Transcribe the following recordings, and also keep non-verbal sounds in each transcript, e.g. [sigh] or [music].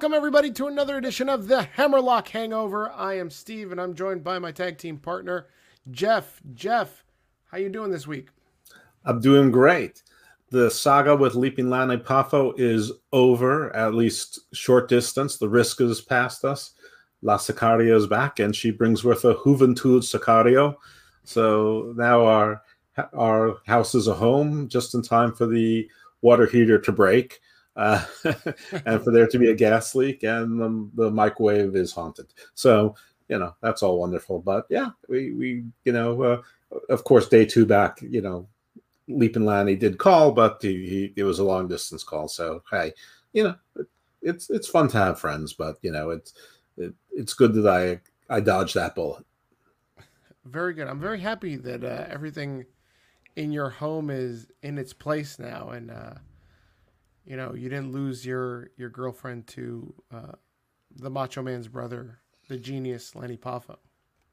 Welcome everybody to another edition of the Hammerlock Hangover. I am Steve and I'm joined by my tag team partner, Jeff. Jeff, how you doing this week? I'm doing great. The saga with Leaping Lanny Poffo is over, at least short distance. The risk is past us. La Sicario is back, and she brings with a Juventud Sicario. So now our our house is a home, just in time for the water heater to break [laughs] and for there to be a gas leak, and the, the, microwave is haunted. So you know that's all wonderful. But yeah, we we you know uh, of course day two back, you know, Leaping Lanny did call, but he, he it was a long distance call. So hey, you know it's it's fun to have friends, but you know it's it, it's good that I I dodged that bullet. Very good. I'm very happy that uh, everything in your home is in its place now, and uh, you know you didn't lose your your girlfriend to uh, the Macho Man's brother, the genius Lanny Poffo.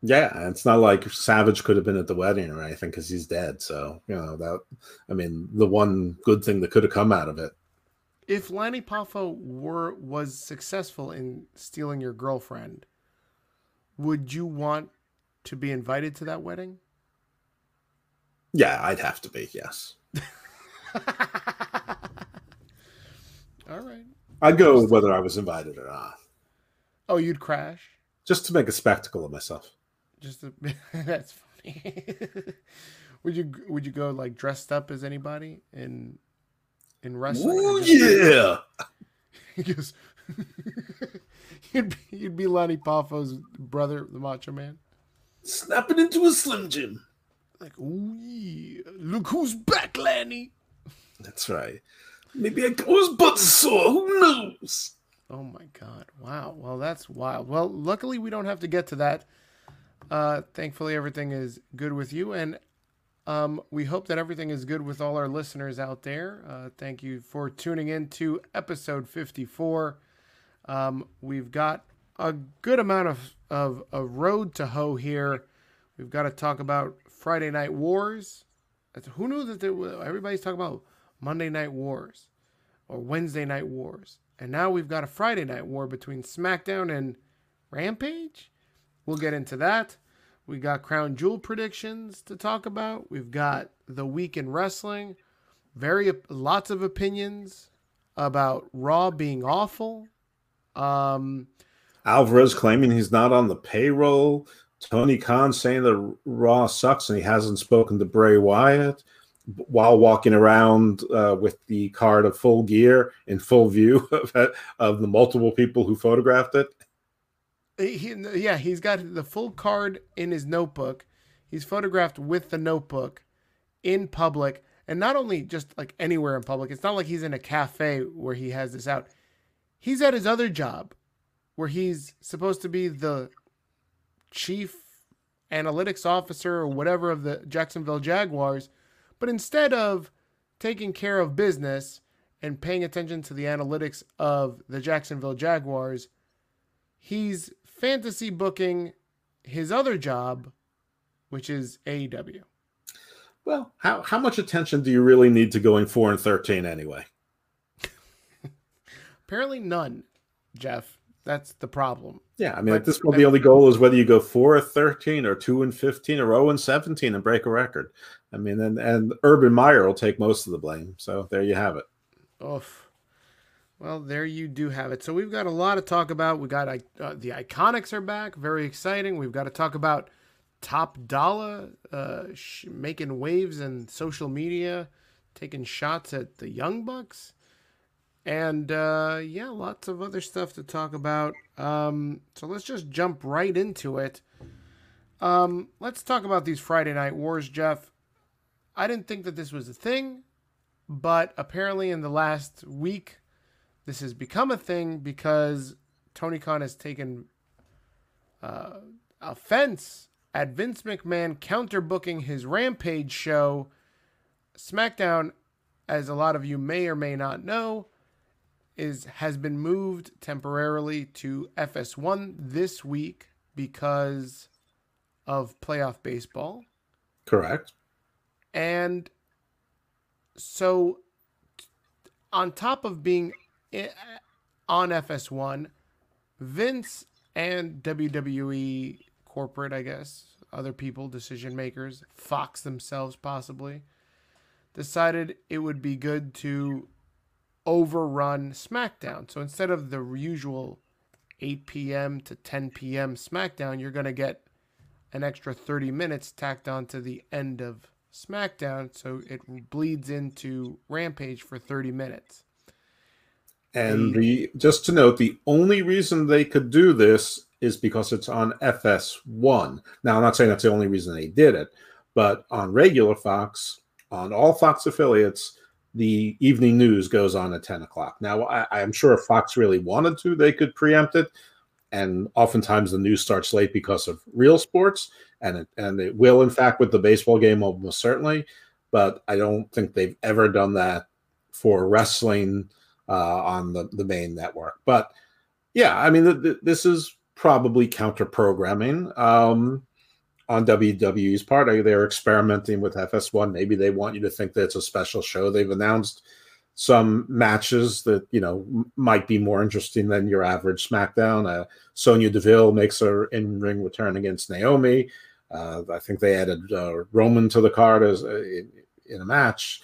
Yeah, it's not like Savage could have been at the wedding or anything because he's dead. So you know that. I mean, the one good thing that could have come out of it. If Lanny Poffo were was successful in stealing your girlfriend, would you want to be invited to that wedding? Yeah, I'd have to be. Yes. [laughs] All right. I'd go whether I was invited or not. Oh, you'd crash? Just to make a spectacle of myself. Just to, [laughs] that's funny. [laughs] would you would you go like dressed up as anybody in in wrestling? Oh [laughs] yeah. Because you'd be, you'd be Lanny Poffo's brother, the Macho Man. Snapping into a Slim Jim. Like, oh yeah, look who's back, Lanny. That's right. Maybe I was sore. Who knows? Oh my god! Wow. Well, that's wild. Well, luckily we don't have to get to that. Uh, thankfully, everything is good with you, and um, we hope that everything is good with all our listeners out there. Uh, thank you for tuning in to episode 54. Um, we've got a good amount of, of a road to hoe here. We've got to talk about Friday Night Wars. That's, Who knew that there, everybody's talking about Monday Night Wars or Wednesday Night Wars. And now we've got a Friday Night War between SmackDown and Rampage. We'll get into that. We got Crown Jewel predictions to talk about. We've got the week in wrestling. Very lots of opinions about Raw being awful. Um, Alvarez claiming he's not on the payroll. Tony Khan saying that Raw sucks and he hasn't spoken to Bray Wyatt while walking around uh, with the card of full gear in full view [laughs] of, of the multiple people who photographed it. He, yeah, he's got the full card in his notebook. He's photographed with the notebook in public, and not only just like anywhere in public. It's not like he's in a cafe where he has this out. He's at his other job, where he's supposed to be the chief analytics officer or whatever of the Jacksonville Jaguars but instead of taking care of business and paying attention to the analytics of the Jacksonville Jaguars, he's fantasy booking his other job, which is AEW. Well, how, how much attention do you really need to going 4 and 13 anyway? [laughs] Apparently none, Jeff. That's the problem. Yeah, I mean, but, at this point, the only goal is whether you go four or thirteen, or two and fifteen, or zero oh and seventeen, and break a record. I mean, and and Urban Meyer will take most of the blame. So there you have it. Oof. Well, there you do have it. So we've got a lot to talk about. We got uh, the Iconics are back, very exciting. We've got to talk about Top Dolla uh, sh- making waves in social media, taking shots at the Young Bucks. And uh, yeah, lots of other stuff to talk about. Um, so let's just jump right into it. Um, let's talk about these Friday Night Wars, Jeff. I didn't think that this was a thing, but apparently in the last week, this has become a thing because Tony Khan has taken uh, offense at Vince McMahon counterbooking his Rampage show. SmackDown, as a lot of you may or may not know, is has been moved temporarily to FS1 this week because of playoff baseball. Correct. And so on top of being eh, on FS1. Vince and WWE corporate, I guess, other people, decision makers, Fox themselves possibly, decided it would be good to overrun SmackDown. So instead of the usual 8 p.m. to 10 p.m. SmackDown, you're going to get an extra 30 minutes tacked on to the end of SmackDown. So it bleeds into Rampage for 30 minutes. And the just to note, the only reason they could do this is because it's on FS1. Now, I'm not saying that's the only reason they did it, but on regular Fox, on all Fox affiliates, the evening news goes on at 10 o'clock. Now, I, am sure if Fox really wanted to, they could preempt it. And oftentimes the news starts late because of real sports, and it, and it will, in fact, with the baseball game, almost certainly. But I don't think they've ever done that for wrestling uh, on the, the main network. But yeah, I mean, th- th- this is probably counter programming um, on WWE's part. They're experimenting with FS1. Maybe they want you to think that it's a special show. They've announced some matches that you know might be more interesting than your average SmackDown. Uh, Sonya Deville makes her in-ring return against Naomi. Uh, I think they added uh, Roman to the card as uh, in, in, a match.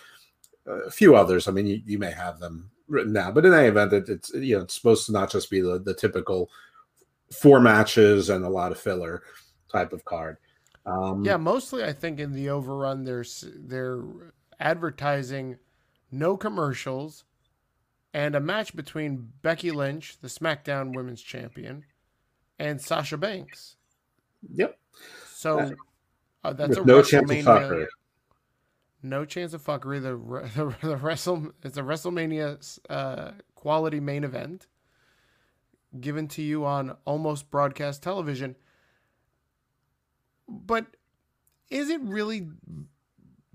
a few others. I mean, you, you, may have them written down, but in any event, it, it's you know it's supposed to not just be the, the typical four matches and a lot of filler type of card. Um, yeah, mostly I think in the overrun, there's they're advertising no commercials and a match between Becky Lynch, the SmackDown Women's Champion, and Sasha Banks. Yep. So uh, that's a no chance of fuckery. No chance of fuckery. The [laughs] the, the wrestle it's a WrestleMania uh, quality main event given to you on almost broadcast television. But is it really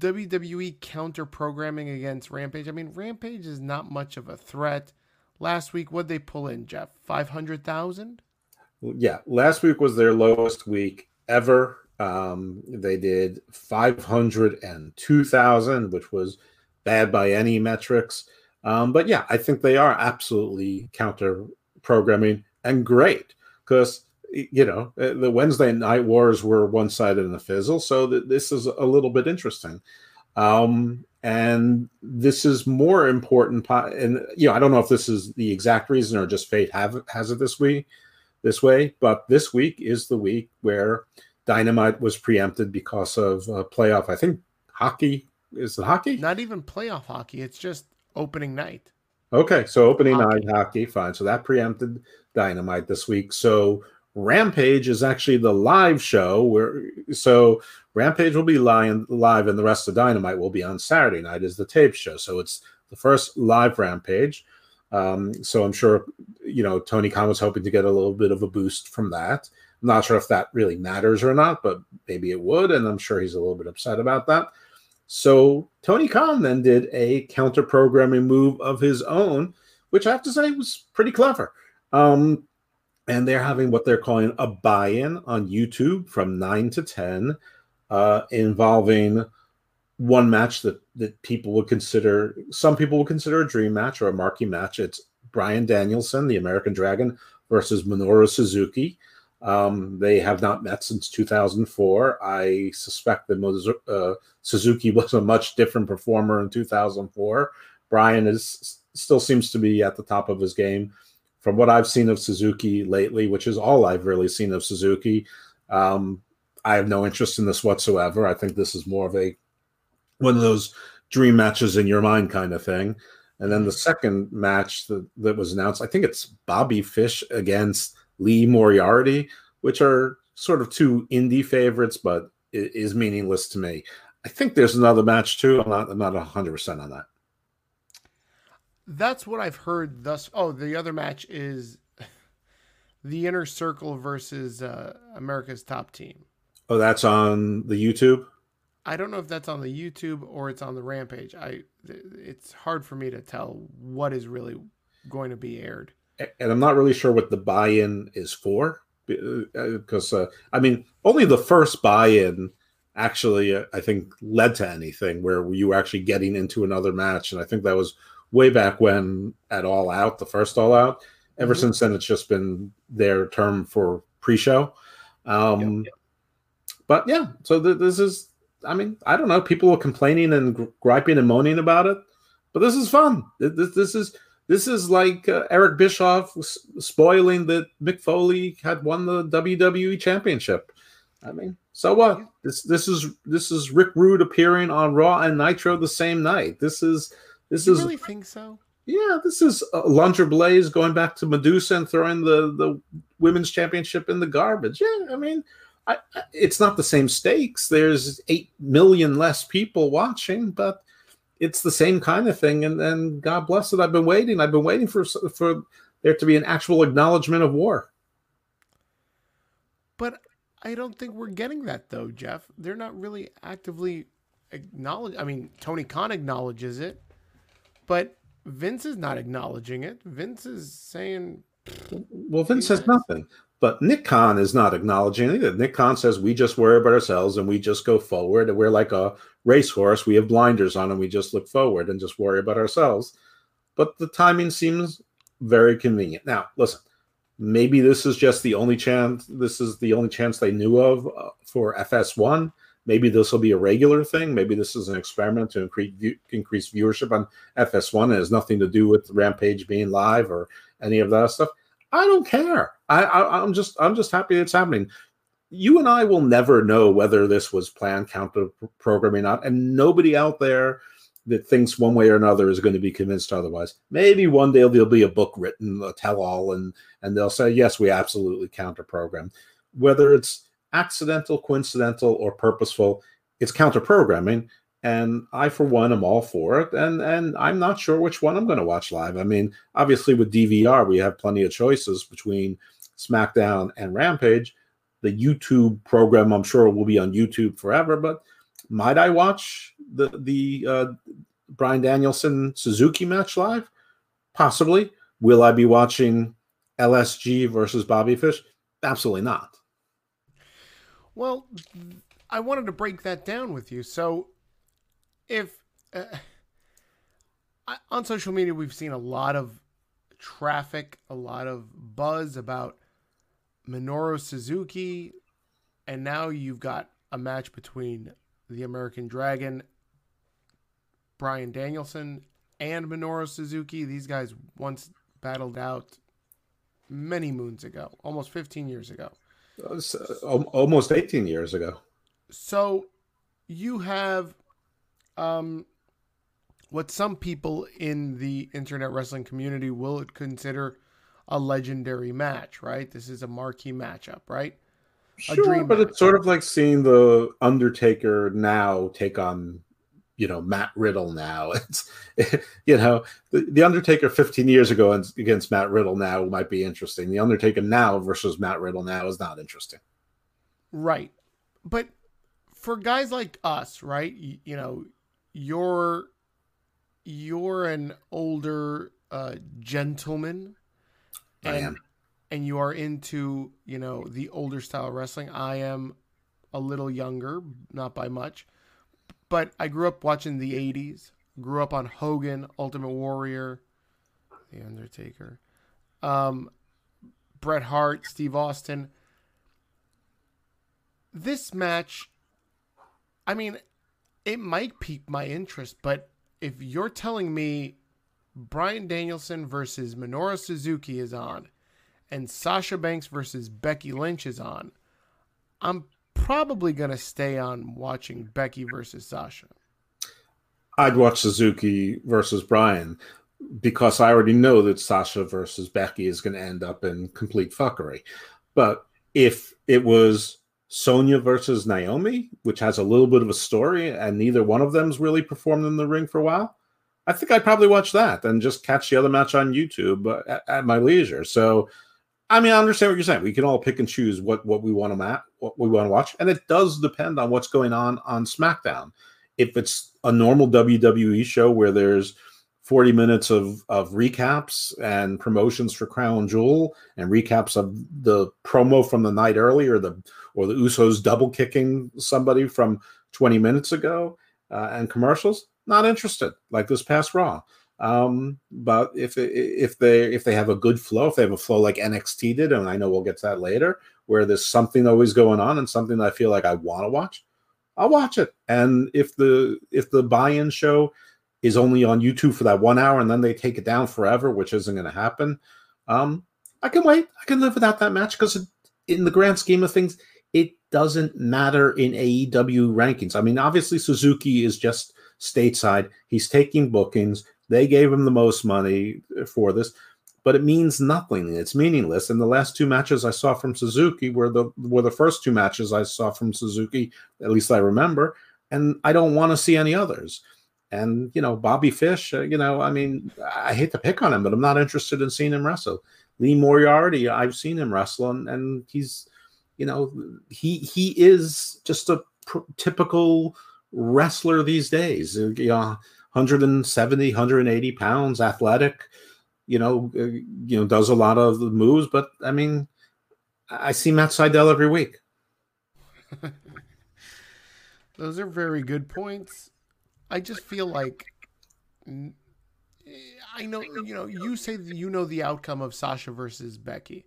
WWE counter programming against Rampage? I mean, Rampage is not much of a threat. Last week, what they pull in, Jeff? 500,000? Yeah, last week was their lowest week ever. Um, they did 502,000, which was bad by any metrics. Um, but yeah, I think they are absolutely counter programming and great because you know uh, the Wednesday night wars were one sided and a fizzle, so th- this is a little bit interesting. Um, and this is more important. And you know, I don't know if this is the exact reason or just fate have, has it this week, this way. But this week is the week where Dynamite was preempted because of uh, playoff. I think hockey is it hockey? Not even playoff hockey. It's just opening night. Okay, so opening hockey. night hockey, fine. So that preempted Dynamite this week. So Rampage is actually the live show where so Rampage will be live, and the rest of Dynamite will be on Saturday night as the tape show. So it's the first live Rampage. Um, so I'm sure you know Tony Khan was hoping to get a little bit of a boost from that. I'm not sure if that really matters or not, but maybe it would, and I'm sure he's a little bit upset about that. So Tony Khan then did a counter programming move of his own, which I have to say was pretty clever. Um, and they're having what they're calling a buy-in on YouTube from nine to ten, uh, involving one match that that people would consider some people would consider a dream match or a marquee match. It's Bryan Danielson, the American Dragon, versus Minoru Suzuki. Um, they have not met since 2004. I suspect that uh, Suzuki [laughs] was a much different performer in 2004. Bryan is still seems to be at the top of his game. From what I've seen of Suzuki lately, which is all I've really seen of Suzuki, um, I have no interest in this whatsoever. I think this is more of a one of those dream matches in your mind kind of thing. And then the second match that, that was announced, I think it's Bobby Fish against Lee Moriarty, which are sort of two indie favorites, but it is meaningless to me. I think there's another match too. I'm not I'm not 100 percent on that. That's what I've heard thus. Oh, the other match is [laughs] the Inner Circle versus uh, America's Top Team. Oh, that's on the YouTube. I don't know if that's on the YouTube or it's on the Rampage. I it's hard for me to tell what is really going to be aired and I'm not really sure what the buy-in is for because uh, uh, I mean only the first buy-in actually uh, I think led to anything where you were actually getting into another match, and I think that was way back when at All Out, the first All Out, Ever mm-hmm. since then, it's just been their term for pre-show. Um, yep, yep. But yeah, so th- this is. I mean, I don't know. People are complaining and griping and moaning about it, but this is fun. This, this is this is like uh, Eric Bischoff spoiling that Mick Foley had won the WWE Championship. I mean, so what? This this is this is Rick Rude appearing on Raw and Nitro the same night. This is this you is really think so? Yeah, this is uh, Blaze going back to Medusa and throwing the the women's championship in the garbage. Yeah, I mean, I, it's not the same stakes. There's eight million less people watching, but it's the same kind of thing. And and God bless it. I've been waiting. I've been waiting for for there to be an actual acknowledgement of war. But I don't think we're getting that though, Jeff. They're not really actively acknowledge. I mean, Tony Khan acknowledges it, but Vince is not acknowledging it. Vince is saying. Well, Vince says nothing. But Nick Khan is not acknowledging either. Nick Khan says we just worry about ourselves and we just go forward. And we're like a racehorse. We have blinders on and we just look forward and just worry about ourselves. But the timing seems very convenient. Now, listen, maybe this is just the only chance. This is the only chance they knew of uh, for FS1. Maybe this will be a regular thing. Maybe this is an experiment to increase increase viewership on FS1. It has nothing to do with Rampage being live or any of that stuff. I don't care. I, I I'm just I'm just happy it's happening. You and I will never know whether this was planned counter programming or not, and nobody out there that thinks one way or another is going to be convinced otherwise. Maybe one day there'll be a book written, a tell-all, and and they'll say, yes, we absolutely counter program. Whether it's accidental, coincidental, or purposeful, it's counter programming and I for one am all for it. And and I'm not sure which one I'm going to watch live. I mean, obviously with DVR we have plenty of choices between SmackDown and Rampage. The YouTube program I'm sure will be on YouTube forever, but might I watch the the uh, Bryan Danielson Suzuki match live? Possibly. Will I be watching LSG versus Bobby Fish? Absolutely not. Well, I wanted to break that down with you. So if uh, on social media we've seen a lot of traffic, a lot of buzz about Minoru Suzuki, and now you've got a match between the American Dragon, Bryan Danielson, and Minoru Suzuki. These guys once battled out many moons ago, almost 15 years ago. Uh, almost 18 years ago. So you have um, what some people in the internet wrestling community will consider a legendary match, right? This is a marquee matchup, right? Sure, but match. it's sort of like seeing the Undertaker now take on, you know, Matt Riddle now. [laughs] It's, you know, the, the Undertaker 15 years ago against Matt Riddle now might be interesting. The Undertaker now versus Matt Riddle now is not interesting. Right. But for guys like us, right? You, you know, you're you're an older uh, gentleman, and, I am, and you are into you know the older style wrestling. I am a little younger, not by much, but I grew up watching the '80s. Grew up on Hogan, Ultimate Warrior, The Undertaker, um, Bret Hart, Steve Austin. This match, I mean, it might pique my interest, but if you're telling me Bryan Danielson versus Minoru Suzuki is on and Sasha Banks versus Becky Lynch is on, I'm probably going to stay on watching Becky versus Sasha. I'd watch Suzuki versus Bryan because I already know that Sasha versus Becky is going to end up in complete fuckery. But if it was Sonya versus Naomi, which has a little bit of a story, and neither one of them's really performed in the ring for a while. I think I'd probably watch that and just catch the other match on YouTube at, at, my leisure. So, I mean, I understand what you're saying. We can all pick and choose what what we want to mat, what we want to watch, and it does depend on what's going on on SmackDown. If it's a normal WWE show where there's 40 minutes of, of recaps and promotions for Crown Jewel and recaps of the promo from the night earlier, the or the Usos double kicking somebody from 20 minutes ago uh, and commercials. Not interested, like this past Raw. Um, but if if they if they have a good flow, if they have a flow like NXT did, and I know we'll get to that later, where there's something always going on and something that I feel like I want to watch, I'll watch it. And if the if the buy-in show is only on YouTube for that one hour and then they take it down forever, which isn't going to happen, um, I can wait. I can live without that match because in the grand scheme of things, it doesn't matter in AEW rankings. I mean, obviously Suzuki is just stateside. He's taking bookings. They gave him the most money for this, but it means nothing. It's meaningless. And the last two matches I saw from Suzuki were the were the first two matches I saw from Suzuki, at least I remember, and I don't want to see any others. And you know, Bobby Fish, uh, you know, I mean, I hate to pick on him, but I'm not interested in seeing him wrestle. Lee Moriarty, I've seen him wrestle, and, and he's, you know, he he is just a pr- typical wrestler these days. Uh, you know, 170, 180 pounds, athletic. You know, uh, you know, does a lot of the moves, but I mean, I see Matt Sydal every week. [laughs] Those are very good points. I just feel like I know you know you say that you know the outcome of Sasha versus Becky.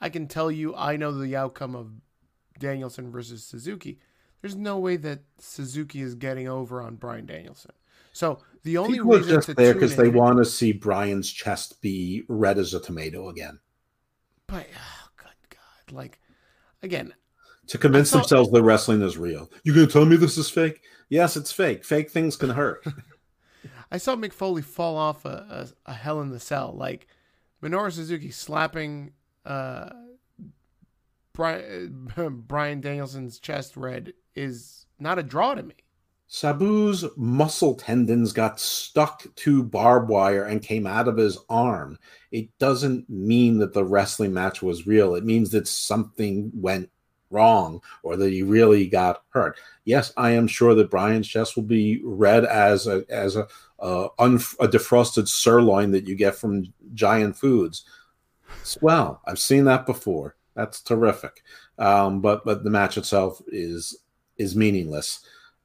I can tell you I know the outcome of Danielson versus Suzuki. There's no way that Suzuki is getting over on Bryan Danielson. So the only People reason are just there because they want to see Bryan's chest be red as a tomato again. But oh, good God, like again, to convince thought, themselves that wrestling is real. You gonna tell me this is fake? Yes, it's fake. Fake things can hurt. [laughs] I saw Mick Foley fall off a, a, a, Hell in the Cell, like Minoru Suzuki slapping uh, Bryan, [laughs] Bryan Danielson's chest red is not a draw to me. Sabu's muscle tendons got stuck to barbed wire and came out of his arm. It doesn't mean that the wrestling match was real. It means that something went wrong or that he really got hurt. Yes, I am sure that Bryan's chest will be red as a as a a defrosted sirloin that you get from Giant Foods. Well, I've seen that before. That's terrific. Um, but but the match itself is is meaningless.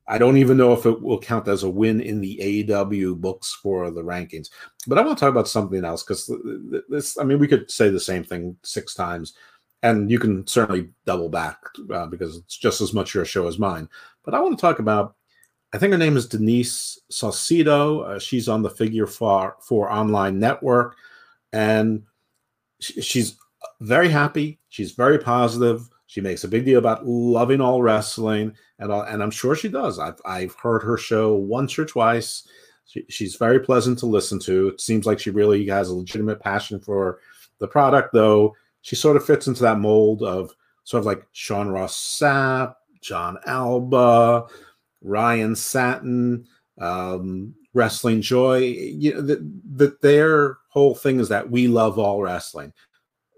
I don't even know if it will count as a win in the AW books for the rankings. But I want to talk about something else because this. I mean, we could say the same thing six times, and you can certainly double back uh, because it's just as much your show as mine. But I want to talk about I think her name is Denise Salcedo. Uh, she's on the Figure Four, Four Online Network, and she's very happy. She's very positive. She makes a big deal about loving all wrestling, and all, and I'm sure she does. I've I've heard her show once or twice. She, she's very pleasant to listen to. It seems like she really has a legitimate passion for the product, though. She sort of fits into that mold of sort of like Sean Ross Sapp, Jon Alba, Ryan Satin, um, Wrestling Joy. You know, that the, their whole thing is that we love all wrestling,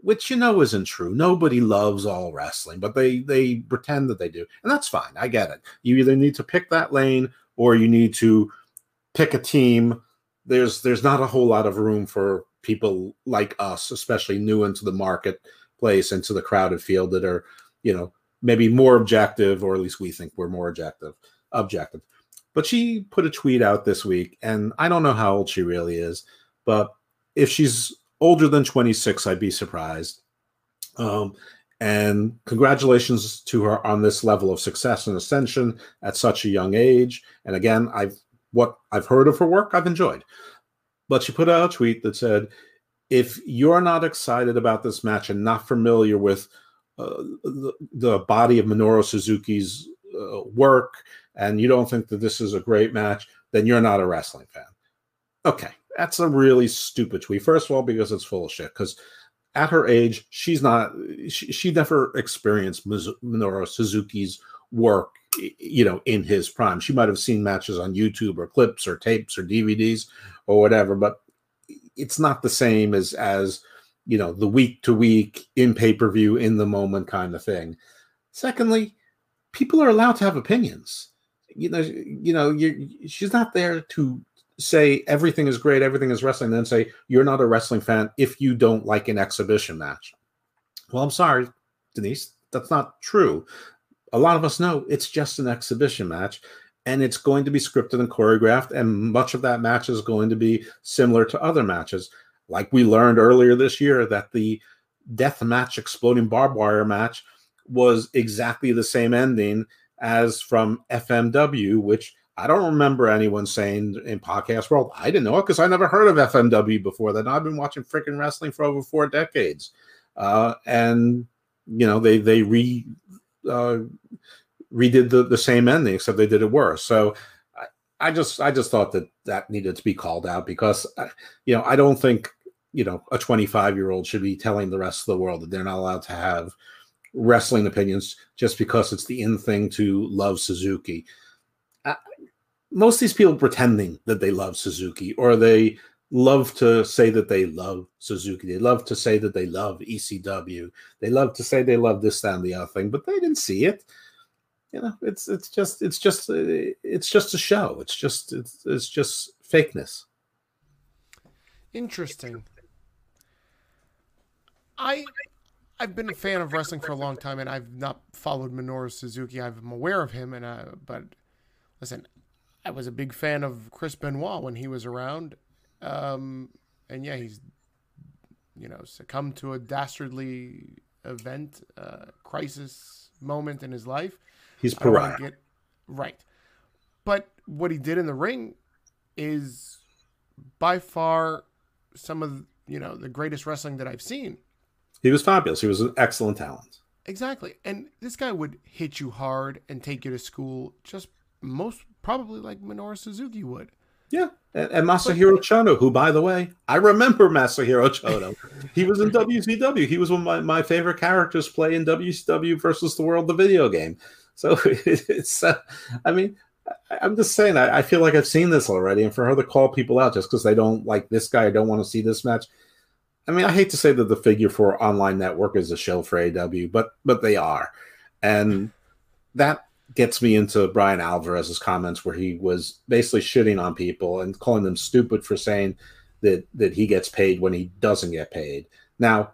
which you know isn't true. Nobody loves all wrestling, but they they pretend that they do, and that's fine. I get it. You either need to pick that lane or you need to pick a team. There's there's not a whole lot of room for people like us, especially new into the marketplace, into the crowded field that are, you know, maybe more objective, or at least we think we're more objective objective. But she put a tweet out this week, and I don't know how old she really is, but if she's older than 26, I'd be surprised. Um, and congratulations to her on this level of success and ascension at such a young age. And again, I've what I've heard of her work, I've enjoyed. But she put out a tweet that said, if you're not excited about this match and not familiar with uh, the, the, body of Minoru Suzuki's uh, work and you don't think that this is a great match, then you're not a wrestling fan. Okay, that's a really stupid tweet. First of all, because it's full of shit. Because at her age, she's not. She, she never experienced Minoru Suzuki's work. You know, in his prime, she might have seen matches on YouTube or clips or tapes or DVDs or whatever, but it's not the same as as you know the week to week in pay per view in the moment kind of thing. Secondly, people are allowed to have opinions you know, you know, she's not there to say everything is great, everything is wrestling, then say you're not a wrestling fan if you don't like an exhibition match. Well, I'm sorry, Denise, that's not true. A lot of us know it's just an exhibition match, and it's going to be scripted and choreographed, and much of that match is going to be similar to other matches. Like we learned earlier this year that the death match exploding barbed wire match was exactly the same ending as from FMW, which I don't remember anyone saying in podcast world. I didn't know it because I never heard of FMW before that. I've been watching freaking wrestling for over four decades, uh, and you know they they re uh, redid the, the same ending except they did it worse. So I, I just I just thought that that needed to be called out because uh, you know I don't think you know a 25 year old should be telling the rest of the world that they're not allowed to have wrestling opinions just because it's the in thing to love Suzuki. Most of these people pretending that they love Suzuki or they love to say that they love Suzuki. They love to say that they love ECW. They love to say they love this, that, and the other thing, but they didn't see it. You know, it's it's just it's just it's just a show. It's just it's it's just fakeness. Interesting. I I've been a fan of wrestling for a long time, and I've not followed Minoru Suzuki. I'm aware of him, and uh, but listen, I was a big fan of Chris Benoit when he was around, um, and yeah, he's you know succumbed to a dastardly event, uh, crisis moment in his life. He's pariah. Get, right, but what he did in the ring is by far some of you know the greatest wrestling that I've seen. He was fabulous. He was an excellent talent. Exactly, and this guy would hit you hard and take you to school, just most probably like Minoru Suzuki would. Yeah, and, and Masahiro but, Chono, who, by the way, I remember Masahiro Chono. [laughs] he was in WCW. He was one of my, my favorite characters play in WCW versus the World, the video game. So [laughs] it's, uh, I mean, I, am just saying, I, I, feel like I've seen this already. And for her to call people out just because they don't like this guy, I don't want to see this match. I mean, I hate to say that the Figure Four online network is a show for AW, but but they are, and that gets me into Bryan Alvarez's comments where he was basically shitting on people and calling them stupid for saying that that he gets paid when he doesn't get paid. Now,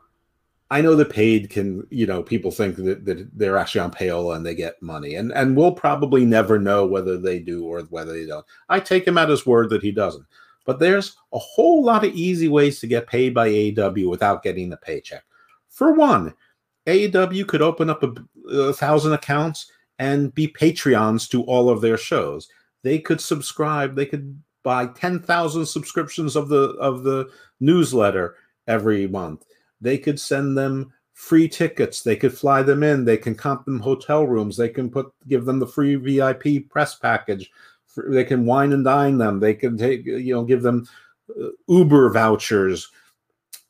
I know the paid can, you know, people think that, that they're actually on payola and they get money. And and we'll probably never know whether they do or whether they don't. I take him at his word that he doesn't. But there's a whole lot of easy ways to get paid by AEW without getting a paycheck. For one, AEW could open up a, a thousand accounts and be Patreons to all of their shows. They could subscribe. They could buy ten thousand subscriptions of the of the newsletter every month. They could send them free tickets. They could fly them in. They can comp them hotel rooms. They can put give them the free VIP press package. They can wine and dine them. They can take you know give them uh, Uber vouchers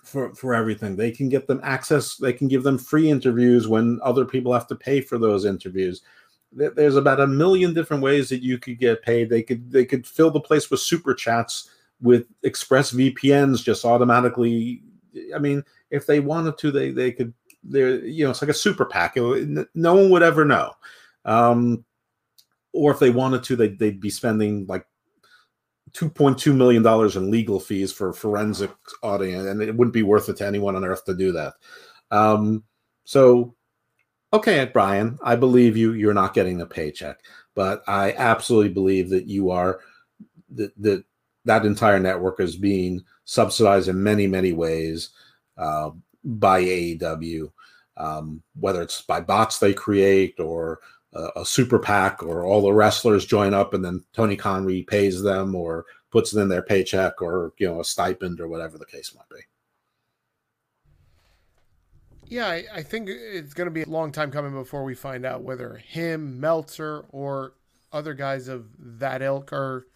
for for everything. They can get them access. They can give them free interviews when other people have to pay for those interviews. There's about a million different ways that you could get paid. They could they could fill the place with super chats with express VPNs just automatically. I mean, if they wanted to, they they could. They're you know it's like a super PAC. no one would ever know. Um, or if they wanted to, they, they'd be spending like $2.2 million in legal fees for forensic auditing, and it wouldn't be worth it to anyone on earth to do that. Um, so, okay, Bryan, I believe you. You're not getting a paycheck, but I absolutely believe that you are that that that entire network is being subsidized in many many ways uh, by AEW, um, whether it's by bots they create or a, super PAC or all the wrestlers join up and then Tony Khan repays them or puts it in their paycheck or you know a stipend or whatever the case might be. Yeah, I, I think it's going to be a long time coming before we find out whether him, Meltzer, or other guys of that ilk are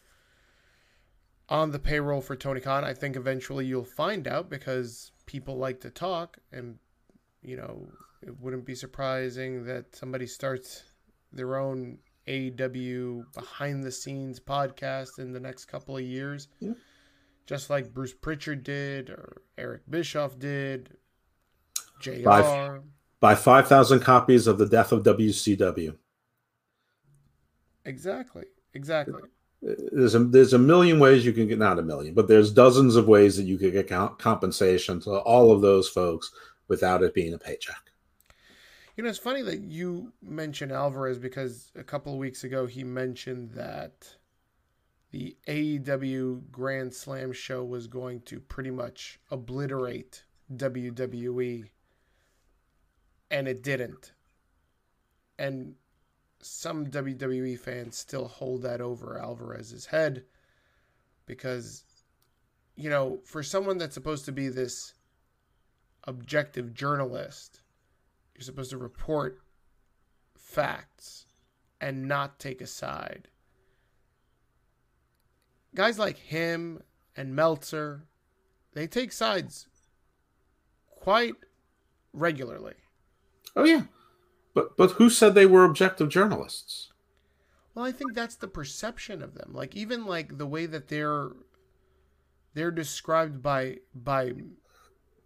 on the payroll for Tony Khan. I think eventually you'll find out because people like to talk, and you know it wouldn't be surprising that somebody starts their own AEW behind the scenes podcast in the next couple of years. Yeah. Just like Bruce Pritchard did or Eric Bischoff did. JR. Buy, buy 5,000 copies of The Death of WCW. Exactly. Exactly. Uh, there's a, there's a million ways you can get, not a million, but there's dozens of ways that you could get compensation to all of those folks without it being a paycheck. You know, it's funny that you mention Alvarez because a couple of weeks ago he mentioned that the AEW Grand Slam show was going to pretty much obliterate WWE, and it didn't. And some WWE fans still hold that over Alvarez's head because, you know, for someone that's supposed to be this objective journalist, you're supposed to report facts and not take a side. Guys like him and Meltzer, they take sides quite regularly. Oh yeah. But but who said they were objective journalists? Well, I think that's the perception of them. Like even like the way that they're they're described by by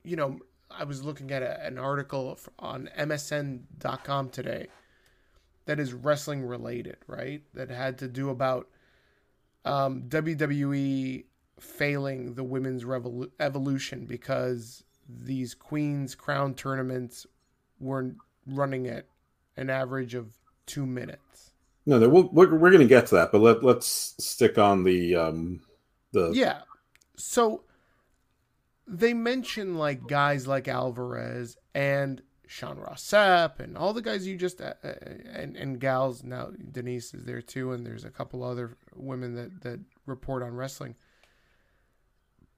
you know, I was looking at a, an article on MSN.com today that is wrestling related, right? That had to do about um, WWE failing the women's revolu- evolution because these Queen's Crown tournaments were running at an average of two minutes. No, no we'll, we're we're going to get to that, but let let's stick on the um the yeah. So they mention like guys like Alvarez and Sean Ross Sapp and all the guys you just uh, uh, and and gals now Denise is there too and there's a couple other women that that report on wrestling.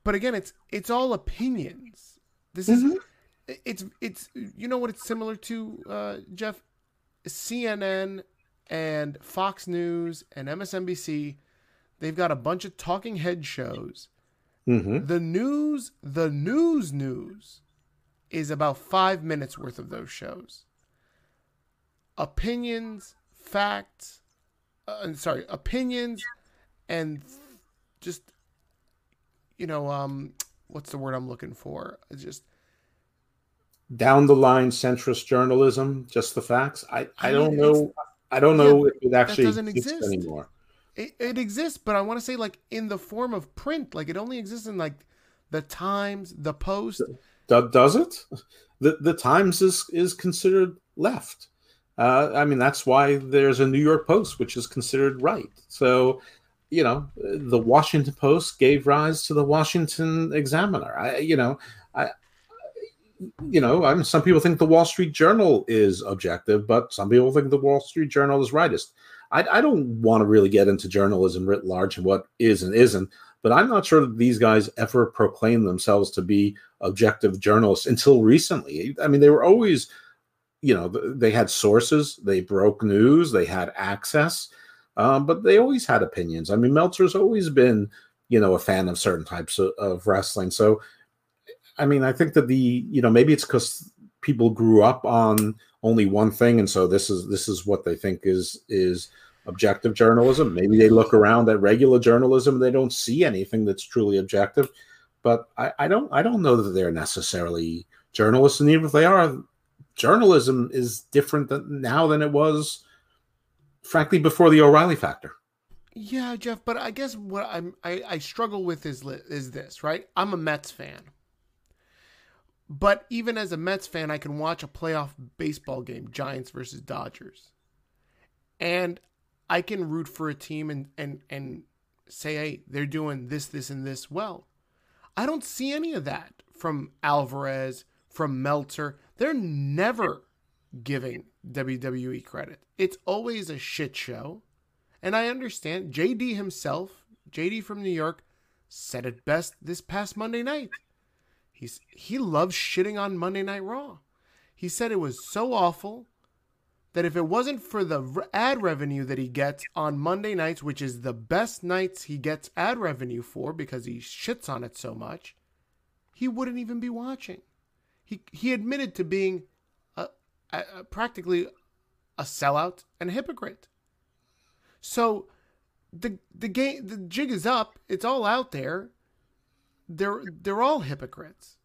But again, it's it's all opinions. This is mm-hmm. it's it's you know what it's similar to uh, Jeff CNN and Fox News and MSNBC, they've got a bunch of talking head shows. Mm-hmm. The news, the news, news is about five minutes worth of those shows. Opinions, facts, uh, sorry, opinions, and just you know, um, what's the word I'm looking for? Just down the line centrist journalism, just the facts. I, I, don't know. I don't know yeah, if it actually doesn't exist anymore. It, it exists, but I want to say like in the form of print. Like it only exists in like the Times, the Post. Do, does it? [laughs] The the Times is is considered left. Uh, I mean, that's why there's a New York Post, which is considered right. So, you know, the Washington Post gave rise to the Washington Examiner. I, you know, I, you know, I mean, some people think the Wall Street Journal is objective, but some people think the Wall Street Journal is rightist. I, I don't want to really get into journalism writ large and what is and isn't, but I'm not sure that these guys ever proclaimed themselves to be objective journalists until recently. I mean, they were always, you know, they had sources, they broke news, they had access, um, but they always had opinions. I mean, Meltzer's always been, you know, a fan of certain types of, of wrestling. So I mean, I think that the you know maybe it's because people grew up on only one thing, and so this is this is what they think is is objective journalism. Maybe they look around at regular journalism and they don't see anything that's truly objective. But I, I don't I don't know that they're necessarily journalists, and even if they are, journalism is different than, now than it was, frankly, before the O'Reilly factor. Yeah, Jeff, but I guess what I'm I, I struggle with is is this right? I'm a Mets fan. But even as a Mets fan, I can watch a playoff baseball game, Giants versus Dodgers. And I can root for a team and, and, and say, hey, they're doing this, this, and this well. I don't see any of that from Alvarez, from Meltzer. They're never giving WWE credit. It's always a shit show. And I understand JD himself, JD from New York, said it best this past Monday night. He's he loves shitting on Monday Night Raw. He said it was so awful that if it wasn't for the ad revenue that he gets on Monday nights, which is the best nights he gets ad revenue for because he shits on it so much, he wouldn't even be watching. He he admitted to being a, a, a practically a sellout and a hypocrite. So the the game the jig is up. It's all out there they're they're all hypocrites.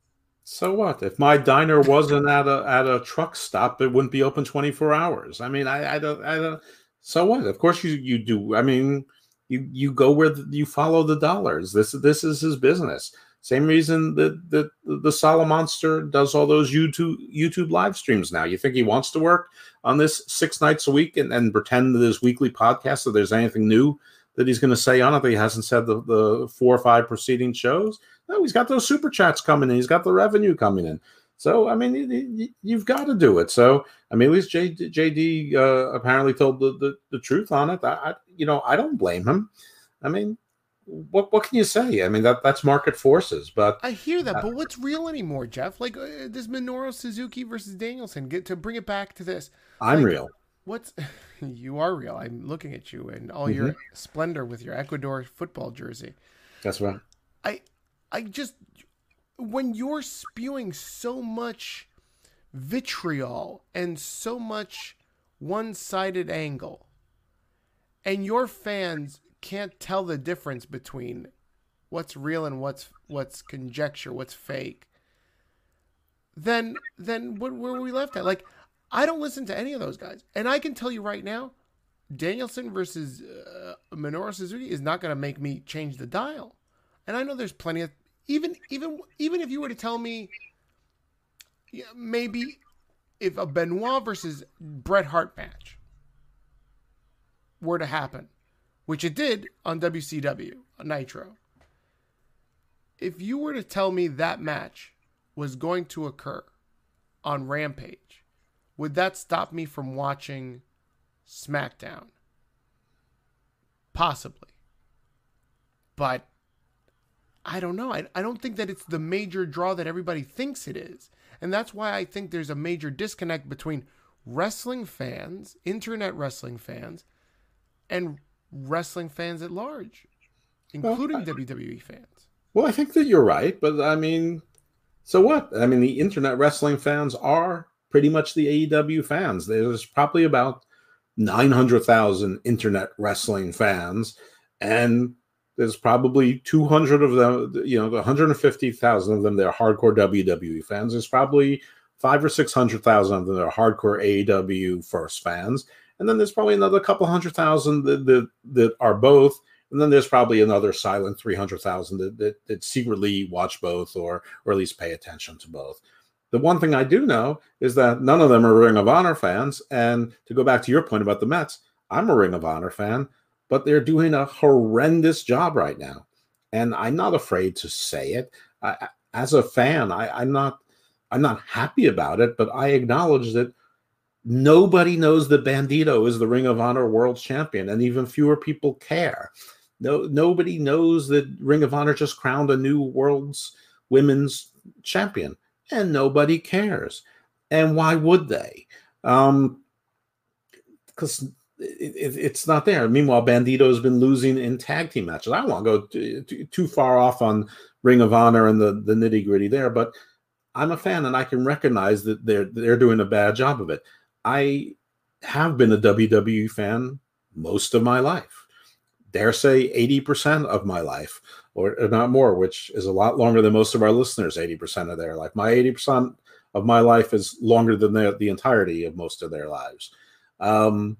So what? If my diner wasn't at a at a truck stop, it wouldn't be open twenty four hours. I mean, I, I don't I don't. So what? Of course you you do. I mean, you you go where the, you follow the dollars. This this is his business. Same reason that the the Sala Monster does all those YouTube YouTube live streams now. You think he wants to work on this six nights a week and, and pretend that his weekly podcast that there's anything new that he's going to say on it that he hasn't said the, the four or five preceding shows? No, he's got those super chats coming in. He's got the revenue coming in. So I mean, you, have got to do it. So I mean, at least JD, JD uh, apparently told the, the, the truth on it. I, I, you know, I don't blame him. I mean, what what can you say? I mean, that that's market forces. But I hear that. Uh, but what's real anymore, Jeff? Like uh, this Minoru Suzuki versus Danielson. Get to bring it back to this. I'm like, real. What's [laughs] you are real. I'm looking at you and all mm-hmm. your splendor with your Ecuador football jersey. That's right. I I just when you're spewing so much vitriol and so much one-sided angle and your fans can't tell the difference between what's real and what's what's conjecture, what's fake, then then what where were we left at? Like I don't listen to any of those guys, and I can tell you right now, Danielson versus uh, Minoru Suzuki is not going to make me change the dial. And I know there's plenty of even even even if you were to tell me yeah, maybe if a Benoit versus Bret Hart match were to happen, which it did on WCW Nitro. If you were to tell me that match was going to occur on Rampage, would that stop me from watching SmackDown? Possibly. But I don't know. I, I don't think that it's the major draw that everybody thinks it is. And that's why I think there's a major disconnect between wrestling fans, internet wrestling fans, and wrestling fans at large, including well, I, WWE fans. Well, I think that you're right, but I mean, so what? I mean, the internet wrestling fans are pretty much the AEW fans. There's probably about 900,000 internet wrestling fans, and there's probably 200 of them, you know, 150,000 of them they're hardcore WWE fans. There's probably five or 600,000 of them that are hardcore AEW first fans. And then there's probably another couple hundred thousand that, that, that are both. And then there's probably another silent 300,000 that, that, that secretly watch both or, or at least pay attention to both. The one thing I do know is that none of them are Ring of Honor fans. And to go back to your point about the Mets, I'm a Ring of Honor fan but they're doing a horrendous job right now. And I'm not afraid to say it. I, as a fan, I, I'm not I'm not happy about it, but I acknowledge that nobody knows that Bandito is the Ring of Honor World Champion, and even fewer people care. No, nobody knows that Ring of Honor just crowned a new World's Women's Champion, and nobody cares. And why would they? Um, because it, it's not there. Meanwhile, Bandito has been losing in tag team matches. I don't want to go too, too, too far off on Ring of Honor and the, the nitty gritty there, but I'm a fan and I can recognize that they're they're doing a bad job of it. I have been a WWE fan most of my life. Dare say 80% of my life, or, or not more, which is a lot longer than most of our listeners, 80% of their life. My 80% of my life is longer than the, the entirety of most of their lives. Um,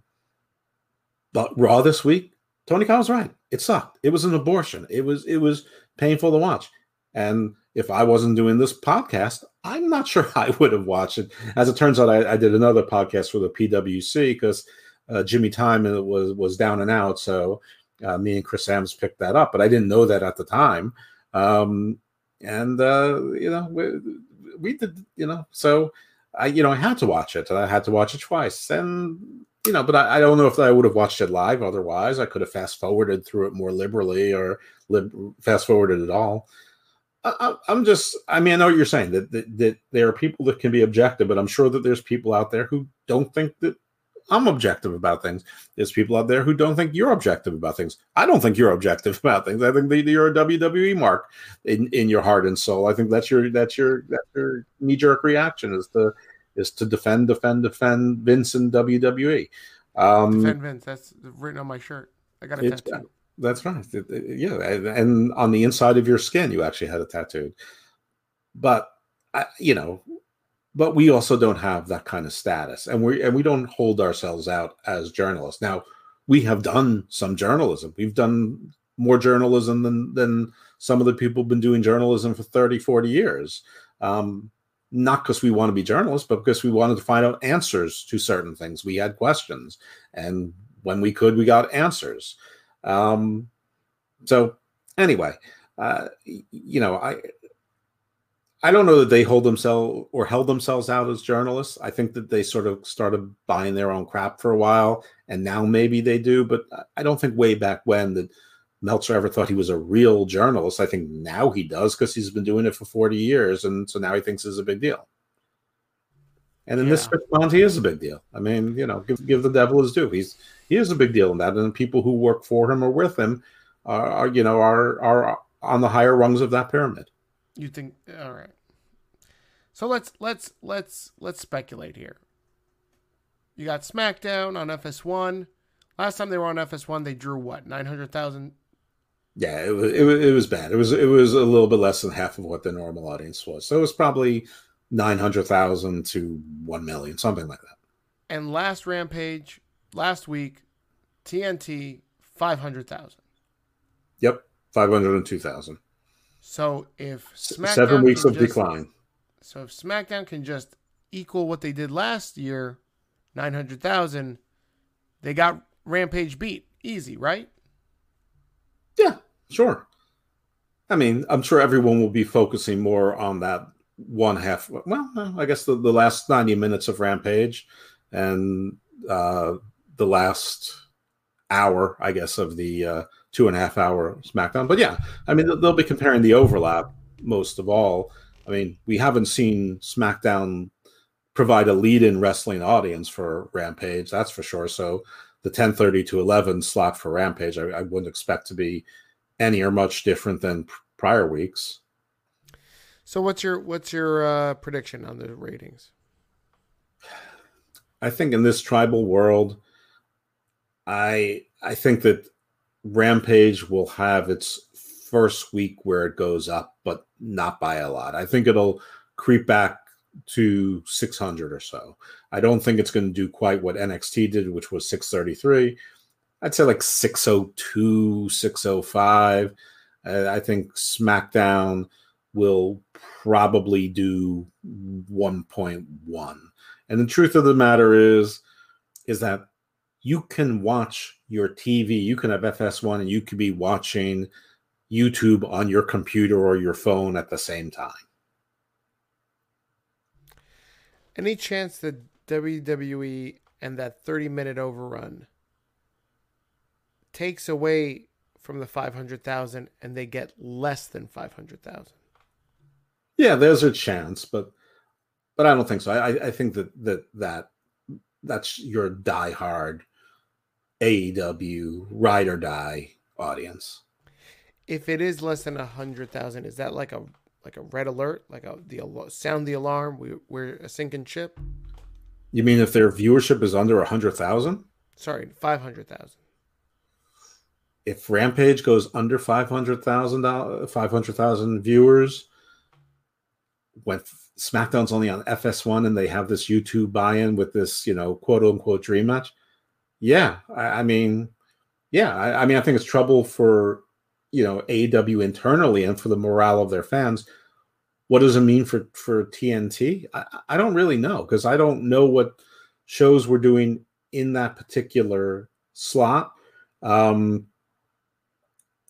but Raw this week, Tony Khan was right. It sucked. It was an abortion. It was it was painful to watch. And if I wasn't doing this podcast, I'm not [laughs] sure I would have watched it. As it turns out, I, I did another podcast for the PWC because uh, Jimmy Time was was down and out. So uh, me and Chris Sams picked that up, but I didn't know that at the time. Um, and uh, you know, we, we did, you know, so I, you know, I had to watch it. and I had to watch it twice, and you know, but I, I, don't know if I would have watched it live. Otherwise, I could have fast forwarded through it more liberally or lib- fast forwarded at all. I, am just, I mean, I know what you're saying that, that, that there are people that can be objective, but I'm sure that there's people out there who don't think that I'm objective about things. There's people out there who don't think you're objective about things. I don't think you're objective [laughs] about things. I think that you're a WWE mark in, in your heart and soul. I think that's your that's your that's your knee jerk reaction is to is to defend, defend, defend Vince and WWE. Um, defend Vince. That's written on my shirt. I got a tattoo. That's right. Yeah, and on the inside of your skin, you actually had a tattoo. But I, you know, but we also don't have that kind of status, and we and we don't hold ourselves out as journalists. Now, we have done some journalism. We've done more journalism than than some of the people have been doing journalism for 30, 40 years. Um, not because we want to be journalists, but because we wanted to find out answers to certain things. We had questions, and when we could, we got answers. Um, so anyway, uh, you know, I I don't know that they hold themselves or held themselves out as journalists. I think that they sort of started buying their own crap for a while, and now maybe they do. But I don't think way back when that Meltzer ever thought he was a real journalist. I think now he does because he's been doing it for 40 years. And so now he thinks it's a big deal. And in yeah. this respect, he is a big deal. I mean, you know, give, give the devil his due. He's he is a big deal in that. And people who work for him or with him are, are you know, are are on the higher rungs of that pyramid. You think all right. So let's let's let's let's speculate here. You got SmackDown on FS1. Last time they were on FS1, they drew what nine hundred thousand yeah, it was, it was it was bad. It was it was a little bit less than half of what the normal audience was. So it was probably nine hundred thousand to one million, something like that. And last Rampage last week, TNT five hundred thousand. Yep, five hundred and two thousand. So if SmackDown seven weeks of just, decline. So if SmackDown can just equal what they did last year, nine hundred thousand, they got Rampage beat easy, right? Yeah, sure. I mean, I'm sure everyone will be focusing more on that one half. Well, I guess the, the last 90 minutes of Rampage and uh, the last hour, I guess, of the uh, two and a half hour SmackDown. But yeah, I mean, they'll be comparing the overlap most of all. I mean, we haven't seen SmackDown provide a lead in wrestling audience for Rampage, that's for sure. So the 10:30 to 11 slot for Rampage, I, I, wouldn't expect to be any or much different than prior weeks. So what's your what's your uh, prediction on the ratings? I think in this tribal world, I I think that Rampage will have its first week where it goes up, but not by a lot. I think it'll creep back to 600 or so. I don't think it's going to do quite what NXT did, which was 633. I'd say like 602, 605. Uh, I think SmackDown will probably do 1.1. And the truth of the matter is, is that you can watch your TV, you can have FS1 and you could be watching YouTube on your computer or your phone at the same time. Any chance that WWE and that 30 minute overrun takes away from the 500,000 and they get less than 500,000? Yeah, there's a chance, but but I don't think so. I I think that that that that's your diehard AEW ride or die audience. If it is less than a hundred thousand, is that like a like a red alert, like a the sound the alarm. We we're a sinking ship. You mean if their viewership is under a hundred thousand? Sorry, five hundred thousand. If Rampage goes under five hundred thousand five hundred thousand viewers, when SmackDown's only on FS1 and they have this YouTube buy-in with this, you know, quote unquote dream match. Yeah, I, I mean, yeah, I, I mean, I think it's trouble for you know AW internally and for the morale of their fans. What does it mean for for TNT? I, I don't really know because I don't know what shows we're doing in that particular slot. Um,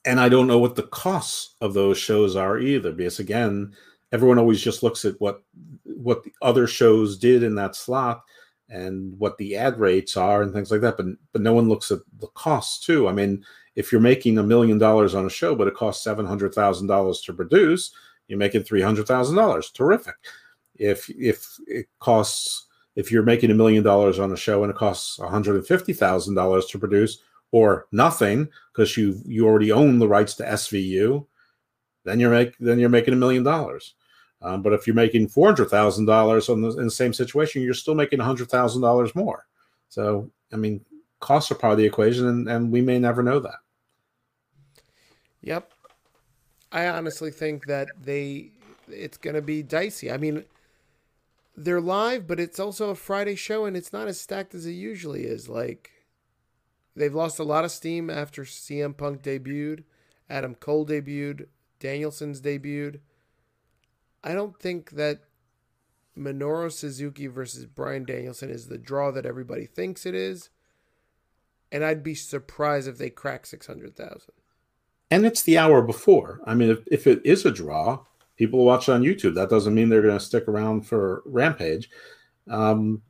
and I don't know what the costs of those shows are either, because again, everyone always just looks at what what the other shows did in that slot and what the ad rates are and things like that, but but no one looks at the costs too. I mean, if you're making a million dollars on a show, but it costs seven hundred thousand dollars to produce, you're making three hundred thousand dollars. Terrific. If if it costs if you're making a million dollars on a show and it costs one hundred and fifty thousand dollars to produce, or nothing because you you already own the rights to SVU, then you're make then you're making a million dollars. Um, but if you're making four hundred thousand dollars in the same situation, you're still making hundred thousand dollars more. So I mean, costs are part of the equation, and, and we may never know that. Yep. I honestly think that they it's going to be dicey. I mean, they're live, but it's also a Friday show and it's not as stacked as it usually is. Like they've lost a lot of steam after CM Punk debuted. Adam Cole debuted. Danielson's debuted. I don't think that Minoru Suzuki versus Bryan Danielson is the draw that everybody thinks it is. And I'd be surprised if they crack 600,000. And it's the hour before. I mean, if, if it is a draw, people watch on YouTube. That doesn't mean they're going to stick around for Rampage. Um,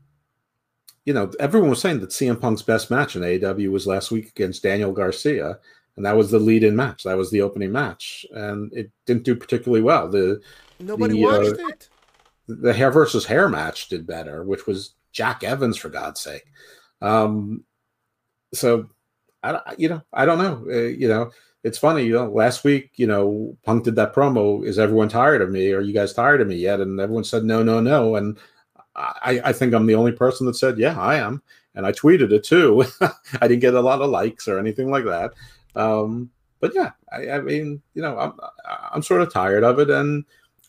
you know, everyone was saying that CM Punk's best match in AEW was last week against Daniel Garcia, and that was the lead-in match. That was the opening match, and it didn't do particularly well. The nobody the, watched uh, it. The hair versus hair match did better, which was Jack Evans for God's sake. Um, so, I you know I don't know. Uh, you know, it's funny. You know, last week, you know, Punk did that promo. Is everyone tired of me? Are you guys tired of me yet? And everyone said no, no, no. And I, I think I'm the only person that said, yeah, I am. And I tweeted it too. [laughs] I didn't get a lot of likes or anything like that. Um, but yeah, I, I, mean, you know, I'm, I'm sort of tired of it. And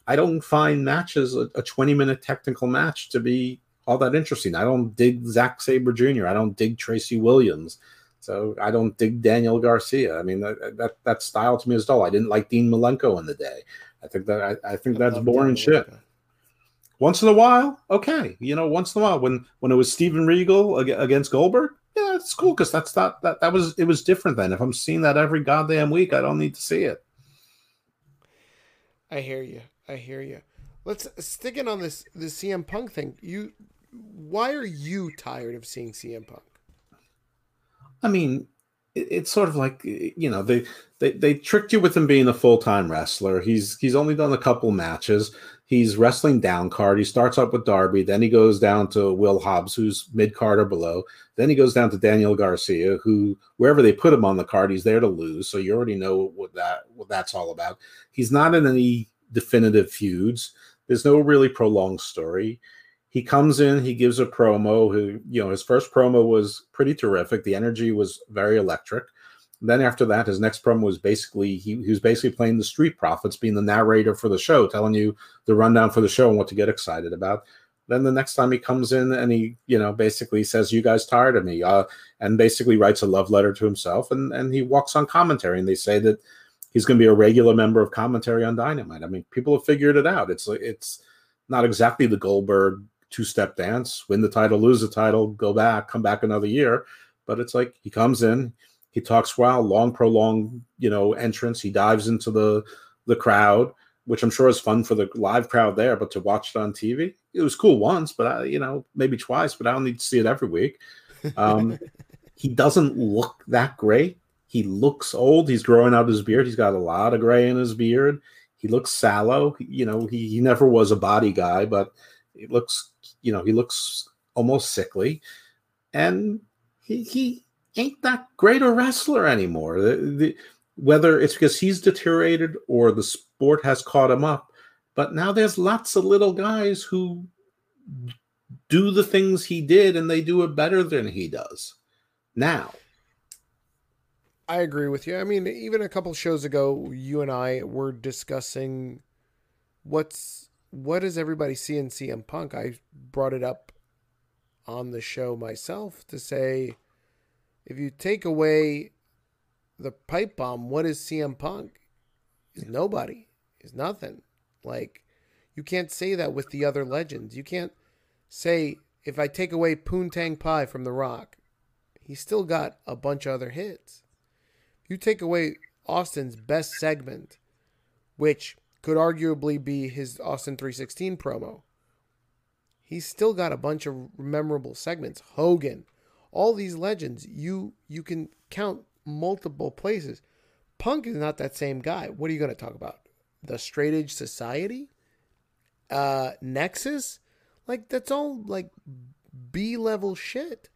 I don't find matches, a, a 20 minute technical match, to be all that interesting. I don't dig Zack Sabre Jr., I don't dig Tracy Williams. So I don't dig Daniel Garcia. I mean, that, that, that style to me is dull. I didn't like Dean Malenko in the day. I think that I, I think I that's boring shit. Malenko once in a while, okay. You know, once in a while, when when it was Steven Regal against Goldberg, yeah, it's cool because that's not that that was it was different then. If I'm seeing that every goddamn week, I don't need to see it. I hear you. I hear you. Let's stick in on this the CM Punk thing. You, why are you tired of seeing CM Punk? I mean, it's sort of like you know they they they tricked you with him being a full time wrestler. He's he's only done a couple matches. He's wrestling down card. He starts up with Darby, then he goes down to Will Hobbs, who's mid card or below. Then he goes down to Daniel Garcia, who wherever they put him on the card, he's there to lose. So you already know what that what that's all about. He's not in any definitive feuds. There's no really prolonged story. He comes in, he gives a promo. Who you know, his first promo was pretty terrific. The energy was very electric then after that, his next promo was basically he, he was basically playing the Street Profits, being the narrator for the show, telling you the rundown for the show and what to get excited about. Then the next time he comes in and he, you know, basically says, "You guys tired of me," uh, and basically writes a love letter to himself, and and he walks on commentary, and they say that he's going to be a regular member of commentary on Dynamite. I mean, people have figured it out. It's it's not exactly the Goldberg two step dance: win the title, lose the title, go back, come back another year. But it's like he comes in, he talks while long, prolonged, you know, entrance. He dives into the the crowd, which I'm sure is fun for the live crowd there. But to watch it on TV, it was cool once, but I, you know, maybe twice. But I don't need to see it every week. Um, [laughs] he doesn't look that great. He looks old. He's growing out his beard. He's got a lot of gray in his beard. He looks sallow. You know, he, he never was a body guy, but it looks, you know, he looks almost sickly. And he, he ain't that great a wrestler anymore. The, the, whether it's because he's deteriorated or the sport has caught him up, but now there's lots of little guys who do the things he did and they do it better than he does now. I agree with you. I mean, even a couple shows ago, you and I were discussing what's what does everybody see in CM Punk. I brought it up on the show myself to say if you take away the pipe bomb, what is CM Punk? He's nobody. He's nothing. Like you can't say that with the other legends. You can't say if I take away Poontang Pie from The Rock, he's still got a bunch of other hits. You take away Austin's best segment, which could arguably be his Austin 316 promo, he's still got a bunch of memorable segments. Hogan, all these legends, you you can count multiple places. Punk is not that same guy. What are you going to talk about? The Straight Edge Society, uh, Nexus, like that's all like B level shit.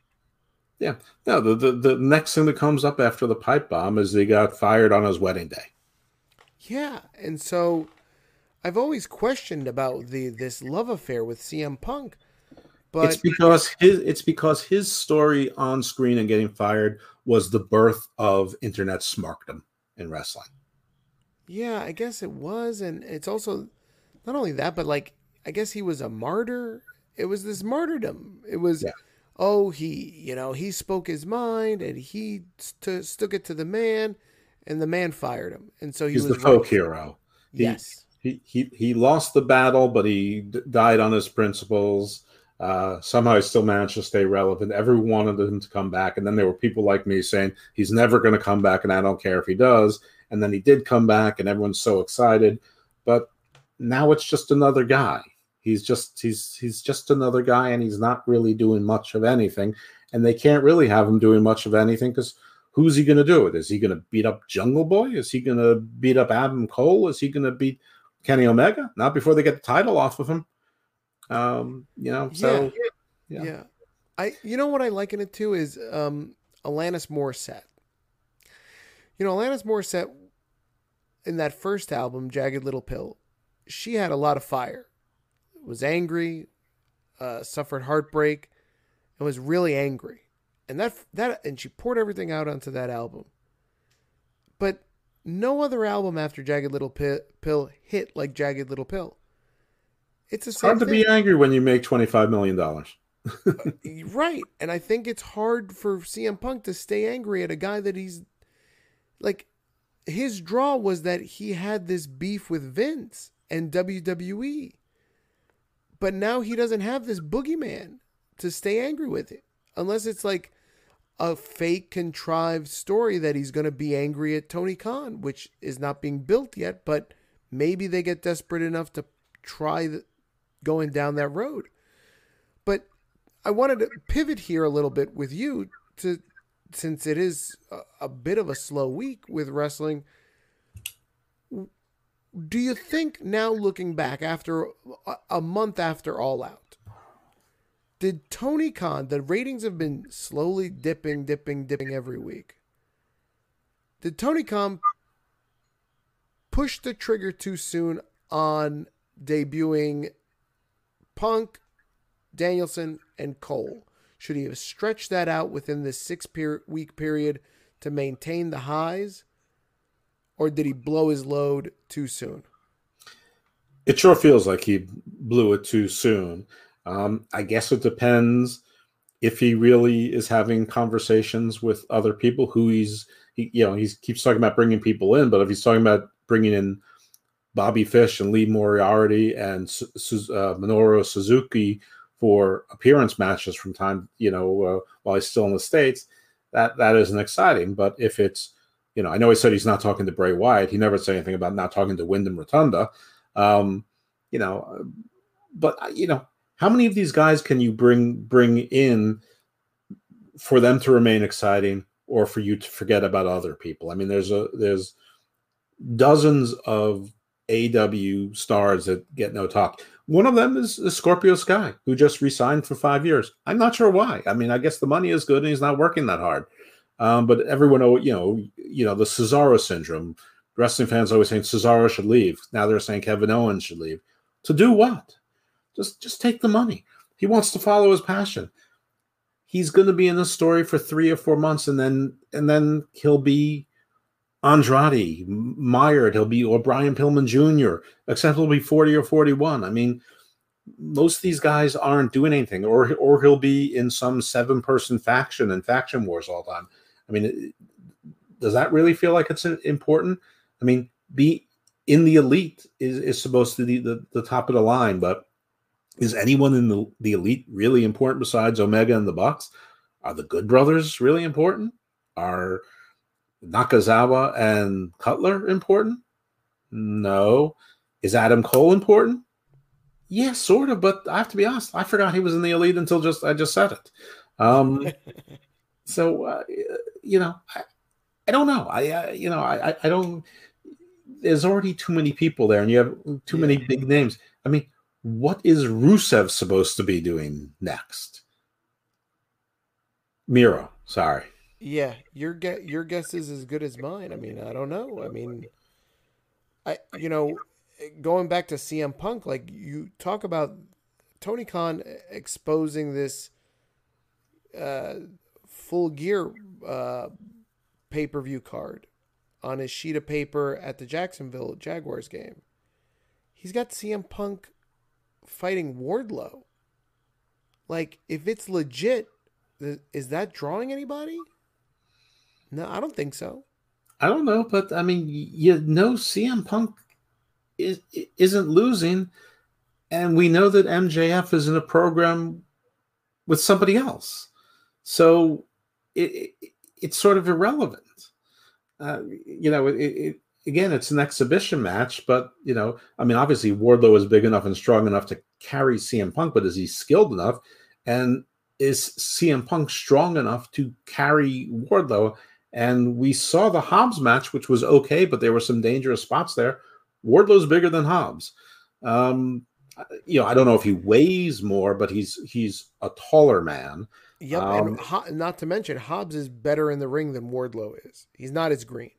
Yeah, no. The, the the next thing that comes up after the pipe bomb is he got fired on his wedding day. Yeah, and so I've always questioned about the this love affair with CM Punk but it's because his it's because his story on screen and getting fired was the birth of internet smarkdom in wrestling. Yeah, I guess it was, and it's also not only that, but like I guess he was a martyr. It was this martyrdom. It was, yeah. Oh, he, you know, he spoke his mind and he st- stuck it to the man, and the man fired him, and so he He's was the folk right. hero. He- Yes, He, he he lost the battle, but he d- died on his principles. Uh, somehow he still managed to stay relevant. Everyone wanted him to come back, and then there were people like me saying he's never going to come back, and I don't care if he does. And then he did come back, and everyone's so excited. But now it's just another guy. He's just he's he's just another guy, and he's not really doing much of anything. And they can't really have him doing much of anything because who's he going to do it? Is he going to beat up Jungle Boy? Is he going to beat up Adam Cole? Is he going to beat Kenny Omega? Not before they get the title off of him. Um, you know, so yeah. Yeah. I you know what I liken it to is um Alanis Morissette. You know, Alanis Morissette in that first album, Jagged Little Pill, she had a lot of fire. Was angry, uh, suffered heartbreak, and was really angry. And that that and she poured everything out onto that album. But no other album after Jagged Little Pi- Pill hit like Jagged Little Pill. It's it's hard to thing. be angry when you make twenty five million dollars. [laughs] Right. And I think it's hard for CM Punk to stay angry at a guy that he's like his draw was that he had this beef with Vince and WWE. But now he doesn't have this boogeyman to stay angry with it. Unless it's like a fake contrived story that he's going to be angry at Tony Khan, which is not being built yet, but maybe they get desperate enough to try the, going down that road. But I wanted to pivot here a little bit with you to since it is a, a bit of a slow week with wrestling. Do you think now looking back after a, month after All Out, did Tony Khan, the ratings have been slowly dipping, dipping, dipping every week. Did Tony Khan push the trigger too soon on debuting Punk, Danielson, and Cole? Should he have stretched that out within this six per- week period to maintain the highs? Or did he blow his load too soon? It sure feels like he blew it too soon. Um, I guess it depends if he really is having conversations with other people who he's, he, you know, he keeps talking about bringing people in, but if he's talking about bringing in Bobby Fish and Lee Moriarty and uh, Minoru Suzuki for appearance matches from time, you know, uh, while he's still in the states, that that isn't exciting. But if it's, you know, I know he said he's not talking to Bray Wyatt. He never said anything about not talking to Wyndham Rotunda. Um, you know, but uh, you know, how many of these guys can you bring bring in for them to remain exciting or for you to forget about other people? I mean, there's a there's dozens of AW stars that get no talk. One of them is, is Scorpio Sky, who just resigned for five years. I'm not sure why. I mean, I guess the money is good and he's not working that hard. Um, but everyone, you know, you know, the Cesaro syndrome. Wrestling fans always saying Cesaro should leave. Now they're saying Kevin Owens should leave. To do what? Just just take the money. He wants to follow his passion. He's going to be in the story for three or four months, and then and then he'll be Andrade, mired. he'll be or Brian Pillman Jr. Except he'll be forty or forty-one. I mean, most of these guys aren't doing anything, or or he'll be in some seven-person faction and faction wars all the time. I mean, does that really feel like it's important? I mean, be in the elite is, is supposed to be the, the top of the line, but is anyone in the, the elite really important besides Omega and the Bucks? Are the Good Brothers really important? Are Nakazawa and Cutler important? No. Is Adam Cole important? Yeah, sort of, but I have to be honest, I forgot he was in the elite until just I just said it. Um, [laughs] so uh, you know, I, I don't know. I, I you know, I, I don't. There's already too many people there, and you have too many big names. I mean, what is Rusev supposed to be doing next? Miro, sorry. Yeah, your guess your guess is as good as mine. I mean, I don't know. I mean, I you know, going back to CM Punk, like you talk about Tony Khan exposing this uh, full gear uh, pay per view card on his sheet of paper at the Jacksonville Jaguars game. He's got CM Punk fighting Wardlow. Like, if it's legit, is that drawing anybody? No, I don't think so. I don't know, but I mean, you know, CM Punk is, isn't losing, and we know that MJF is in a program with somebody else, so it, it it's sort of irrelevant. Uh, you know, it, again, it's an exhibition match, but you know, I mean, obviously Wardlow is big enough and strong enough to carry CM Punk, but is he skilled enough? And is CM Punk strong enough to carry Wardlow? And we saw the Hobbs match, which was okay, but there were some dangerous spots there. Wardlow's bigger than Hobbs. Um, you know, I don't know if he weighs more, but he's he's a taller man. Yep, um, and Ho- not to mention Hobbs is better in the ring than Wardlow is. He's not as green.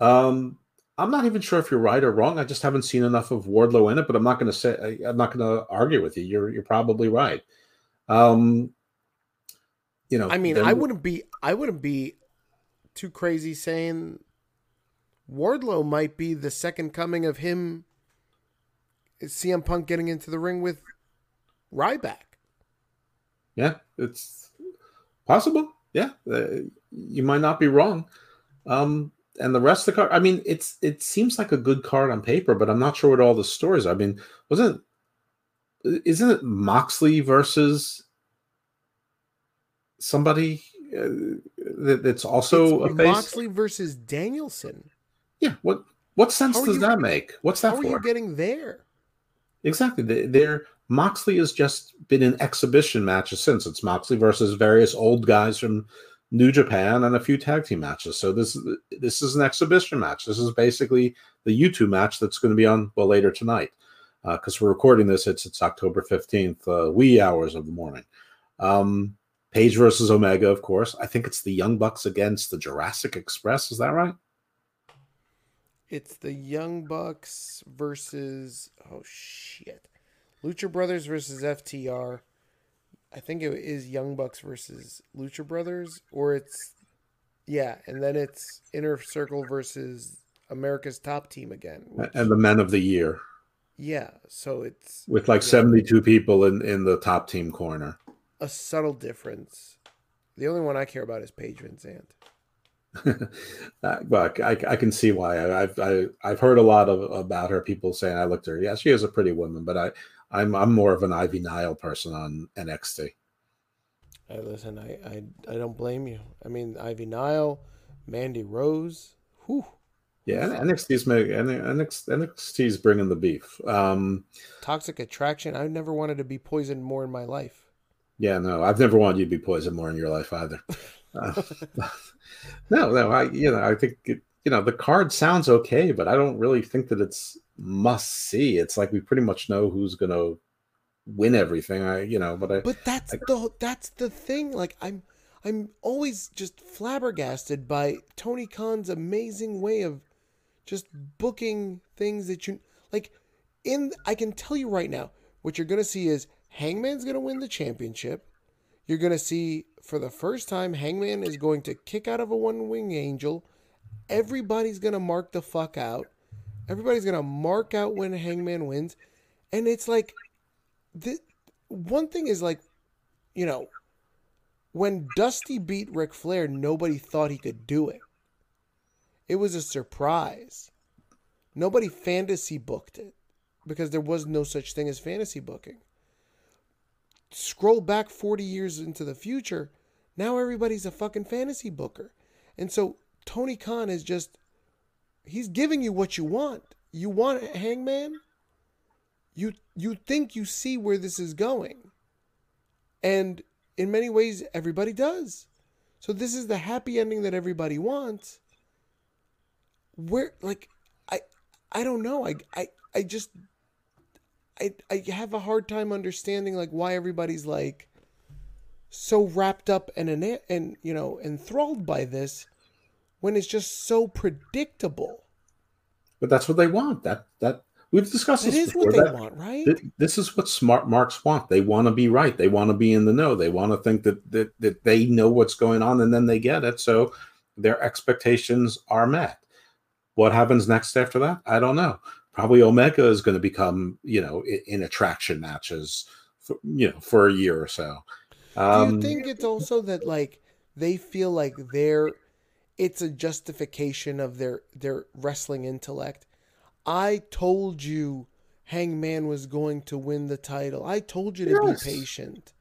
Um, I'm not even sure if you're right or wrong. I just haven't seen enough of Wardlow in it, but I'm not going to say I'm not going to argue with you. You're you're probably right. Um, you know, I mean, then, I wouldn't be I wouldn't be too crazy saying Wardlow might be the second coming of him. CM Punk getting into the ring with Ryback. Yeah, it's possible. Yeah, uh, you might not be wrong. Um, and the rest of the card, I mean, it's it seems like a good card on paper, but I'm not sure what all the stories. Are. I mean, wasn't isn't it Moxley versus somebody uh, that, that's also it's a face? Moxley versus Danielson. Yeah. What what sense does you, that make? What's that how for? How are you getting there? Exactly. They're Moxley has just been in exhibition matches since. It's Moxley versus various old guys from New Japan and a few tag team matches. So this this is an exhibition match. This is basically the YouTube match that's going to be on well later tonight because uh, we're recording this. It's it's October fifteenth, uh, wee hours of the morning. Um, Page versus Omega, of course. I think it's the Young Bucks against the Jurassic Express. Is that right? It's the Young Bucks versus oh shit, Lucha Brothers versus FTR. I think it is Young Bucks versus Lucha Brothers, or it's yeah, and then it's Inner Circle versus America's Top Team again, which, and the Men of the Year. Yeah, so it's with like yeah, seventy-two people in in the top team corner. A subtle difference. The only one I care about is Paige VanZant. Uh, well, I, I can see why. I've I, I've heard a lot of about her. People saying I looked at her. Yeah, she is a pretty woman, but I I'm I'm more of an Ivy Nile person on NXT. Hey, listen, I, I I don't blame you. I mean, Ivy Nile, Mandy Rose, whew. Yeah, NXT's NXT, NXT's bringing the beef. Um, Toxic attraction. I never wanted to be poisoned more in my life. Yeah, no, I've never wanted you to be poisoned more in your life either. [laughs] Uh, [laughs] no, no, I you know I think it, you know the card sounds okay, but I don't really think that it's must see. It's like we pretty much know who's gonna win everything. I you know, but I but that's I, the that's the thing. Like I'm I'm always just flabbergasted by Tony Khan's amazing way of just booking things that you like. In I can tell you right now, what you're gonna see is Hangman's gonna win the championship. You're gonna see for the first time, Hangman is going to kick out of a one wing angel. Everybody's gonna mark the fuck out. Everybody's gonna mark out when Hangman wins, and it's like, the one thing is like, you know, when Dusty beat Ric Flair, nobody thought he could do it. It was a surprise. Nobody fantasy booked it because there was no such thing as fantasy booking. Scroll back 40 years into the future, now everybody's a fucking fantasy booker. And so Tony Khan is just he's giving you what you want. You want Hangman? You you think you see where this is going. And in many ways everybody does. So this is the happy ending that everybody wants where like I I don't know. I I I just I I have a hard time understanding like why everybody's like so wrapped up and and you know enthralled by this when it's just so predictable. But that's what they want. That that we've discussed this. It is what they that, want, right? Th- this is what smart marks want. They want to be right. They want to be in the know. They want to think that that that they know what's going on and then they get it. So their expectations are met. What happens next after that? I don't know. Probably Omega is going to become, you know, in, in attraction matches, for, you know, for a year or so. Um, Do you um, think it's also that like they feel like they're it's a justification of their their wrestling intellect. I told you Hangman was going to win the title. I told you to Yes. be patient.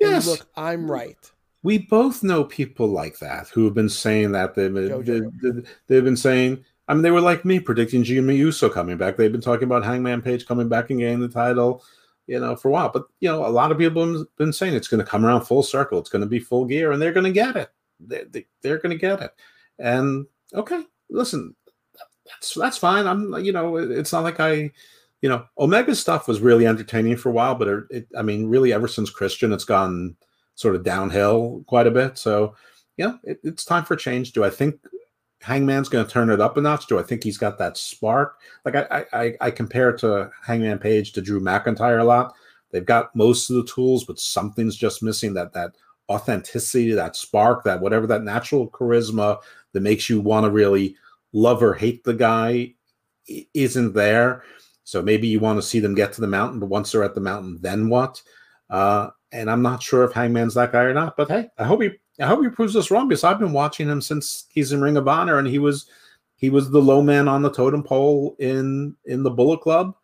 Yes. And look, I'm right. we both know people like that who have been saying that they've been, Jojo. they- they've been saying I mean they were like me predicting Jimmy Uso coming back. They've been talking about Hangman Page coming back and getting the title, you know, for a while. But you know, a lot of people have been saying it's going to come around full circle. It's going to be full gear, and they're going to get it. They, they, they're going to get it. And okay, listen, that's that's fine. I'm you know, it's not like I. You know, Omega stuff was really entertaining for a while, but it, it, I mean, really, ever since Christian, it's gone sort of downhill quite a bit. So, yeah, it, it's time for change. Do I think Hangman's going to turn it up a notch? Do I think he's got that spark? Like I, I, I compare to Hangman Page to Drew McIntyre a lot. They've got most of the tools, but something's just missing. That that authenticity, that spark, that whatever, that natural charisma that makes you want to really love or hate the guy isn't there. So maybe you want to see them get to the mountain, but once they're at the mountain, then what? Uh, and I'm not sure if Hangman's that guy or not. But hey, I hope he I hope he proves us wrong because I've been watching him since he's in Ring of Honor, and he was he was the low man on the totem pole in in the Bullet Club.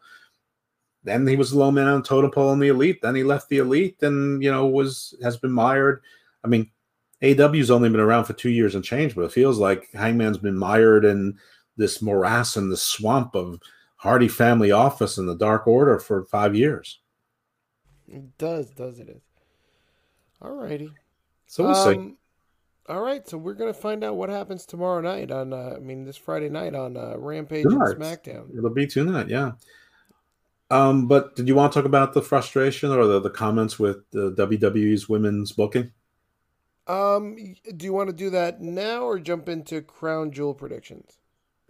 Then he was the low man on the totem pole in the Elite. Then he left the Elite, and you know was has been mired. I mean, AW's only been around for two years and change, but it feels like Hangman's been mired in this morass and the swamp of Hardy Family Office and the Dark Order for five years. It does, does it is. Alrighty. So we'll see. Um, All right, so we're gonna find out what happens tomorrow night on. Uh, I mean, this Friday night on uh, Rampage Tonight. and SmackDown. It'll be tonight, yeah. Um, but did you want to talk about the frustration or the, the comments with the WWE's women's booking? Um, do you want to do that now or jump into Crown Jewel predictions?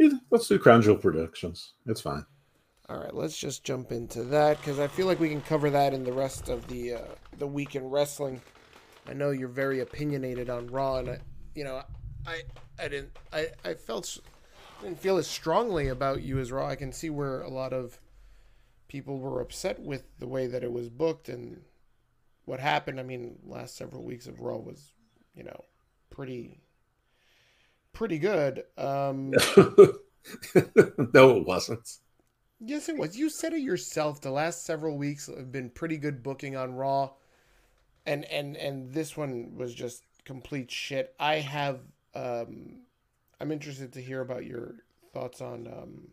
Either. Let's do Crown Jewel predictions. It's fine. All right, let's just jump into that because I feel like we can cover that in the rest of the uh, the week in wrestling. I know you're very opinionated on Raw, and I, you know, I I didn't I I felt didn't feel as strongly about you as Raw. I can see where a lot of people were upset with the way that it was booked and what happened. I mean, last several weeks of Raw was, you know, pretty pretty good. Um, [laughs] no, it wasn't. Yes, it was. You said it yourself. The last several weeks have been pretty good booking on Raw, and and and this one was just complete shit. I have. Um, I'm interested to hear about your thoughts on um,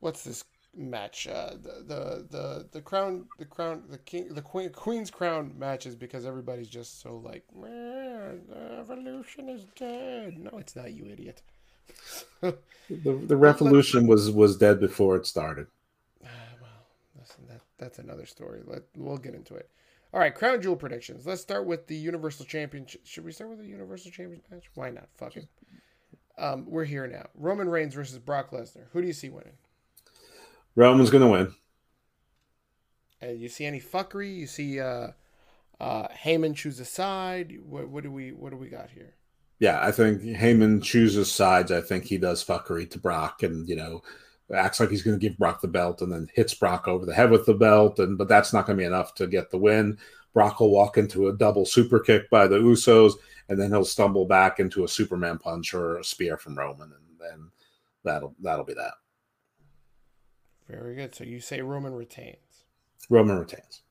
what's this match? Uh, the, the the the crown, the crown, the king, the queen, queen's crown matches because everybody's just so like, the evolution is dead. No, it's not. You idiot. [laughs] The, the revolution was was dead before it started. Ah, well, listen, that that's another story. Let we'll get into it. All right, crown jewel predictions. Let's start with the Universal Championship. Should we start with the Universal Championship match? Why not? Fuck it. Um, we're here now. Roman Reigns versus Brock Lesnar. Who do you see winning? Roman's gonna win. Uh, you see any fuckery? You see uh, uh, Heyman choose a side. What, what do we what do we got here? Yeah, I think Heyman chooses sides. I think he does fuckery to Brock, and you know, acts like he's going to give Brock the belt, and then hits Brock over the head with the belt, and but that's not going to be enough to get the win. Brock will walk into a double super kick by the Usos, and then he'll stumble back into a Superman punch or a spear from Roman, and then that'll that'll be that. Very good. So you say Roman retains. Roman retains.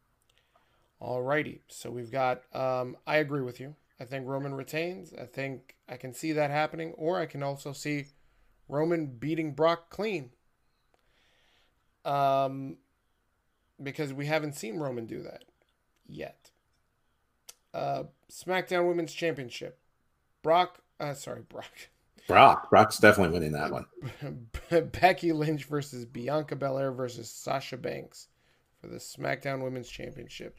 Alrighty. So we've got. Um, I agree with you. I think Roman retains. I think I can see that happening, or I can also see Roman beating Brock clean. Um, because we haven't seen Roman do that yet. Uh, SmackDown Women's Championship. Brock. Uh, sorry, Brock. Brock. Brock's definitely winning that one. [laughs] Becky Lynch versus Bianca Belair versus Sasha Banks for the SmackDown Women's Championship.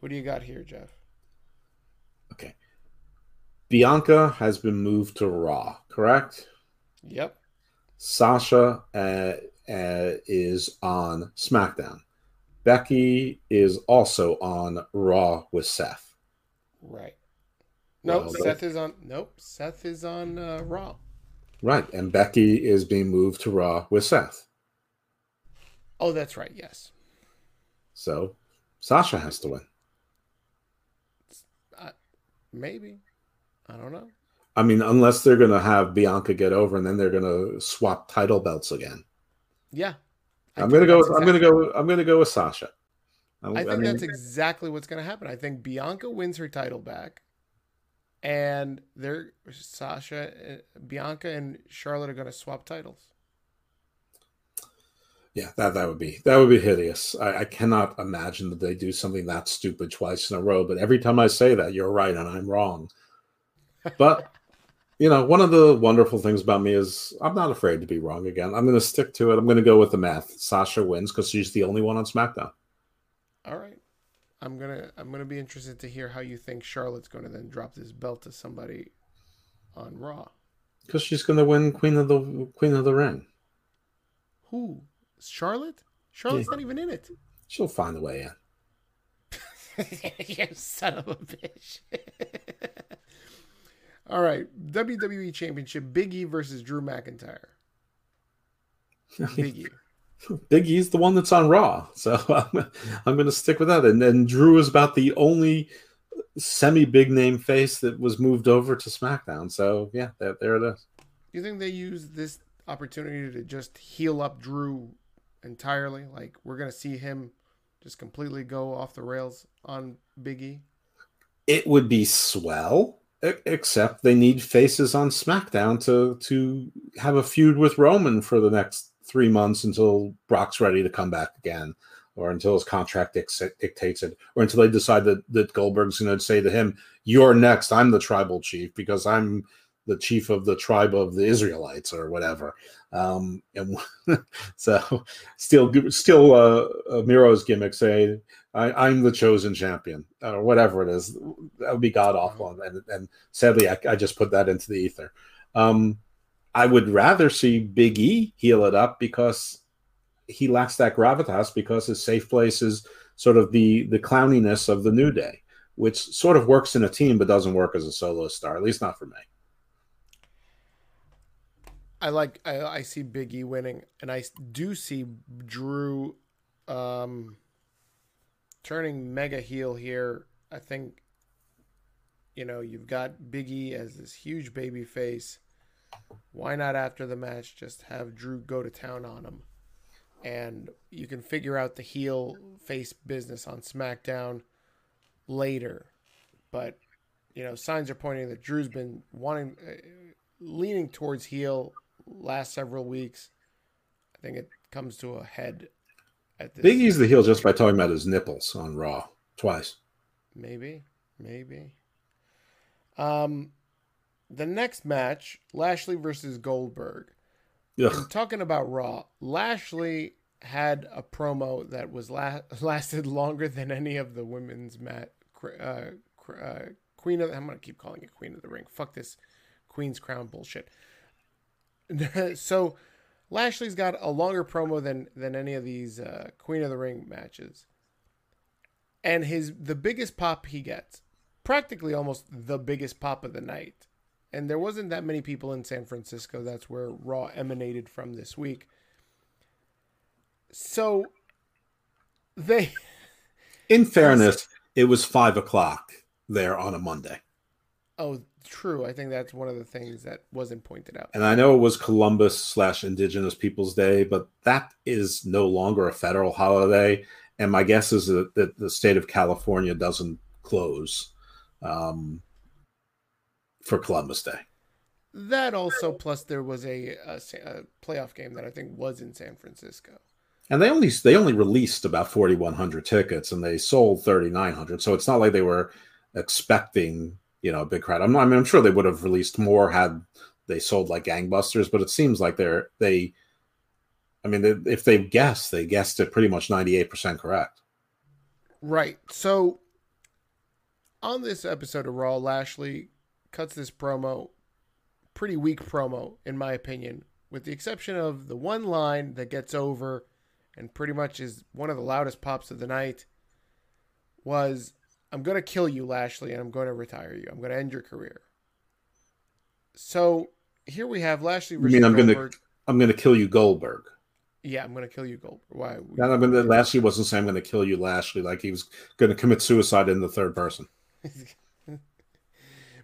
Who do you got here, Jeff? Okay. Bianca has been moved to Raw, correct? Yep. Sasha uh, uh, is on SmackDown. Becky is also on Raw with Seth. Right. Nope. Well, Seth is on. Nope. Seth is on uh, Raw. Right. And Becky is being moved to Raw with Seth. Oh, that's right. Yes. So Sasha has to win. Maybe. I don't know. I mean, unless they're going to have Bianca get over and then they're going to swap title belts again. Yeah. I am to go. Exactly I'm to go. I'm to go with Sasha. I, I think I mean, that's exactly what's to happen. I think Bianca wins her title back, and they're Sasha, uh, Bianca, and Charlotte are to swap titles. Yeah, that that would be that would be hideous. I, I, cannot imagine that they do something that stupid twice in a row. But every time I say that, you're right and I'm wrong. But you know, one of the wonderful things about me is I'm not afraid to be wrong again. I'm going to stick to it. I'm going to go with the math. Sasha wins because she's the only one on SmackDown. All right. I'm gonna I'm gonna be interested to hear how you think Charlotte's going to then drop this belt to somebody on Raw. Because she's going to win Queen of the Queen of the Ring. Who? Charlotte? Charlotte's yeah. not even in it. She'll find a way in. [laughs] you son of a bitch. [laughs] All right, WWE Championship: Big E versus Drew McIntyre. Big E. [laughs] Big E's the one that's on Raw, so [laughs] I'm, I'm going to stick with that. And then Drew is about the only semi big name face that was moved over to SmackDown. So yeah, there, there it is. Do you think they use this opportunity to just heel up Drew entirely? Like we're going to see him just completely go off the rails on Big E? It would be swell except they need faces on SmackDown to to have a feud with Roman for the next three months until Brock's ready to come back again, or until his contract dictates it, or until they decide that that Goldberg's going to say to him, "You're next. I'm the tribal chief because I'm." The chief of the tribe of the Israelites, or whatever, um, and [laughs] so still, still, uh, Miro's gimmick say I, am the chosen champion, or whatever it is. That would be god awful, mm-hmm. and, and sadly, I, I, just put that into the ether. Um, I would rather see Big E heel it up because he lacks that gravitas because his safe place is sort of the the clowniness of the New Day, which sort of works in a team but doesn't work as a solo star, at least not for me. I like I, I see Big E winning, and I do see Drew. Um, turning mega heel here. I think, you know, you've got Biggie as this huge baby face. Why not after the match just have Drew go to town on him? And you can figure out the heel face business on SmackDown later. But, you know, signs are pointing that Drew's been wanting, uh, leaning towards heel last several weeks. I think it comes to a head at this. Big E's the heel just by talking about his nipples on Raw twice. Maybe, maybe. Um, the next match, Lashley versus Goldberg. Yeah, talking about Raw, Lashley had a promo that was la- [laughs] lasted longer than any of the women's match. Uh, uh, Queen of I'm gonna keep calling it Queen of the Ring. Fuck this Queen's Crown bullshit. [laughs] so Lashley's got a longer promo than than any of these uh, Queen of the Ring matches, and his the biggest pop he gets, practically almost the biggest pop of the night, and there wasn't that many people in San Francisco. That's where Raw emanated from this week. So, they. In [laughs] fairness, it was five o'clock there on a Monday. Oh, true. I think that's one of the things that wasn't pointed out. And I know it was Columbus slash Indigenous Peoples Day, but that is no longer a federal holiday. And my guess is that, that the state of California doesn't close um, for Columbus Day. That also, plus there was a, a, a playoff game that I think was in San Francisco and they only they only released about 4100 tickets and they sold 3900 so it's not like they were expecting you know a big crowd. I'm not, I mean I'm sure they would have released more had they sold like gangbusters, but it seems like they're they. I mean, they, if they guessed, they guessed it pretty much 98% correct. Right. So on this episode of Raw, Lashley cuts this promo, pretty weak promo in my opinion, with the exception of the one line that gets over and pretty much is one of the loudest pops of the night was I'm going to kill you, Lashley, and I'm going to retire you. I'm going to end your career. So here we have Lashley you mean I'm Gonna, I'm going to kill you, Goldberg. Yeah, I'm going to kill you, Goldberg. Why? No, I'm gonna, Lashley wasn't saying I'm going to kill you, Lashley, like he was going to commit suicide in the third person. [laughs]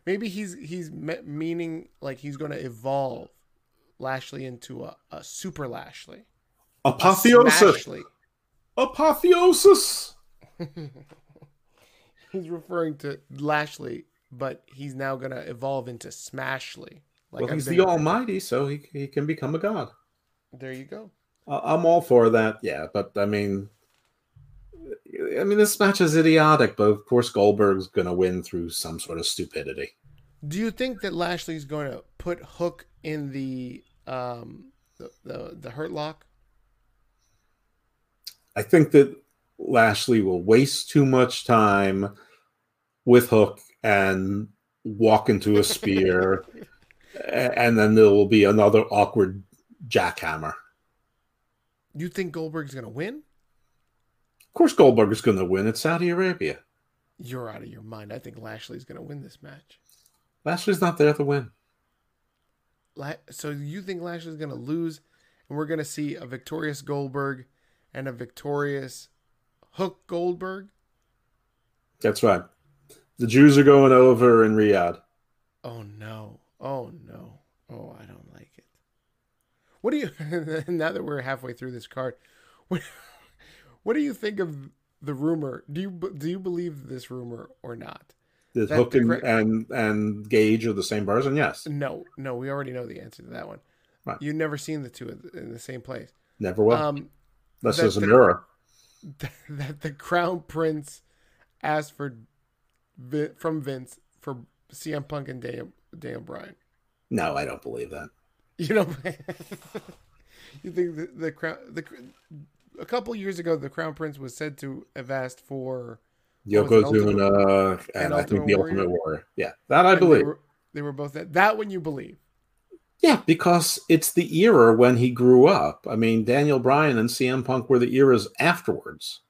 maybe he's he's meaning like he's going to evolve Lashley into a, a super Lashley. A Apotheosis. [laughs] He's referring to Lashley, but he's now going to evolve into Smashley. Like well, he's the Almighty, so he he can become a god. There you go. I'm all for that. Yeah, but I mean, I mean, this match is idiotic, but of course Goldberg's going to win through some sort of stupidity. Do you think that Lashley's going to put Hook in the um the the, the Hurt Lock? I think that Lashley will waste too much time with Hook and walk into a spear, [laughs] and then there will be another awkward jackhammer. You think Goldberg's going to win? Of course, Goldberg is going to win. It's Saudi Arabia. You're out of your mind. I think Lashley's going to win this match. Lashley's not there to win. La- so you think Lashley's going to lose, and we're going to see a victorious Goldberg and a victorious Hook Goldberg? That's right. The Jews are going over in Riyadh. Oh no! Oh no! Oh, I don't like it. What do you? [laughs] now that we're halfway through this card, what? [laughs] What do you think of the rumor? Do you do you believe this rumor or not? That, that Hook and, and, and Gage are the same person? Yes. No, no, we already know the answer to that one. Right. You've never seen the two in the same place. Never will. Um, Unless there's a the, mirror. [laughs] That the Crown Prince asked for from Vince for CM Punk and Daniel, Daniel Bryan. No, I don't believe that. You know, [laughs] you think the, the crown the a couple years ago, the Crown Prince was said to have asked for Yokozuna and, and I think the Ultimate Warrior. Yeah, that I and believe. They were, they were both that. That one you believe. Yeah, because it's the era when he grew up. I mean, Daniel Bryan and CM Punk were the eras afterwards.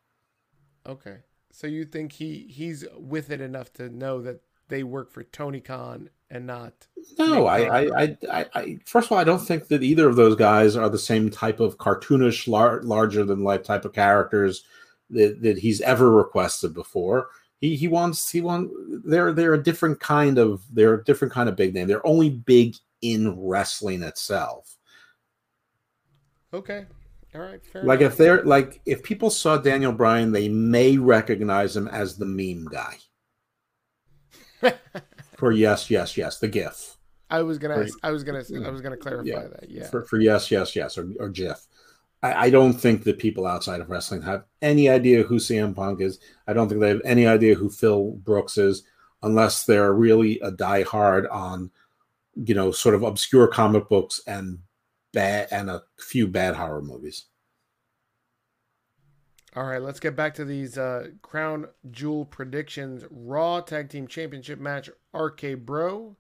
Okay, so you think he he's with it enough to know that they work for Tony Khan and not. No, I, I, I, I, first of all, I don't think that either of those guys are the same type of cartoonish, lar- larger than life type of characters that, that he's ever requested before. He he wants he want they're they're a different kind of they're a different kind of big name. They're only big in wrestling itself. Okay. All right. like enough. if they're like if people saw Daniel Bryan, they may recognize him as the meme guy. [laughs] for yes, yes, yes, the GIF. I was gonna, for, I was gonna, I was gonna clarify yeah, that. Yeah. For, for yes, yes, yes, or, or GIF. I, I, don't think that people outside of wrestling have any idea who CM Punk is. I don't think they have any idea who Phil Brooks is, unless they're really a diehard on, you know, sort of obscure comic books and bad and a few bad horror movies. All right, let's get back to these uh, crown jewel predictions. Raw Tag Team Championship match: RK Bro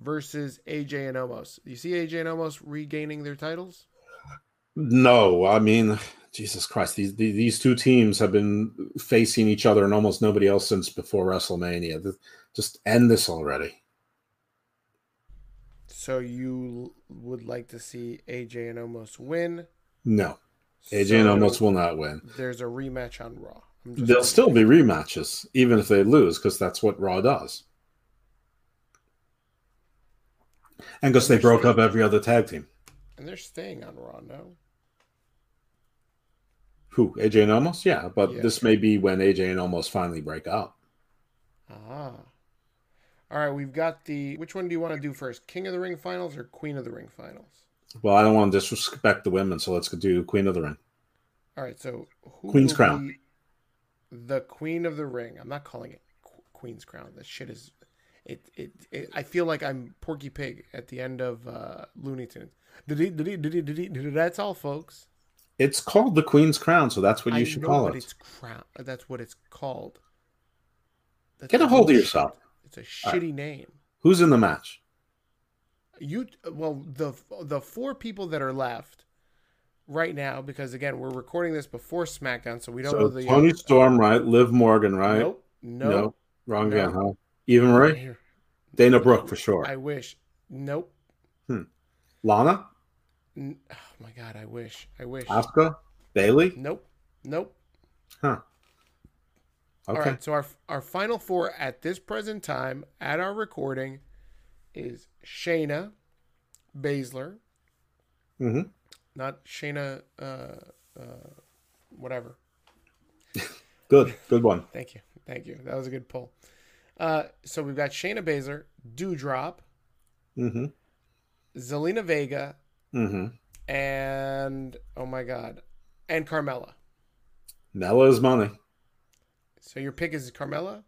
versus AJ and Omos. Do you see AJ and Omos regaining their titles? No, I mean, Jesus Christ, these these two teams have been facing each other and almost nobody else since before WrestleMania. Just end this already. So you would like to see AJ and Omos win? No. AJ so and Omos will not win. There's a rematch on Raw. There'll still be rematches, even if they lose, because that's what Raw does. And because they broke staying, up every other tag team. And they're staying on Raw, no? Who? AJ and Omos? Yeah, but yeah. this may be when AJ and Omos finally break up. Ah. All right, we've got the. Which one do you want to do first? King of the Ring finals or Queen of the Ring finals? Well, I don't want to disrespect the women, so let's do Queen of the Ring. All right, so Queen's Crown. The Queen of the Ring. I'm not calling it Queen's Crown. This shit is. It, it, it I feel like I'm Porky Pig at the end of uh, Looney Tunes. That's all, folks. It's called the Queen's Crown, so that's what you I should call it. It's crown. That's what it's called. That's Get a hold of yourself. It's a shitty right. name. Who's in the match? you well the the four people that are left right now because again we're recording this before SmackDown, so we don't so know the Toni Storm, right? Liv Morgan, right? Nope, nope, no, wrong nope. again, huh? Eva Marie, Dana Brooke for sure. I wish. Nope. Hmm. Lana. Oh my god, I wish. I wish. Asuka, Bayley. Nope. Nope. Huh. All right. So our our final four at this present time at our recording is Shayna Baszler, hmm not Shayna, uh, uh, whatever. [laughs] Good. Good one. Thank you, thank you. That was a good pull. Uh, so we've got Shayna Baszler, Doudrop, hmm Zelina Vega, hmm and oh my god, and Carmella. Mella's money. So your pick is Carmella.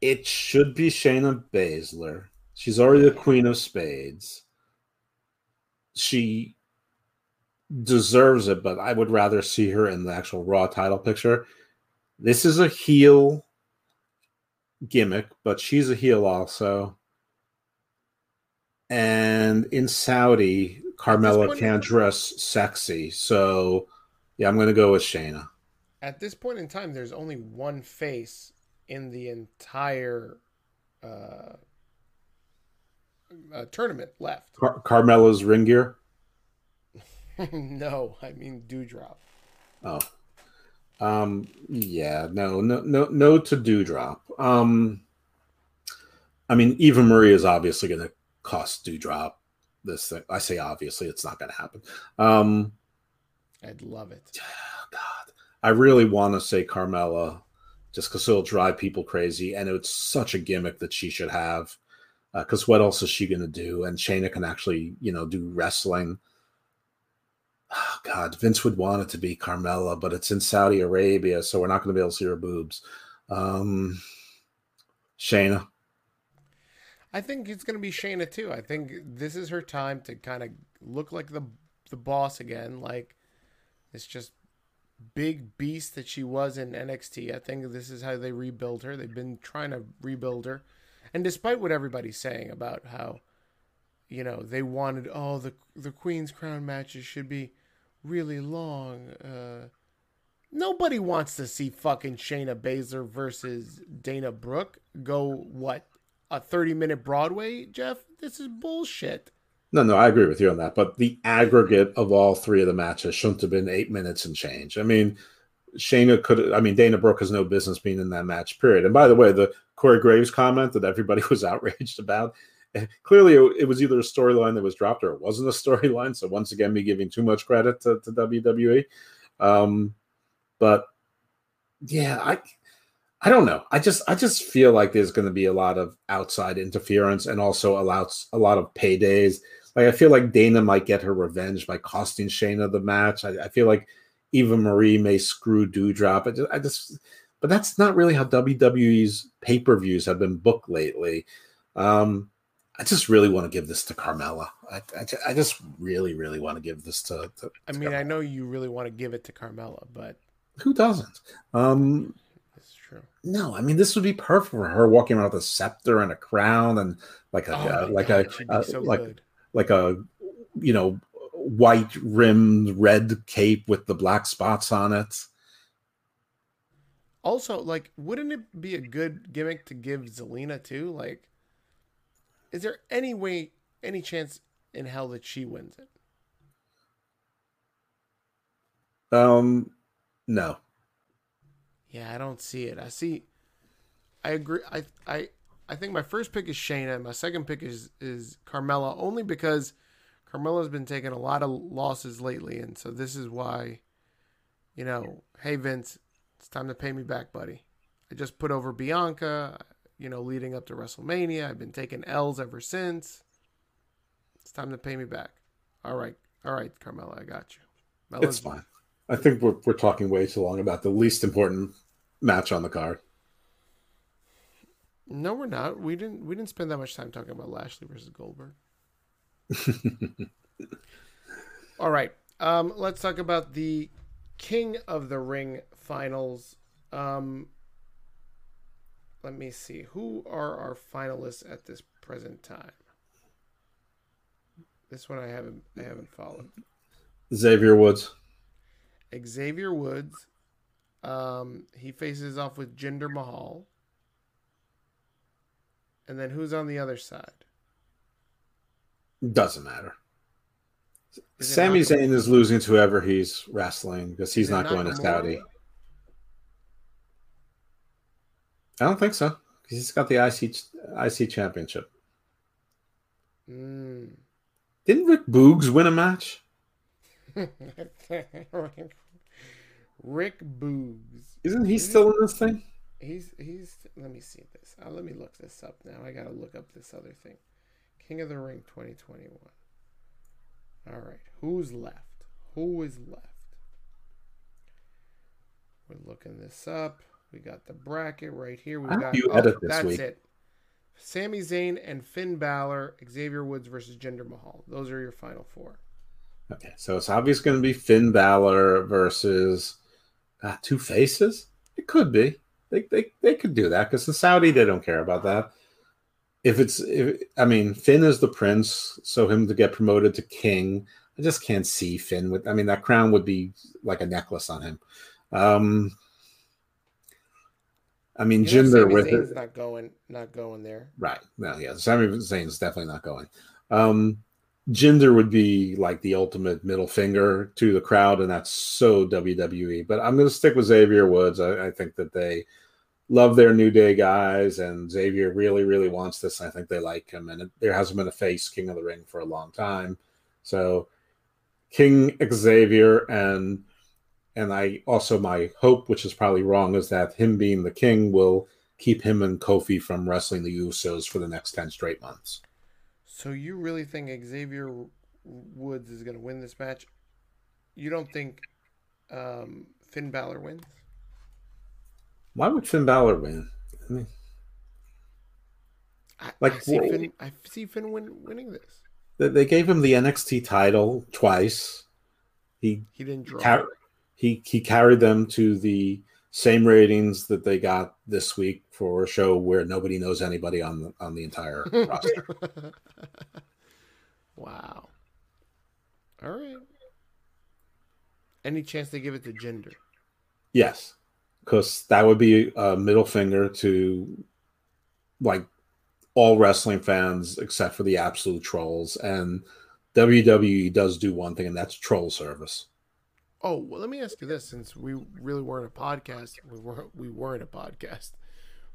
It should be Shayna Baszler. She's already the queen of spades. She deserves it, but I would rather see her in the actual Raw title picture. This is a heel gimmick, but she's a heel also. And in Saudi, Carmella can't dress sexy. So, yeah, I'm going to go with Shayna. At this point in time, there's only one face in the entire uh, uh, tournament left. Car- Carmella's ring gear. [laughs] no, I mean Doudrop. Oh. Um yeah, no, no, no, no to Doudrop. Um I mean, Eva Marie is obviously gonna cost Doudrop this thing. I say obviously it's not gonna happen. Um I'd love it. [sighs] God. I really want to say Carmella just because it'll drive people crazy, and it's such a gimmick that she should have. Because what else is she going to do? And Shayna can actually, you know, do wrestling. Oh, God, Vince would want it to be Carmella, but it's in Saudi Arabia, so we're not going to be able to see her boobs. Um, Shayna, I think it's going to be Shayna too. I think this is her time to kind of look like the the boss again, like it's just big beast that she was in NXT. I think this is how they rebuild her. They've been trying to rebuild her, and despite what everybody's saying about how, you know, they wanted oh the the Queen's Crown matches should be really long. Uh, nobody wants to see fucking Shayna Baszler versus Dana Brooke go what a 30 minute Broadway, Jeff? This is bullshit. No, no, I agree with you on that. But the aggregate of all three of the matches shouldn't have been eight minutes and change. I mean, Shayna could. I mean, Dana Brooke has no business being in that match. Period. And by the way, the Corey Graves comment that everybody [laughs] was outraged about. eh, Clearly, it, was either a storyline that was dropped or it wasn't a [laughs] storyline. So once again, me giving too much credit to, to WWE. Um, but yeah, I I don't know. I just I just feel like there's going to be a lot of outside interference and also a lot a lot of paydays. Like I feel like Dana might get her revenge by costing Shayna the match. I, I feel like Eva Marie may screw Doudrop. I just, I just, but that's not really how WWE's pay per views have been booked lately. Um, I just really want to give this to Carmella. I, I, I just really, really want to give this to. to I to mean, I know you really want to give it to Carmella, but who doesn't? Um, it's true. No, I mean this would be perfect for her walking around with a scepter and a crown and like a Oh uh, like God, a uh, so like good. Like a you know white rimmed red cape with the black spots on it. Also, like, wouldn't it be a good gimmick to give Zelina too? Like, is there any way, any chance in hell that she wins it? Um, no, Yeah, I don't see it. I see. I agree. I I I think my first pick is Shayna. And my second pick is is Carmella, only because Carmella's been taking a lot of losses lately, and so this is why. You know, hey Vince, it's time to pay me back, buddy. I just put over Bianca. You know, leading up to WrestleMania, I've been taking L's ever since. It's time to pay me back. All right, all right, Carmella, I got you. it's fine. I think we're we're talking way too long about the least important match on the card. No, we're not. We didn't. We didn't spend that much time talking about Lashley versus Goldberg. [laughs] All right. Um, let's talk about the King of the Ring finals. Um, let me see. Who are our finalists at this present time? This one I haven't. I haven't followed. Xavier Woods. Xavier Woods. Um, he faces off with Jinder Mahal. And then who's on the other side? Doesn't matter. Is it Sami Zayn is losing to whoever he's wrestling because he's it not going to? Saudi. I don't think so. He's got the IC IC championship. Mm. Didn't Rick Boogs win a match? [laughs] Rick Boogs. Isn't he still in this thing? He's he's. Let me see this. Uh, let me look this up now. I gotta look up this other thing. King of the Ring 2021. All right, who's left? Who is left? We're looking this up. We got the bracket right here. We got. you oh, edit this that's week? it. Sami Zayn and Finn Balor, Xavier Woods versus Jinder Mahal. Those are your final four. Okay, so it's obviously going to be Finn Balor versus uh, two faces. It could be. They they, they could do that because in Saudi they don't care about that. If it's, if, I mean, Finn is the prince, so him to get promoted to king, I just can't see Finn with. I mean, that crown would be like a necklace on him. Um, I mean, You know, Jinder Sami with Zayn's it, not going, not going there. right? No, yeah, Sami Zayn's definitely not going. Um, Jinder would be like the ultimate middle finger to the crowd, and that's so WWE. But I'm going to stick with Xavier Woods. I, I think that they love their New Day guys, and Xavier really, really wants this. I think they like him, and it, there hasn't been a face King of the Ring for a long time. So King Xavier, and and I also my hope, which is probably wrong, is that him being the king will keep him and Kofi from wrestling the Usos for the next ten straight months. So you really think Xavier Woods is going to win this match? You don't think um, Finn Balor wins? Why would Finn Balor win? I mean, Like, I see. Finn. I see Finn win, winning this. they, they gave him the NXT title twice. He He didn't draw. car- he he carried them to the same ratings that they got this week for a show where nobody knows anybody on the on the entire [laughs] roster. wow. All right. Any chance they give it to Jinder? Yes, because that would be a middle finger to like all wrestling fans except for the absolute trolls. And WWE does do one thing, and that's troll service. Oh, well, let me ask you this: since we really weren't a podcast, we weren't we weren't a podcast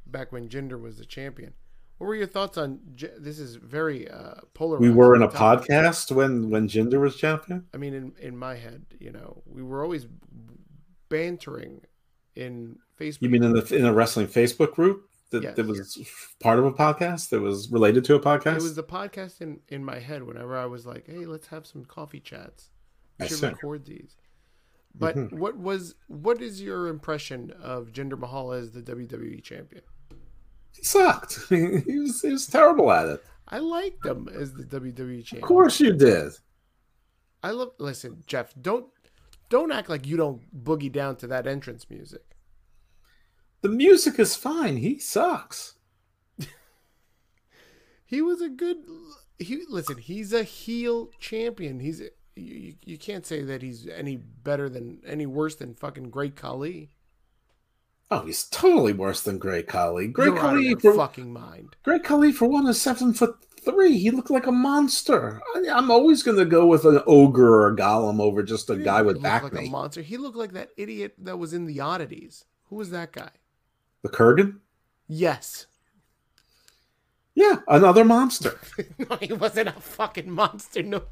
back when Jinder was the champion. What were your thoughts on? This is very uh, polarized. We were in a topic. podcast when when Jinder was champion. I mean, in in my head, you know, we were always bantering in Facebook. You mean in the in a wrestling Facebook group that, Yes. that was part of a podcast that was related to a podcast? It was the podcast in in my head whenever I was like, "Hey, let's have some coffee chats. We I should see. record these." But Mhm. what was what is your impression of Jinder Mahal as the WWE champion? he sucked. [laughs] he was he was terrible at it. I liked him as the WWE champion. Of course you did. I love. Listen, Jeff, don't don't act like you don't boogie down to that entrance music. The music is fine. He sucks. [laughs] He was a good. He listen. He's a heel champion. He's you, you can't say that he's any better than any worse than fucking Great Khali. Oh, he's totally worse than Great Khali. Great You're Khali for fucking mind. Great Khali for one is seven foot three. He looked like a monster. I, I'm always going to go with an ogre or a golem over just a guy with back like a monster. He looked like that idiot that was in the oddities. Who was that guy? The Kurrgan. Yes. Yeah, another monster. [laughs] no, he wasn't a fucking monster. No,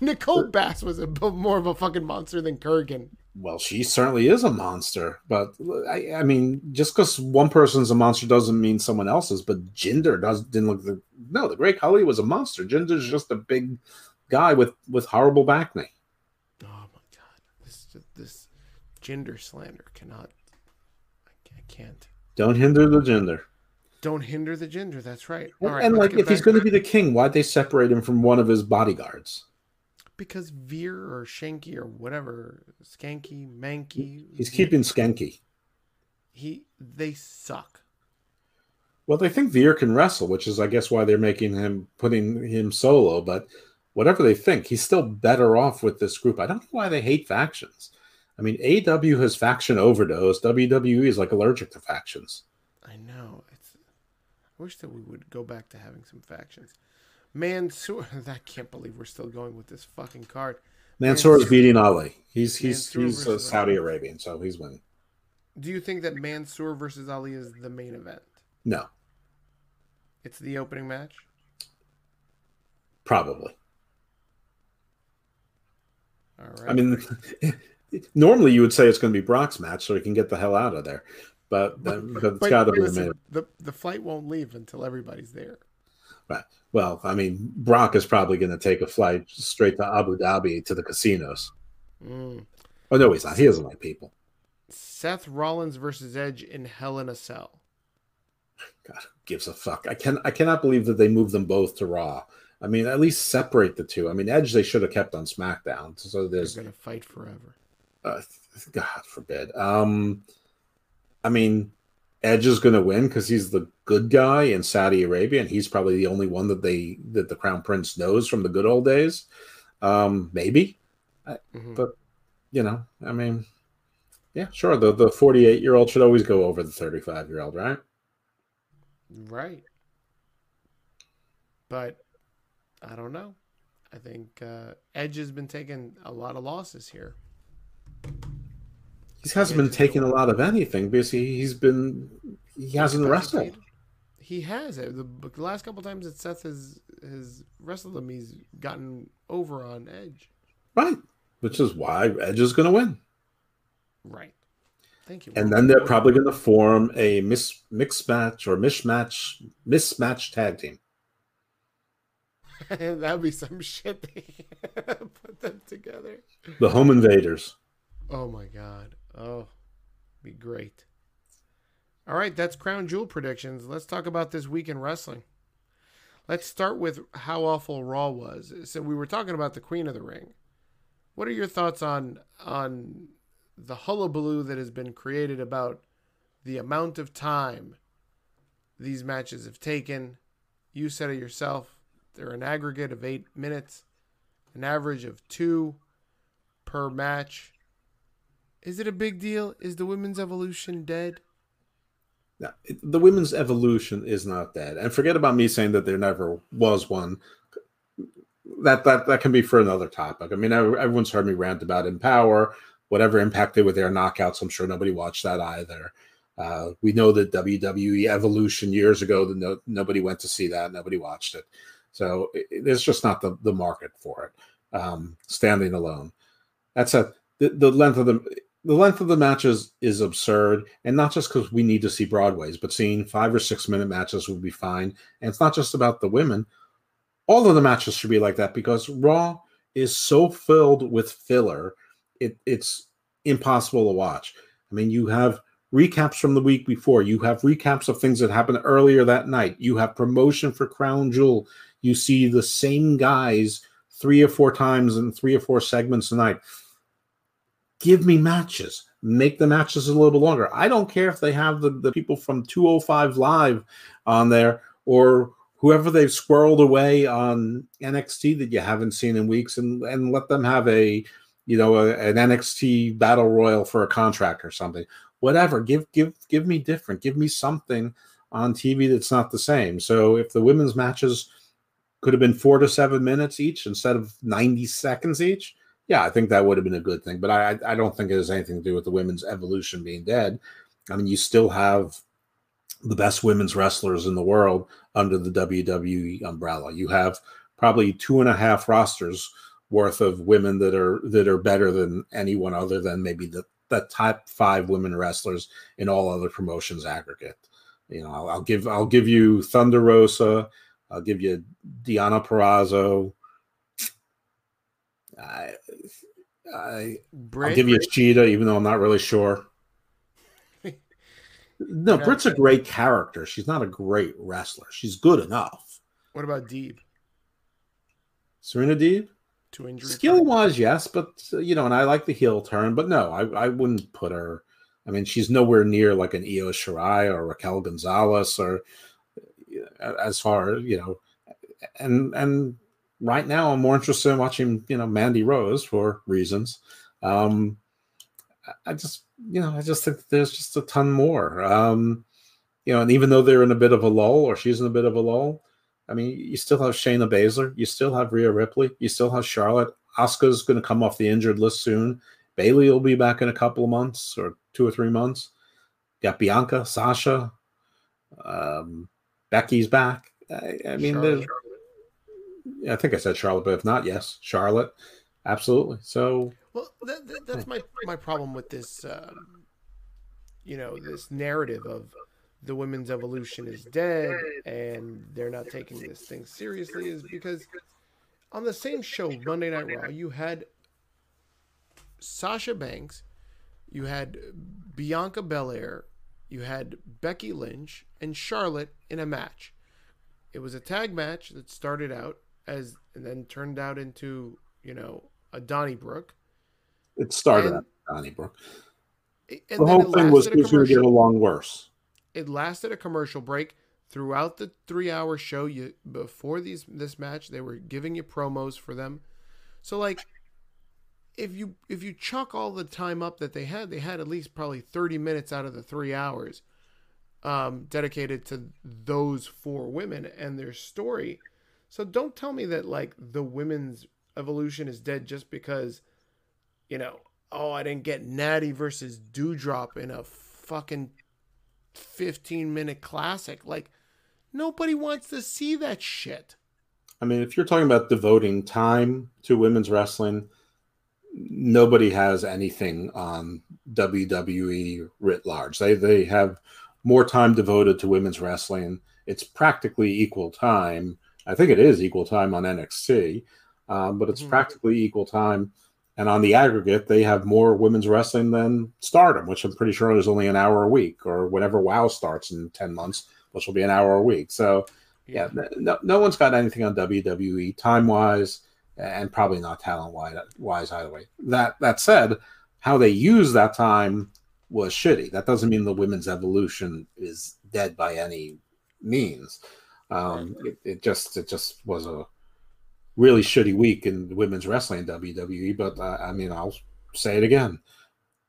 Nicole uh, Bass was a more of a fucking monster than Kurrgan. Well, she certainly is a monster, but uh, I, I mean, just because one person's a monster doesn't mean someone else's. But Jinder does didn't look the no. The Great Khali was a monster. Jinder's just a big guy with with horrible back knee. Oh my god, this this Jinder slander cannot. I I can't. Don't hinder the Jinder. Don't hinder the Jinder. That's right. And, All right, and like, if he's going to be the king, why'd they separate him from one of his bodyguards? because Veer or Shanky or whatever, Skanky, Manky, He's keeping Skanky. he they suck. Well, they think Veer can wrestle, which is, I guess, why they're making him putting him solo. But whatever they think, he's still better off with this group. I don't know why they hate factions. I mean, AW has faction overdose. WWE is like allergic to factions. I know. It's. I wish that we would go back to having some factions. Mansoor, [laughs] I can't believe we're still going with this fucking card. Mansoor is beating Ali. He's he's Mansoor he's uh, versus Saudi. Arabian, so he's winning. Do you think that Mansoor versus Ali is the main event? No, It's the opening match. probably. All right. I mean, [laughs] normally you would say it's going to be Brock's match so he can get the hell out of there, but, but it's But got to be the listen, the the flight won't leave until everybody's there. Right. Well, I mean, Brock is probably going to take a flight straight to Abu Dhabi to the casinos. Mm. Oh no, he's not. He doesn't like people. Seth Rollins versus Edge in Hell in a Cell. God gives a fuck. I can I cannot believe that they moved them both to Raw. I mean, at least separate the two. I mean, Edge they should have kept on SmackDown. So They're there's gonna fight forever. Uh, God forbid. Um, I mean, Edge is going to win because he's the good guy in Saudi Arabia, and he's probably the only one that they that the Crown Prince knows from the good old days. Um, maybe Mhm. But- you know, I mean, yeah, sure. The the forty eight year old should always go over the thirty five year old, right? Right. But I don't know. I think uh, Edge has been taking a lot of losses here. He hasn't been taking a lot of anything because he, he's been he hasn't wrestled. He has it. The, the last couple times that Seth has has wrestled him, he's gotten over on Edge. Right. Which is why Edge is going to win. Right. Thank you. And then they're probably going to form a mis- mixed match or mismatch mismatch tag team. [laughs] that'd be some shit. They [laughs] put them together. The Home Invaders. Oh my god. Oh, be great. All right, that's Crown Jewel predictions. Let's talk about this week in wrestling. Let's start with how awful Raw was. So we were talking about the Queen of the Ring. What are your thoughts on on the hullabaloo that has been created about the amount of time these matches have taken? You said it yourself. They're an aggregate of eight minutes, an average of two per match. Is it a big deal? Is the women's evolution dead? The women's evolution is not dead. And forget about me saying that there never was one. That that that can be for another topic. I mean, everyone's heard me rant about Empower, whatever impacted with their knockouts. I'm sure nobody watched that either. Uh, we know that WWE Evolution years ago, that no, nobody went to see that. Nobody watched it. So it- there's just not the, the market for it. Um, standing alone. That's a the, the length of the the length of the matches is absurd, and not just because we need to see Broadways, but seeing five or six minute matches would be fine. And it's not just about the women; all of the matches should be like that because Raw is so filled with filler, it, it's impossible to watch. I mean, you have recaps from the week before, you have recaps of things that happened earlier that night, you have promotion for Crown Jewel, you see the same guys three or four times in three or four segments a night give me matches. Make the matches a little bit longer. I don't care if they have the, the people from 205 live on there or whoever they've squirreled away on nxt that you haven't seen in weeks and and let them have a you know a, an nxt battle royal for a contract or something. Whatever. Give give give me different. Give me something on tv that's not the same. So if the women's matches could have been four to seven minutes each instead of 90 seconds each yeah, I think that would have been a good thing. But I, I don't think it has anything to do with the women's evolution being dead. I mean, you still have the best women's wrestlers in the world under the WWE umbrella. You have probably two and a half rosters worth of women that are that are better than anyone other than maybe the the top five women wrestlers in all other promotions aggregate. You know, I'll, I'll give I'll give you Thunder Rosa, I'll give you Deonna Purrazzo. I, I Brit, I'll give you a Cheetah, even though I'm not really sure. [laughs] No, Yeah. Britt's a great character. She's not a great wrestler. She's good enough. what about Deeb? Serena Deeb, Two injury. skill wise, yes, but uh, you know, and I like the heel turn, but no, I, I wouldn't put her. I mean, she's nowhere near like an Io Shirai or Raquel Gonzalez or as far you know, and and right now I'm more interested in watching you know Mandy Rose for reasons. Um, I- just you know I just think that there's just a ton more. Um, you know, and even though they're in a bit of a lull or she's in a bit of a lull, I mean, you still have Shayna Baszler, you still have Rhea Ripley, you still have Charlotte. Asuka's going to come off the injured list soon. Bayley will be back in a couple of months or two or three months. got Bianca, Sasha, um, Becky's back. I, I mean, Charlotte. I think I said Charlotte, but if not, yes, Charlotte, absolutely. So, well, that, that, that's my my problem with this. Um, you know, this narrative of the women's evolution is dead and they're not taking this thing seriously is because on the same show, Monday Night Raw, you had Sasha Banks, you had Bianca Belair, you had Becky Lynch, and Charlotte in a match. It was a tag match that started out as and then turned out into, you know, a Donnybrook. It started and, Donnybrook. the whole thing was going to get along worse. It lasted a commercial break throughout the three-hour show. You before these this match, they were giving you promos for them. So like, if you if you chuck all the time up that they had, they had at least probably thirty minutes out of the three hours um, dedicated to those four women and their story. So don't tell me that like the women's evolution is dead just because, you know, oh I didn't get Natty versus Doudrop in a fucking fifteen minute classic. Like nobody wants to see that shit. I mean, if you're talking about devoting time to women's wrestling, nobody has anything on WWE writ large. They they have more time devoted to women's wrestling. It's practically equal time. I think it is equal time on NXT, um, but it's mm-hmm. practically equal time. And on the aggregate, they have more women's wrestling than Stardom, which I'm pretty sure is only an hour a week, or whenever WoW starts in ten months, which will be an hour a week. So, yeah, no, no one's got anything on WWE time wise and probably not talent wise either way. That that said, how they use that time was shitty. That doesn't mean the women's evolution is dead by any means. Um, it, it, just it just was a really shitty week in women's wrestling WWE. But uh, I mean, I'll say it again.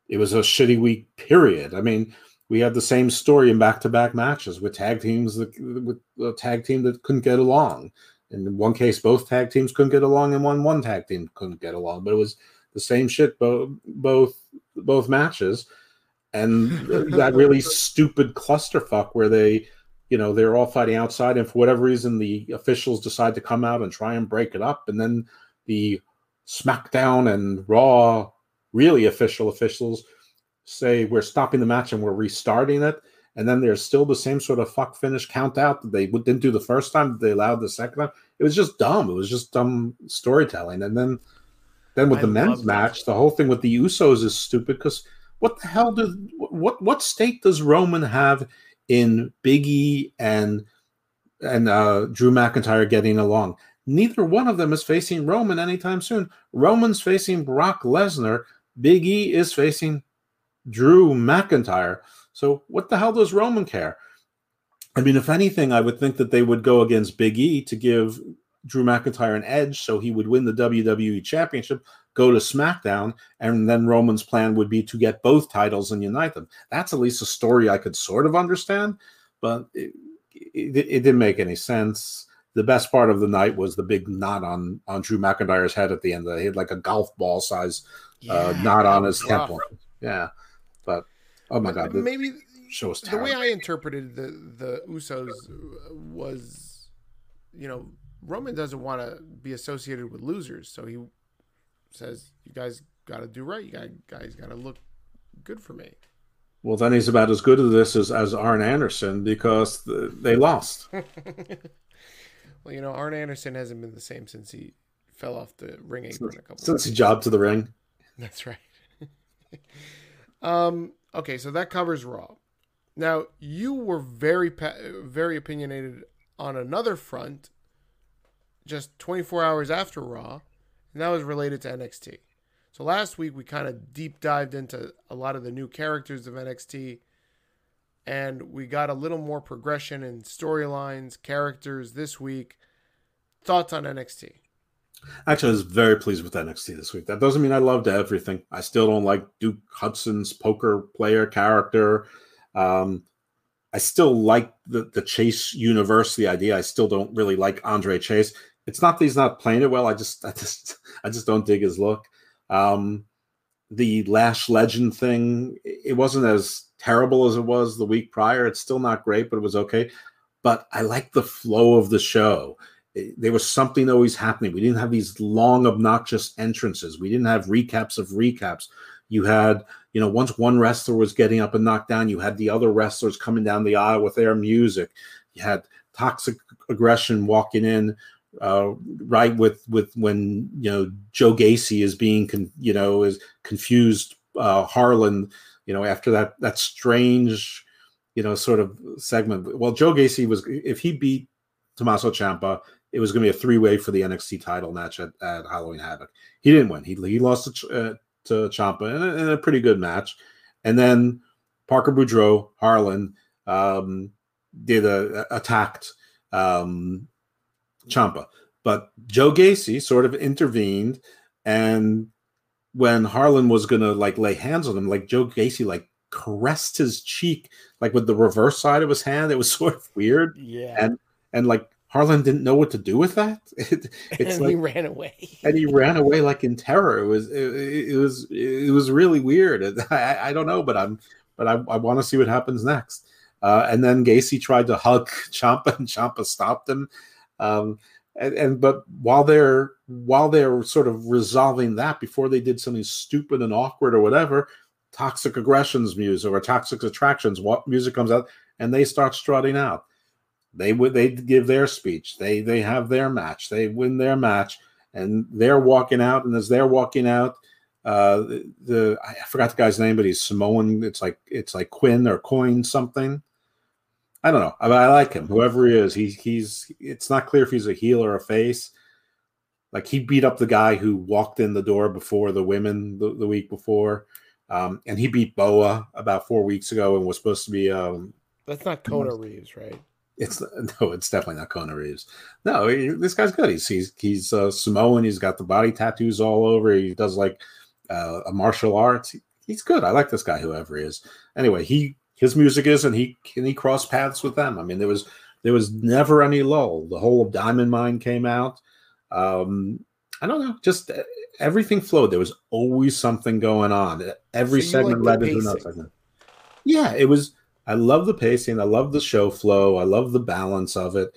It was a shitty week. Period. I mean, we had the same story in back-to-back matches with tag teams that with a tag team that couldn't get along in one case both tag teams couldn't get along and one one tag team couldn't get along but it was the same shit both both both matches and [laughs] that really stupid clusterfuck where they you know they're all fighting outside and for whatever reason the officials decide to come out and try and break it up and then the smackdown and raw really official officials say we're stopping the match and we're restarting it and then there's still the same sort of fuck finish count out that they didn't do the first time they allowed the second time. It was just dumb. It was just dumb storytelling and then then with I the men's match the whole thing with the usos is stupid because what the hell does what what stake does roman have in biggie and and uh drew mcintyre getting along. Neither one of them is facing roman anytime soon. Roman's facing brock lesnar. Big e is facing drew mcintyre. So what the hell does Roman care? I mean, if anything, I would think that they would go against Big E to give Drew McIntyre an edge so he would win the WWE Championship, go to SmackDown, and then Roman's plan would be to get both titles and unite them. That's at least a story I could sort of understand, but it, it, it didn't make any sense. The best part of the night was the big knot on on Drew McIntyre's head at the end. He had like a golf ball size uh, knot on his temple. Yeah, but Oh my god! Maybe show us the way I interpreted the the Usos was, you know, Roman doesn't want to be associated with losers, so he says, "You guys got to do right. You guys got to look good for me." Well, then he's about as good at this as, as Arn Anderson because the, they lost. [laughs] well, you know, Arn Anderson hasn't been the same since he fell off the ring apron a couple. Since he jobbed to the ring. [laughs] That's right. [laughs] um, Okay, so that covers Raw. Now you were very very opinionated on another front, just 24 hours after Raw, and that was related to NXT. So last week we kind of deep dived into a lot of the new characters of NXT, and we got a little more progression in storylines, characters this week. Thoughts on NXT? Actually, I was very pleased with NXT this week. That doesn't mean I loved everything. I still don't like Duke Hudson's poker player character. Um, I still like the the Chase universe, the idea. I still don't really like Andre Chase. It's not that he's not playing it well. I just I just I just don't dig his look. Um, the Lash Legend thing, it wasn't as terrible as it was the week prior. It's still not great, but it was okay. But I like the flow of the show. There was something always happening. We didn't have these long, obnoxious entrances. We didn't have recaps of recaps. You had, you know, once one wrestler was getting up and knocked down, you had the other wrestlers coming down the aisle with their music. You had Toxic Attraction walking in uh, right with with when you know Joe Gacy is being con, you know is confused uh, Harland you know after that that strange you know sort of segment. Well, Joe Gacy was if he beat Tommaso Ciampa, it was going to be a three way for the NXT title match at, at Halloween Havoc. He didn't win. He he lost to, uh, to Ciampa in a, in a, pretty good match, and then Parker Boudreaux Harland um, did a, attacked um, Ciampa. But Joe Gacy sort of intervened, and when Harland was gonna like lay hands on him, like Joe Gacy like caressed his cheek like with the reverse side of his hand. It was [laughs] sort of weird. Yeah. And and like Harland didn't know what to do with that. [laughs] It, it's and like, he ran away. and he ran away like in terror. It was it, it was it was really weird. [laughs] I, I don't know, but I'm but I, I want to see what happens next. Uh, and then Gacy tried to hug Ciampa, and Ciampa stopped him. Um, and, and but while they're while they're sort of resolving that before they did something stupid and awkward or whatever, toxic aggressions music or toxic attractions, what music comes out, and they start strutting out. They would they give their speech. They they have their match. They win their match, and they're walking out. And as they're walking out, uh, the, the I forgot the guy's name, but he's Samoan. It's like it's like Quinn or Coin something. I don't know. I, I like him. Whoever he is, he, he's. It's not clear if he's a heel or a face. Like he beat up the guy who walked in the door before the women the, the week before, um, and he beat Boa about four weeks ago and was supposed to be. Um, That's not Kona Reeves, right? It's [laughs] no, it's definitely not Kona Reeves. No, he, this guy's good. He's he's he's uh, Samoan. He's got the body tattoos all over. He does like uh, a martial arts. He, he's good. I like this guy, whoever he is. Anyway, he his music is, and he can he cross paths with them. I mean, there was there was never any lull. The whole of Diamond Mine came out. Um, I don't know, just uh, everything flowed. There was always something going on. Every so segment like led into another segment. Yeah, it was. I love the pacing. I love the show flow. I love the balance of it.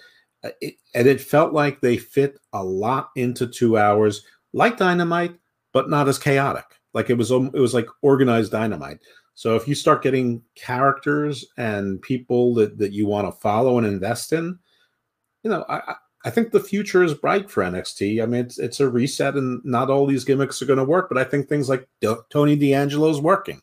Uh, it. And it felt like they fit a lot into two hours, like Dynamite, but not as chaotic. Like it was, it was like organized Dynamite. So if you start getting characters and people that, that you want to follow and invest in, you know, I, I think the future is bright for NXT. I mean, it's it's a reset, and not all these gimmicks are going to work. But I think things like Tony D'Angelo is working,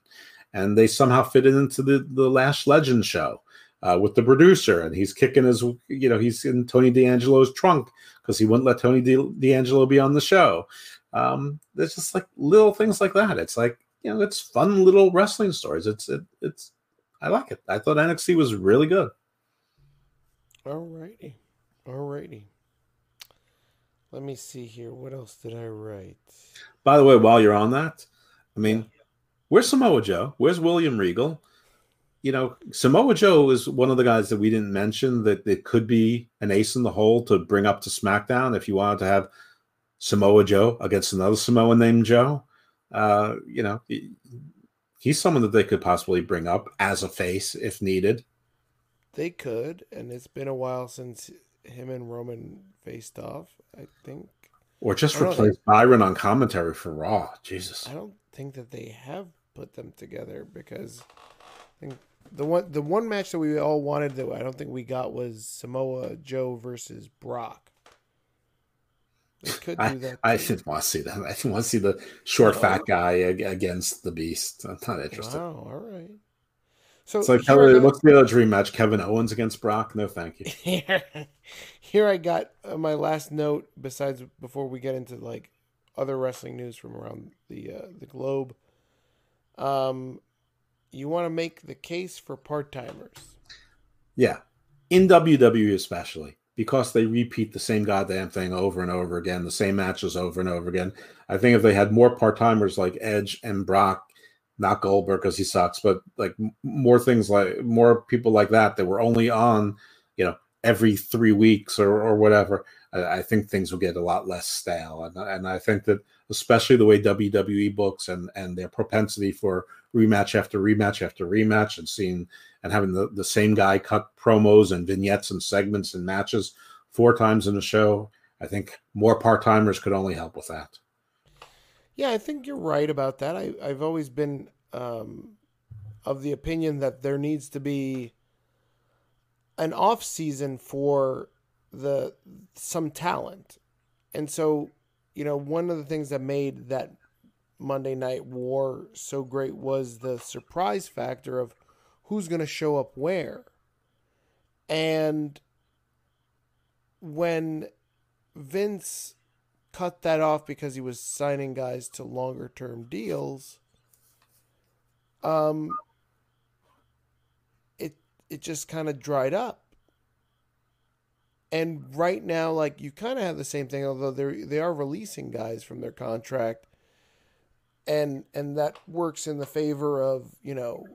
and they somehow fit it into the the Lash Legend show uh, with the producer, and he's kicking his, you know, he's in Tony D'Angelo's trunk because he wouldn't let Tony D'Angelo be on the show. Um, there's just like little things like that. It's like you know, it's fun little wrestling stories. It's it, it's I like it. I thought NXT was really good. All righty. All righty. Let me see here. What else did I write? By the way, while you're on that, I mean, where's Samoa Joe? Where's William Regal? You know, Samoa Joe is one of the guys that we didn't mention that it could be an ace in the hole to bring up to SmackDown if you wanted to have Samoa Joe against another Samoan named Joe uh, you know, he's someone that they could possibly bring up as a face if needed. They could, and it's been a while since him and Roman faced off. I think, or just replace Byron on commentary for Raw. Jesus, I don't think that they have put them together because I think the one the one match that we all wanted that I don't think we got was Samoa Joe versus Brock. They could do that. I, I didn't want to see that. I didn't want to see the short, oh. fat guy against the Beast. I'm not interested. Oh, all right. So like Kevin, what's the other dream match? Kevin Owens against Brock? No, thank you. [laughs] Here, here I got uh, my last note. Besides, before we get into like other wrestling news from around the uh, the globe, um, you want to make the case for part timers. Yeah, in WWE especially because they repeat the same goddamn thing over and over again, the same matches over and over again. I think if they had more part timers like Edge and Brock, not Goldberg because he sucks, but like more things like more people like that that were only on, you know, every three weeks or, or whatever, I, I think things will get a lot less stale. And, and I think that especially the way WWE books and, and their propensity for rematch after rematch after rematch and seeing and having the, the same guy cut promos and vignettes and segments and matches four times in a show, I think more part timers could only help with that. Yeah, I think you're right about that. I, I've always been um, of the opinion that there needs to be an off season for the some talent. And so, you know, one of the things that made that Monday Night War so great was the surprise factor of who's going to show up where. And when Vince cut that off because he was signing guys to longer term deals, um, it it just kind of dried up. And right now, like you kind of have the same thing, although they they are releasing guys from their contract, and and that works in the favor of you know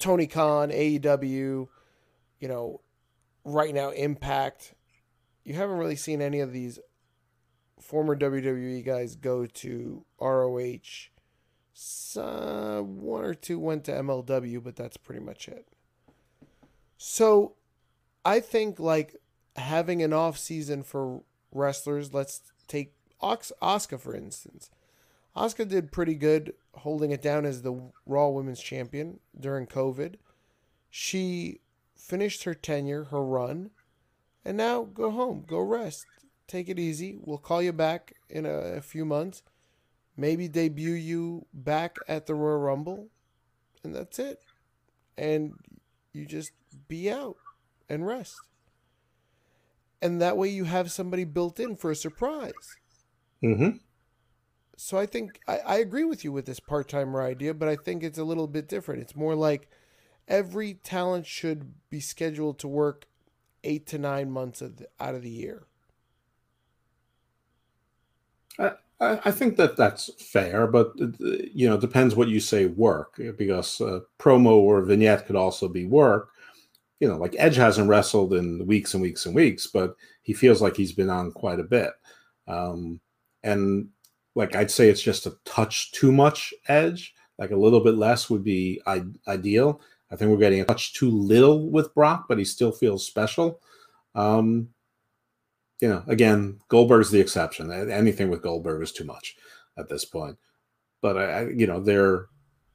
Tony Khan, AEW, you know, right now Impact. You haven't really seen any of these former WWE guys go to ROH. So one or two went to MLW, but that's pretty much it. So I think like having an off season for wrestlers, let's take Asuka for instance. Asuka did pretty good holding it down as the Raw Women's Champion during COVID. She finished her tenure, her run, and now go home, go rest, take it easy. We'll call you back in a, a few months, maybe debut you back at the Royal Rumble, and that's it. And you just be out and rest. And that way you have somebody built in for a surprise. Mm-hmm. So I think I, I agree with you with this part timer idea, but I think it's a little bit different. It's more like every talent should be scheduled to work eight to nine months of the, out of the year. I, I think that that's fair, but you know, it depends what you say work because uh, promo or vignette could also be work. You know, like Edge hasn't wrestled in weeks and weeks and weeks, but he feels like he's been on quite a bit. Um, and like I'd say it's just a touch too much Edge. Like a little bit less would be I- ideal. I think we're getting a touch too little with Brock, but he still feels special. Um, you know, again, Goldberg's the exception. Anything with Goldberg is too much at this point. But I, you know, there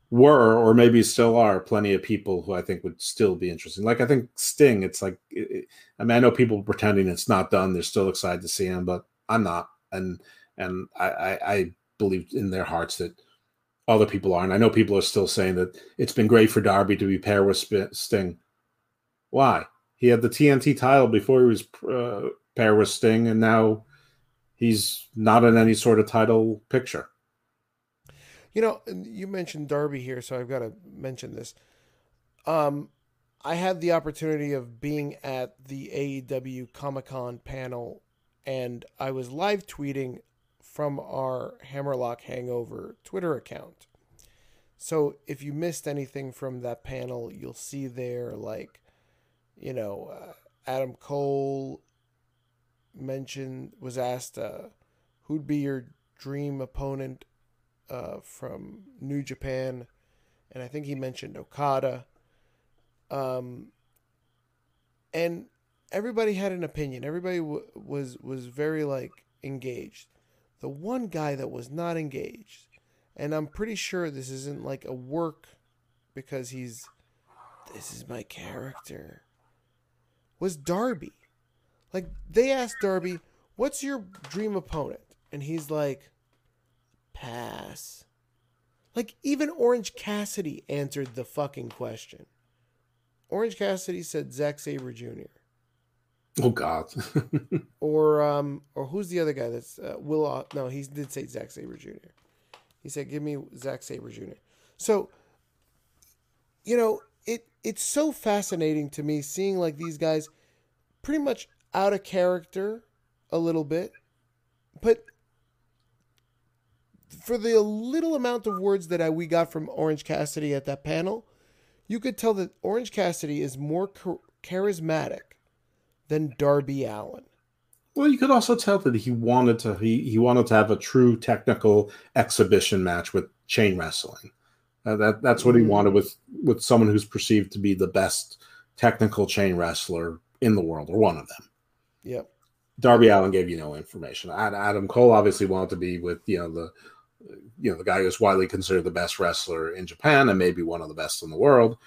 were, or maybe still are, plenty of people who I think would still be interesting. Like I think Sting. It's like, it, I mean, I know people pretending it's not done. They're still excited to see him, but I'm not. And and I, I, I believe in their hearts that other people aren't. I know people are still saying that it's been great for Darby to be paired with Sting. Why? He had the TNT title before he was uh, paired with Sting, and now he's not in any sort of title picture. You know, you mentioned Darby here, so I've got to mention this. Um, I had the opportunity of being at the AEW Comic Con panel, and I was live tweeting from our Hammerlock Hangover Twitter account. So if you missed anything from that panel, you'll see there, like, you know, uh, Adam Cole mentioned, was asked, uh, who'd be your dream opponent uh, from New Japan? And I think he mentioned Okada. Um, and everybody had an opinion. Everybody w- was was very like engaged the one guy that was not engaged, and I'm pretty sure this isn't like a work because he's this is my character, was Darby. Like they asked Darby, "What's your dream opponent?" And he's like, "Pass." Like even Orange Cassidy answered the fucking question. Orange Cassidy said Zack Sabre Jr. Oh God. [laughs] or um, or who's the other guy that's uh, Will? Uh, no, he did say Zack Sabre Jr. He said, "Give me Zack Sabre Jr." So, you know, it it's so fascinating to me seeing like these guys, pretty much out of character, a little bit, but for the little amount of words that I, we got from Orange Cassidy at that panel, you could tell that Orange Cassidy is more charismatic than Darby Allin. Well, you could also tell that he wanted to he, he wanted to have a true technical exhibition match with chain wrestling. Uh, that that's what he mm. wanted with with someone who's perceived to be the best technical chain wrestler in the world or one of them. Yep. Darby Allin gave you no information. Adam Cole obviously wanted to be with you know the you know the guy who's widely considered the best wrestler in Japan and maybe one of the best in the world.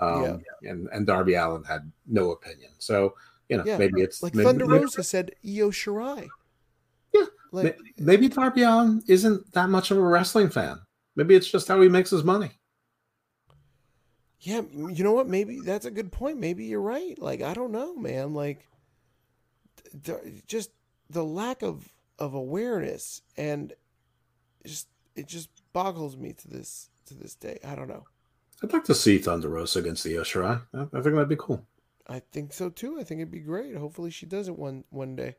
Um, yeah. and and Darby Allin had no opinion. So you know, yeah. maybe it's like maybe, Thunder maybe, Rosa said Io Shirai. Yeah, like, maybe Darby isn't that much of a wrestling fan. Maybe it's just how he makes his money. Yeah, you know what? Maybe that's a good point. Maybe you're right. Like I don't know, man. Like just the lack of of awareness and just it just boggles me to this to this day. I don't know. I'd like to see Thunder Rosa against the Shirai. I think that'd be cool. I think so too. I think it'd be great. Hopefully, she does it one one day.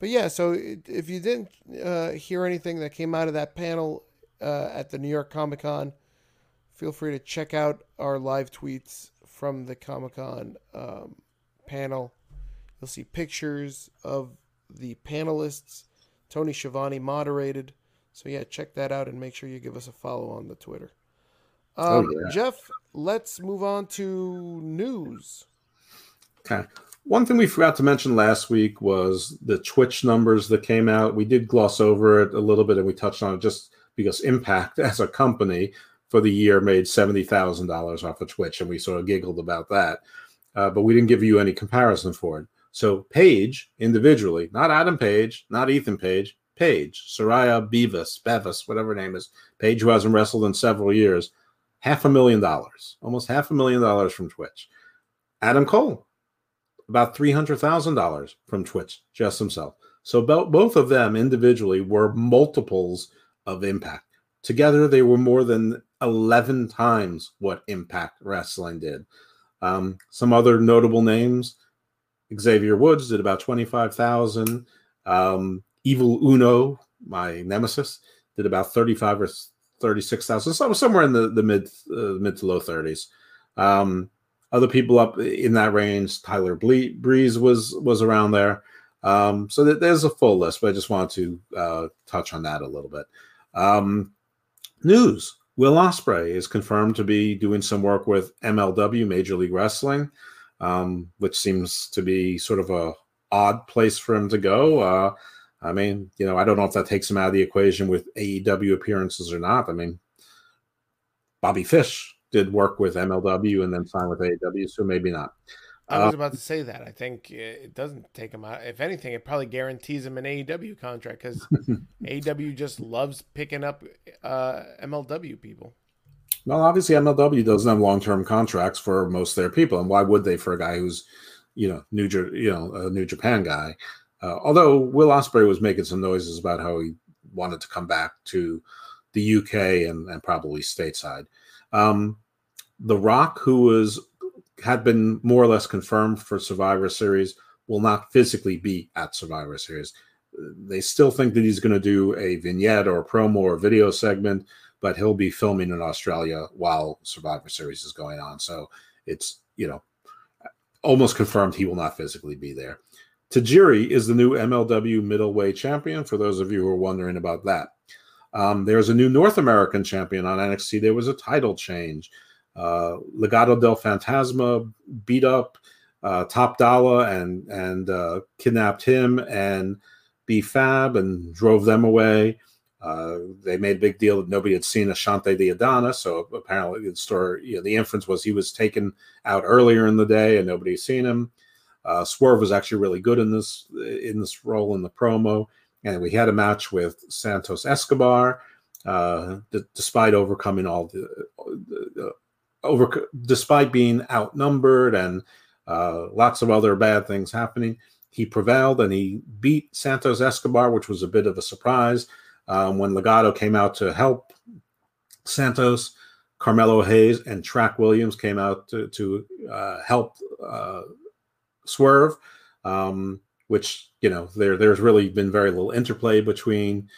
But yeah, so if you didn't uh, hear anything that came out of that panel uh, at the New York Comic Con, feel free to check out our live tweets from the Comic Con um, panel. You'll see pictures of the panelists. Tony Schiavone moderated. So yeah, check that out and make sure you give us a follow on the Twitter. Oh, um, oh, yeah. Jeff, let's move on to news. Okay. One thing we forgot to mention last week was the Twitch numbers that came out. We did gloss over it a little bit and we touched on it just because Impact [laughs] as a company for the year made $70,000 off of Twitch and we sort of giggled about that. Uh, but we didn't give you any comparison for it. So Paige individually, not Adam Page, not Ethan Page, Paige, Soraya Beavis, Bevis, whatever name is, Paige who hasn't wrestled in several years, half a million dollars, almost half a million dollars from Twitch. Adam Cole, about $300,000 from Twitch, just himself. So both of them individually were multiples of Impact. Together, they were more than 11 times what Impact Wrestling did. Um, some other notable names Xavier Woods did about 25,000. Um, Evil Uno, my nemesis, did about 35 or 36,000. So somewhere in the, the mid uh, mid to low 30s. Um, other people up in that range. Tyler Ble- Breeze was was around there. Um, so th- there's a full list, but I just wanted to uh, touch on that a little bit. Um, news: Will Ospreay is confirmed to be doing some work with MLW Major League Wrestling, um, which seems to be sort of a odd place for him to go. Uh, I mean, you know, I don't know if that takes him out of the equation with AEW appearances or not. I mean, Bobby Fish did work with MLW and then signed with AEW, so maybe not. I was uh, about to say that. I think it doesn't take him out. If anything, it probably guarantees him an AEW contract because AEW [laughs] just loves picking up uh, MLW people. Well, obviously MLW doesn't have long-term contracts for most of their people, and why would they for a guy who's, you know, New you know, a New Japan guy? Uh, although Will Ospreay was making some noises about how he wanted to come back to the UK and, and probably stateside. Um, the Rock, who was had been more or less confirmed for Survivor Series, will not physically be at Survivor Series. They still think that he's going to do a vignette or a promo or a video segment, but he'll be filming in Australia while Survivor Series is going on. So it's, you know, almost confirmed he will not physically be there. Tajiri is the new MLW middleweight champion, for those of you who are wondering about that. Um, there's a new North American champion on NXT. There was a title change. Uh, Legado del Fantasma beat up uh, Top Dolla and and uh, kidnapped him and B Fab and drove them away. Uh, they made a big deal that nobody had seen Ashante the Adana. So apparently, the story, you know, the inference was he was taken out earlier in the day and nobody seen him. Uh, Swerve was actually really good in this in this role in the promo and we had a match with Santos Escobar, uh, d- despite overcoming all the, uh, over despite being outnumbered and uh, lots of other bad things happening. He prevailed and he beat Santos Escobar, which was a bit of a surprise. Um, when Legado came out to help Santos, Carmelo Hayes and Trick Williams came out to, to uh, help uh, Swerve. Um, which you know there there's really been very little interplay between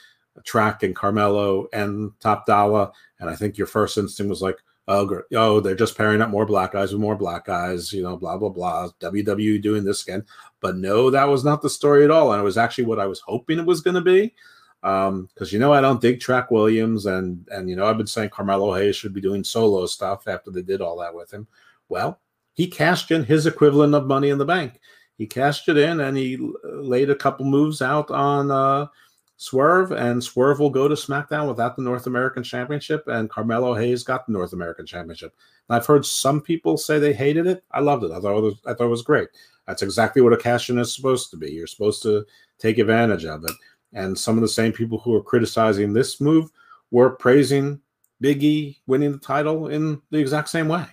Trick and Carmelo and Top Dolla, and I think your first instinct was like, Oh, oh, they're just pairing up more black guys with more black guys, you know, blah blah blah. WWE doing this again, but no, that was not the story at all, and it was actually what I was hoping it was going to be. Because um, you know I don't dig Trick Williams, and and you know I've been saying Carmelo Hayes should be doing solo stuff after they did all that with him. Well, he cashed in his equivalent of Money in the Bank. He cashed it in, and he laid a couple moves out on uh, Swerve, and Swerve will go to SmackDown without the North American Championship, and Carmelo Hayes got the North American Championship. And I've heard some people say they hated it. I loved it. I thought it was, I thought it was great. That's exactly what a cash in is supposed to be. You're supposed to take advantage of it. And some of the same people who are criticizing this move were praising Big E winning the title in the exact same way.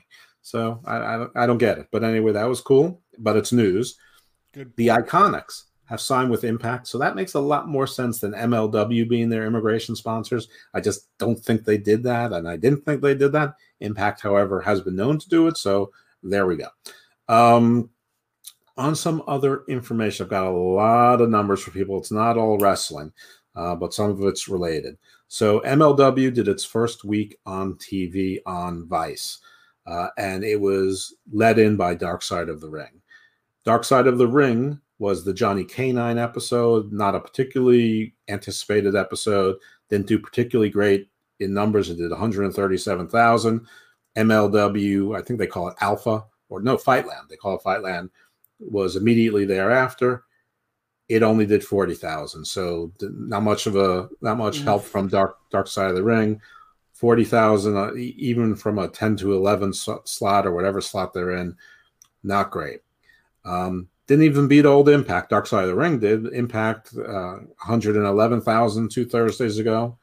So I, I, I don't get it. But anyway, that was cool. But it's news. Good. The Iconics have signed with Impact. So that makes a lot more sense than MLW being their immigration sponsors. I just don't think they did that. And I didn't think they did that. Impact, however, has been known to do it. So there we go. Um, on some other information, I've got a lot of numbers for people. It's not all wrestling, uh, but some of it's related. So MLW did its first week on TV on Vice, uh, and it was led in by Dark Side of the Ring. Dark Side of the Ring was the Johnny K-9 episode, not a particularly anticipated episode. Didn't do particularly great in numbers. It did 137,000. MLW, I think they call it Alpha, or no, Fightland. They call it Fightland. Was immediately thereafter. It only did 40,000. So not much of a not much help from Dark Dark Side of the Ring. 40,000 uh, even from a 10 to 11 slot or whatever slot they're in, not great. Um, didn't even beat old Impact. Dark Side of the Ring did. Impact uh, 111,000 two Thursdays ago.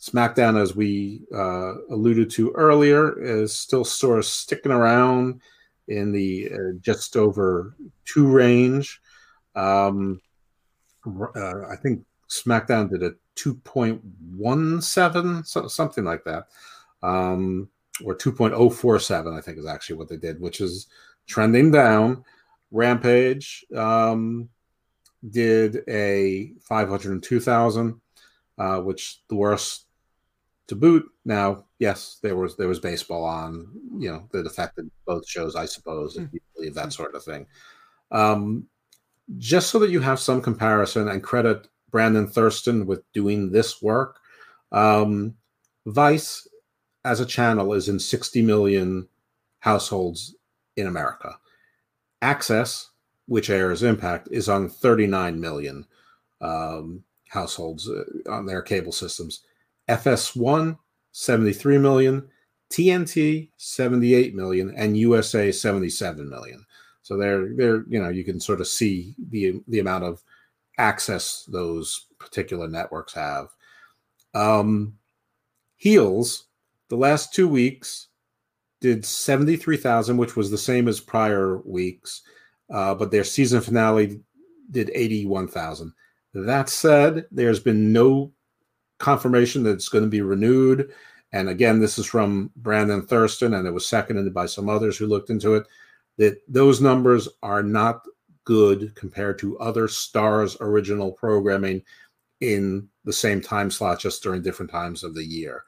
SmackDown, as we uh, alluded to earlier, is still sort of sticking around in the uh, just over two range. Um, uh, I think SmackDown did a 2.17, so, something like that, um, or 2.047, I think is actually what they did, which is trending down. Rampage um, did a 502,000, uh, which the worst to boot. Now, yes, there was there was baseball on, you know, that affected both shows, I suppose, if you believe that sort of thing. Um, just so that you have some comparison and credit Brandon Thurston with doing this work. Um, Vice as a channel is in 60 million households in America. Access, which airs Impact, is on 39 million um, households uh, on their cable systems. FS1, 73 million, TNT, 78 million, and USA, 77 million. So they're they're you know you can sort of see the the amount of access those particular networks have. Um, Heels, the last two weeks, did 73,000, which was the same as prior weeks, uh, but their season finale did 81,000. That said, there's been no confirmation that it's going to be renewed. And again, this is from Brandon Thurston, and it was seconded by some others who looked into it. That those numbers are not good compared to other Starz' original programming in the same time slot, just during different times of the year.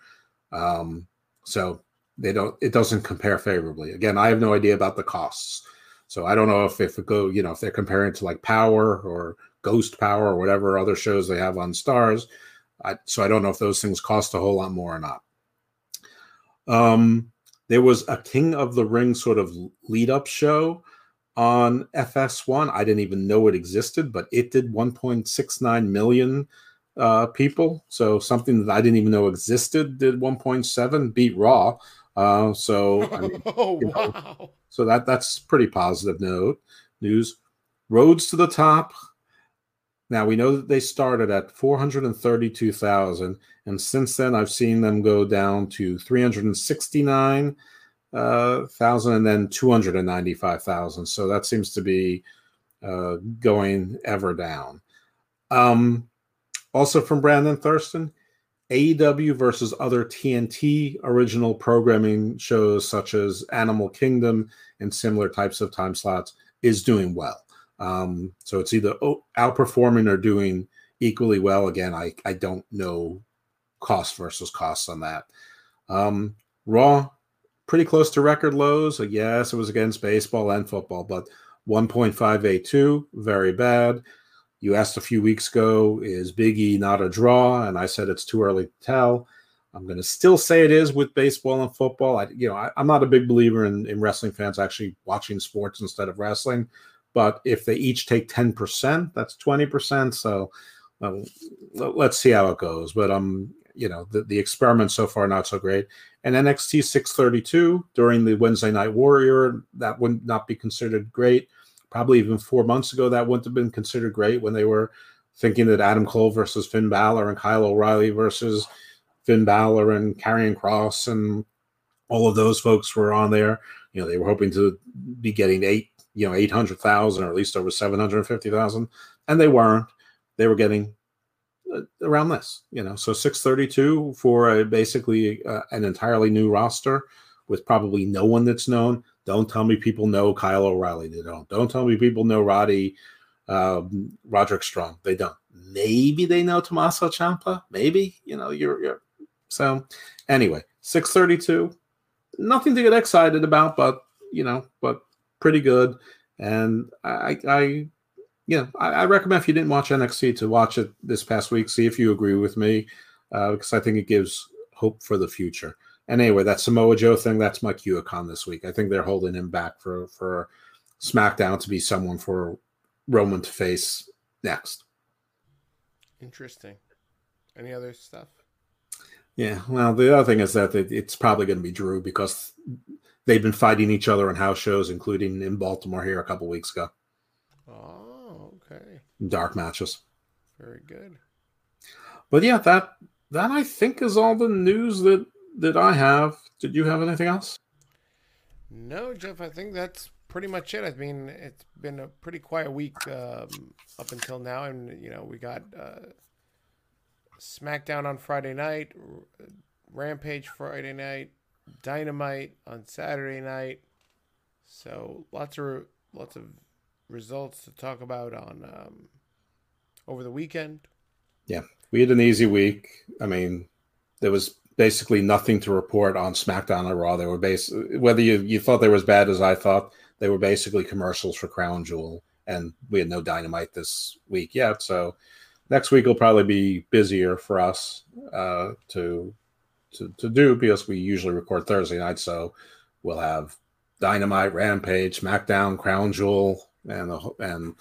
Um, so they don't it doesn't compare favorably. Again, I have no idea about the costs. So I don't know if if it go, you know, if they're comparing to like Power or Ghost Power or whatever other shows they have on Starz. I, so I don't know if those things cost a whole lot more or not. Um, there was a King of the Ring sort of lead up show on FS1. I didn't even know it existed, but it did 1.69 million uh, people. So something that I didn't even know existed did 1.7, beat Raw. Uh, so, [laughs] I mean, oh, know, wow. so that that's pretty positive note news. Roads to the top. Now we know that they started at 432,000, and since then I've seen them go down to 369 uh, and then 295,000. So that seems to be uh, going ever down. Um, also from Brandon Thurston, AEW versus other TNT original programming shows such as Animal Kingdom and similar types of time slots is doing well. Um, so it's either outperforming or doing equally well. Again, I, I don't know cost versus costs on that. Um, Raw, pretty close to record lows. Yes, it was against baseball and football, but 1.582, very bad. You asked a few weeks ago, is Biggie not a draw? And I said it's too early to tell. I'm going to still say it is with baseball and football. I, you know, I, am not a big believer in, in wrestling fans actually watching sports instead of wrestling. But if they each take 10%, that's 20%. So let's see how it goes. But um, you know, the, the experiment so far not so great. And NXT 632 during the Wednesday Night Warrior, that would not be considered great. Probably even four months ago, that wouldn't have been considered great when they were thinking that Adam Cole versus Finn Balor and Kyle O'Reilly versus Finn Balor and Karrion Kross and all of those folks were on there. You know, they were hoping to be getting eight, you know, 800,000 or at least over 750,000, and they weren't. They were getting uh, around this, you know. So 632 for a, basically uh, an entirely new roster with probably no one that's known. Don't tell me people know Kyle O'Reilly. They don't. Don't tell me people know Roddy um, Roderick Strong. They don't. Maybe they know Tommaso Ciampa. Maybe you know you're, you're so. Anyway, 632. Nothing to get excited about, but you know, but pretty good. And I, I yeah, I, I, recommend if you didn't watch NXT to watch it this past week. See if you agree with me, uh, because I think it gives hope for the future. And anyway, that Samoa Joe thing, that's my QCon this week. I think they're holding him back for for SmackDown to be someone for Roman to face next. Interesting. Any other stuff? Yeah. Well, the other thing is that it's probably going to be Drew because they've been fighting each other on house shows, including in Baltimore here a couple weeks ago. Oh Okay. Dark matches. Very good. But yeah, that that I think is all the news that that I have. Did you have anything else? No, Jeff. I think that's pretty much it. I mean, it's been a pretty quiet week um, up until now, and you know we got uh, SmackDown on Friday night, Rampage Friday night, Dynamite on Saturday night. So lots of lots of results to talk about on um, over the weekend. Yeah, we had an easy week. I mean, there was basically nothing to report on SmackDown or Raw. They were base whether you, you thought they were as bad as I thought, they were basically commercials for Crown Jewel, and we had no Dynamite this week yet. So next week will probably be busier for us uh, to to to do because we usually record Thursday night. So we'll have Dynamite, Rampage, SmackDown, Crown Jewel, and and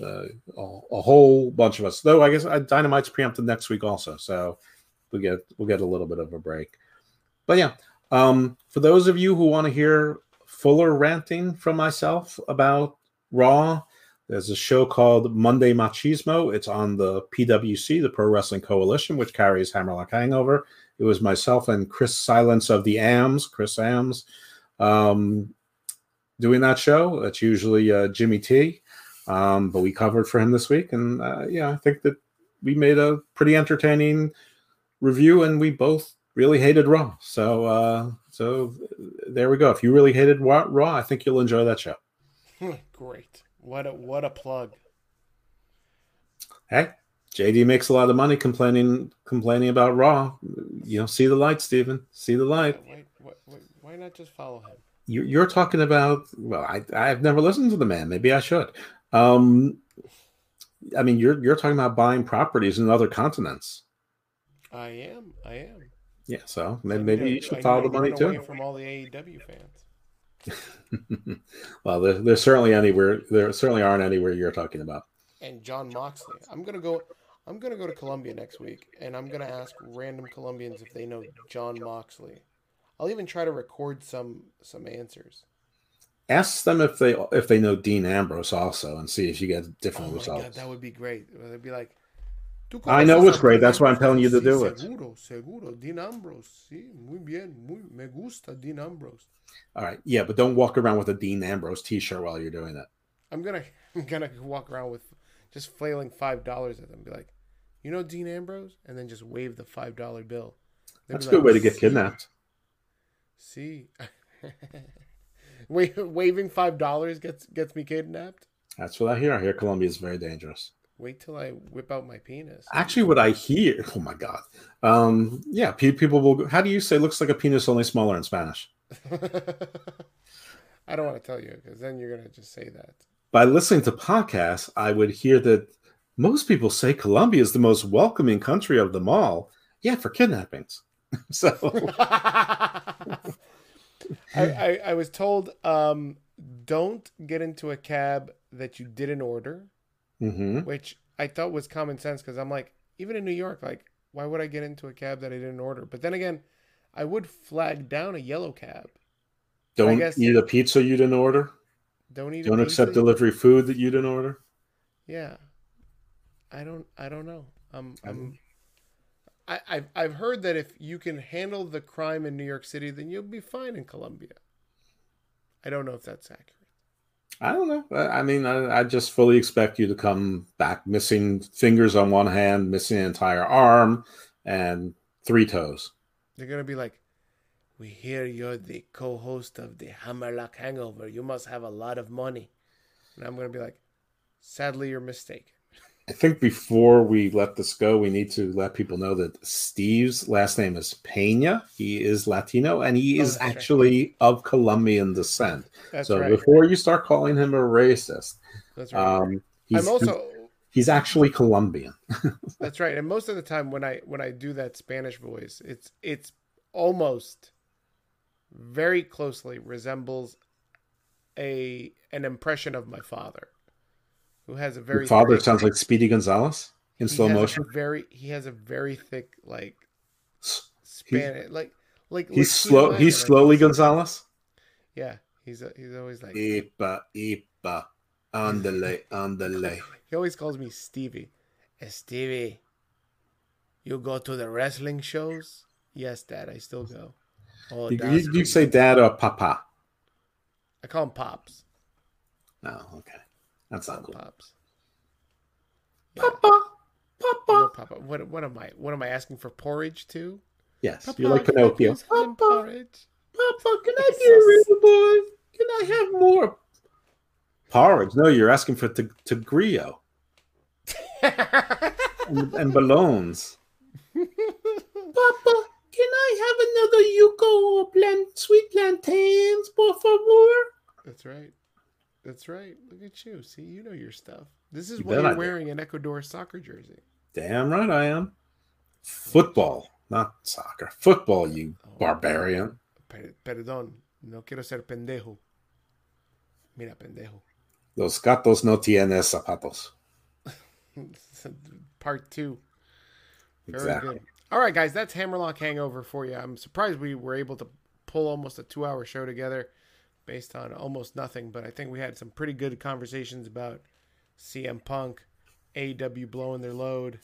uh, a, a, whole bunch of us. Though I guess uh, Dynamite's preempted next week also, so we get we'll get a little bit of a break. But yeah, um, for those of you who want to hear fuller ranting from myself about Raw, there's a show called Monday Machismo. It's on the PWC, the Pro Wrestling Coalition, which carries Hammerlock Hangover. It was myself and Chris Silence of the AMs, Chris Ams, um, doing that show. That's usually uh, Jimmy T, um, but we covered for him this week, and uh, yeah, I think that we made a pretty entertaining review, and we both really hated Raw. So, uh, so there we go. If you really hated Raw, I think you'll enjoy that show. Great. What a what a plug. Hey, JD makes a lot of money complaining complaining about Raw. You know, see the light, Steven. See the light. Why, why, why not just follow him? you're talking about well I, i've never listened to the man maybe i should um i mean you're you're talking about buying properties in other continents i am i am yeah so maybe, maybe you should follow the money too from all the aew fans [laughs] well there, there's certainly anywhere there certainly aren't anywhere you're talking about and Jon Moxley i'm gonna go i'm gonna go to Colombia next week and i'm gonna ask random colombians if they know Jon Moxley I'll even try to record some some answers. Ask them if they if they know Dean Ambrose also, and see if you get different oh results. God, that would be great. They'd be like, I know what's great. That's why I'm telling you to do it. Seguro, seguro. Dean Ambrose. Sí, muy bien. Muy, me gusta Dean Ambrose. All right. Yeah, but don't walk around with a Dean Ambrose T-shirt while you're doing it. I'm gonna [laughs] I'm gonna walk around with just flailing five dollars at them. Be like, you know Dean Ambrose, and then just wave the five dollar bill. They'd That's a good like, way to get kidnapped. See, [laughs] waving five dollars gets gets me kidnapped. That's what I hear. I hear Colombia is very dangerous. Wait till I whip out my penis. Actually, what I hear, [laughs] oh my god, um, yeah, people will. How do you say looks like a penis, only smaller in Spanish? [laughs] I don't want to tell you because then you're gonna just say that. By listening to podcasts, I would hear that most people say Colombia is the most welcoming country of them all. Yeah, for kidnappings. [laughs] so I, I, I was told um, don't get into a cab that you didn't order, mhm. which I thought was common sense because I'm like, even in New York, like, why would I get into a cab that I didn't order? But then again, I would flag down a yellow cab. don't eat a pizza you didn't order. Don't eat. Don't accept delivery food that you didn't order. Yeah, I don't. I don't know. I don't- I'm. I, I've I've heard that if you can handle the crime in New York City, then you'll be fine in Colombia. I don't know if that's accurate. I don't know. I mean, I, I just fully expect you to come back missing fingers on one hand, missing an entire arm, and three toes. They're gonna be like, "We hear you're the co-host of the Hammerlock Hangover. You must have a lot of money." And I'm gonna be like, "Sadly, you're mistaken." I think before we let this go, we need to let people know that Steve's last name is Pena. He is Latino and he Oh, is that's right. actually of Colombian descent. That's so right. before you start calling him a racist, That's right. um, he's, I'm also. he's actually Colombian. [laughs] That's right. And most of the time when I when I do that Spanish voice, it's it's almost very closely resembles a an impression of my father, who has a very Your father thick- sounds like Speedy Gonzalez in he slow motion. very he has a very thick like S- Spanish like like He's slow. He's like slowly. Gonzalez. Yeah, he's he's always like Ipa, ipa, andale, andale. [laughs] he always calls me Stevie. "Eh, Stevie, you go to the wrestling shows? Yes, Dad, I still go. Oh, You, you, you say dad or papa? I call him Pops. No, okay, that's not cool. Pops. Yeah, Papa, papa. Papa. What what am I? What am I asking for porridge too? Yes, Papa, you're like Pinocchio. please have some Papa, porridge. papa, [laughs] can I be a real boy? Can I have more porridge? No, you're asking for t- Tigrillo and, and balloons. [laughs] Papa, can I have another yuco or plant, sweet plantains, por favor? That's right. That's right. Look at you. See, you know your stuff. This is You why you're I do. wearing an Ecuador soccer jersey. Damn right I am. Football, not soccer. Football, you oh. barbarian. Per- perdón, no quiero ser pendejo. Mira, pendejo. Los gatos no tienen zapatos. [laughs] Part two. Very Exactly. good. All right, guys, that's Hammerlock Hangover for you. I'm surprised we were able to pull almost a two hour show together based on almost nothing, but I think we had some pretty good conversations about CM Punk, AW blowing their load,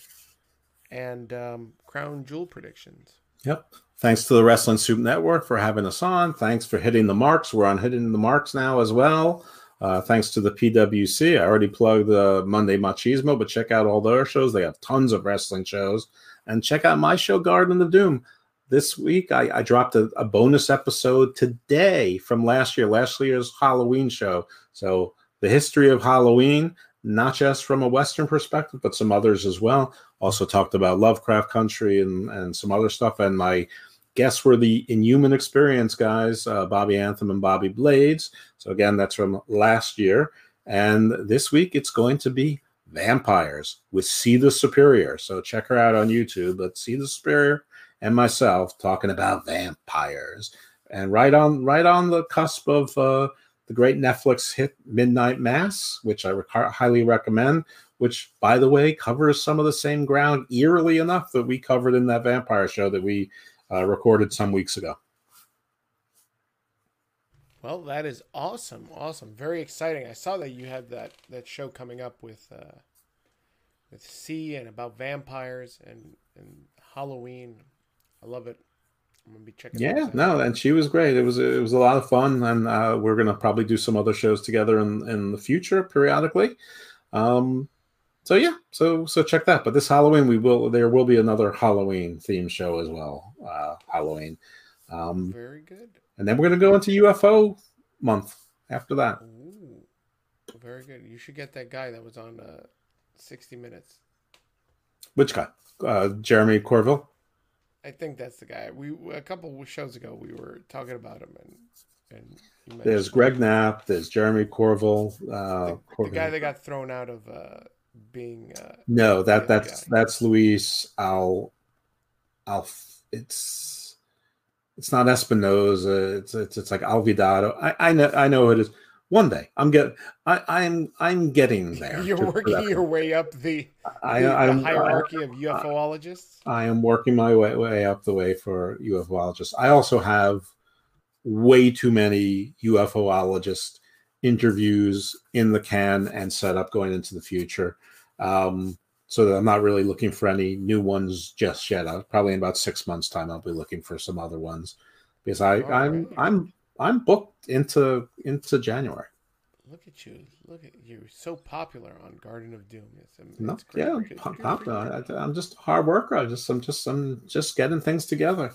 and um, Crown Jewel predictions. Yep. Thanks to the Wrestling Soup Network for having us on. Thanks for hitting the marks. We're on hitting the marks now as well. Uh, thanks to the PWC. I already plugged the Monday Machismo, but check out all their shows. They have tons of wrestling shows. And check out my show, Garden of Doom. This week, I, I dropped a, a bonus episode today from last year, last year's Halloween show. So, the history of Halloween, not just from a Western perspective, but some others as well. Also, talked about Lovecraft Country and, and some other stuff. And my guests were the Inhuman Experience guys, uh, Bobby Anthem and Bobby Blades. So, again, that's from last year. And this week, it's going to be vampires with See the Superior. So check her out on YouTube. But See the Superior and myself talking about vampires, and right on right on the cusp of uh, the great Netflix hit Midnight Mass, which I rec- highly recommend. Which, by the way, covers some of the same ground, eerily enough, that we covered in that vampire show that we uh, recorded some weeks ago. Well, that is awesome, awesome, very exciting. I saw that you had that that show coming up with uh, with C and about vampires and and Halloween. I love it. I'm gonna be checking. Yeah, no, and she was great. It was it was a lot of fun, and uh, we're gonna probably do some other shows together in in the future periodically. Um, so yeah, so so check that. But this Halloween, we will there will be another Halloween theme show as well. Uh, Halloween, um, very good. and then we're gonna go into UFO month after that. Ooh, very good. You should get that guy that was on uh, 60 Minutes. Which guy? Uh, Jeremy Corbell. I think that's the guy. We a couple shows ago we were talking about him and and There's Greg Knapp. There's Jeremy Corbell. Uh, the, the guy that got thrown out of uh, being uh, No, that that's guy. that's Luis Al Al it's it's not Espinoza, it's it's it's like Alvidado. I, I know I know who it is. One day I'm get I, I'm I'm getting [laughs] there. you're working that. your way up the, I, the, the hierarchy of UFOologists. I am working my way, way up the way for UFOologists. I also have way too many UFOologist interviews in the can and set up going into the future. Um, so that I'm not really looking for any new ones just yet. I'll, probably in about six months' time, I'll be looking for some other ones because I, I'm. I'm I'm booked into into January. Look at you! Look at you! So popular on Garden of Doom. It's, it's No, great. yeah, Good- pop, good pop, for. I, I'm just a hard worker. I just I'm just I'm just getting things together.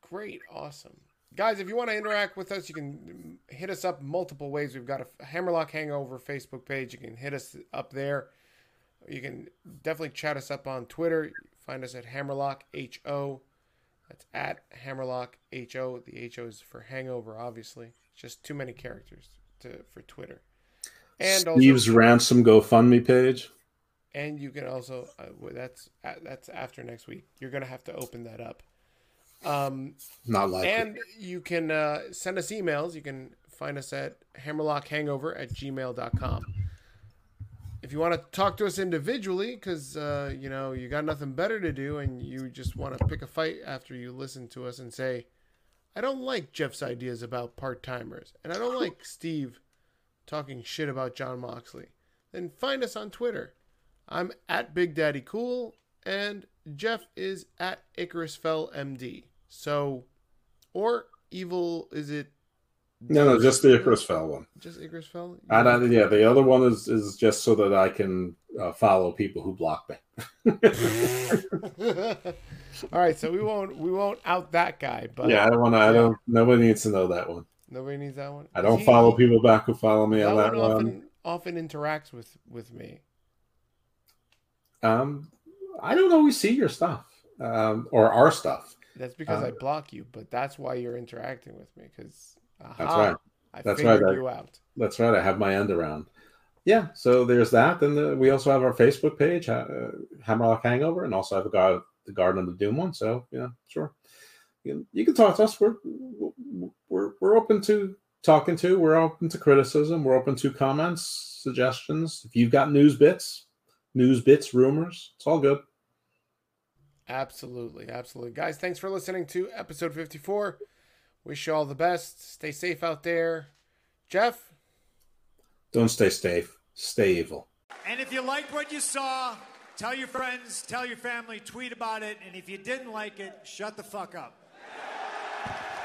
Great, awesome. Guys, if you want to interact with us, you can hit us up multiple ways. We've got a Hammerlock Hangover Facebook page. You can hit us up there. You can definitely chat us up on Twitter. Find us at Hammerlock HO. That's at Hammerlock HO. The HO is for hangover, obviously. Just too many characters to for Twitter. And Steve's also, ransom GoFundMe page. and you can also uh, that's uh, that's after next week. You're gonna have to open that up. Um, Not like and you can uh, send us emails. You can find us at hammerlockhangover at gmail.com. If you want to talk to us individually, because, uh, you know, you got nothing better to do and you just want to pick a fight after you listen to us and say, I don't like Jeff's ideas about part timers, and I don't like Steve talking shit about Jon Moxley, then find us on Twitter. I'm at Big Daddy Cool, and Jeff is at Icarus Fell MD. So, or evil is it? No, no, just the Icarus Fell one. Just Icarus Fell. I don't, yeah, the other one is is just so that I can uh, follow people who block me. [laughs] All right, so we won't we won't out that guy, but yeah, I don't want to. I don't. Nobody needs to know that one. nobody needs that one. I don't He- follow people back who follow me That on that one often often interacts with with me. Um, I don't always see your stuff um, or our stuff. That's because Uh, I block you, but that's why you're interacting with me because That's right. I That's right, I- you out. That's right. I have my end around. Yeah, so there's that. Then the, we also have our Facebook page, uh, Hammerlock Hangover, and also have a guard, the Garden of the Doom one. So yeah, sure. You can, you can talk to us. We're we're we're open to talking to. We're open to criticism. We're open to comments, suggestions. If you've got news bits, news bits, rumors, it's all good. Absolutely, absolutely, guys. Thanks for listening to episode 54. Wish you all the best. Stay safe out there, Jeff. Don't stay safe. Stay evil. And if you liked what you saw, tell your friends, tell your family, tweet about it. And if you didn't like it, shut the fuck up.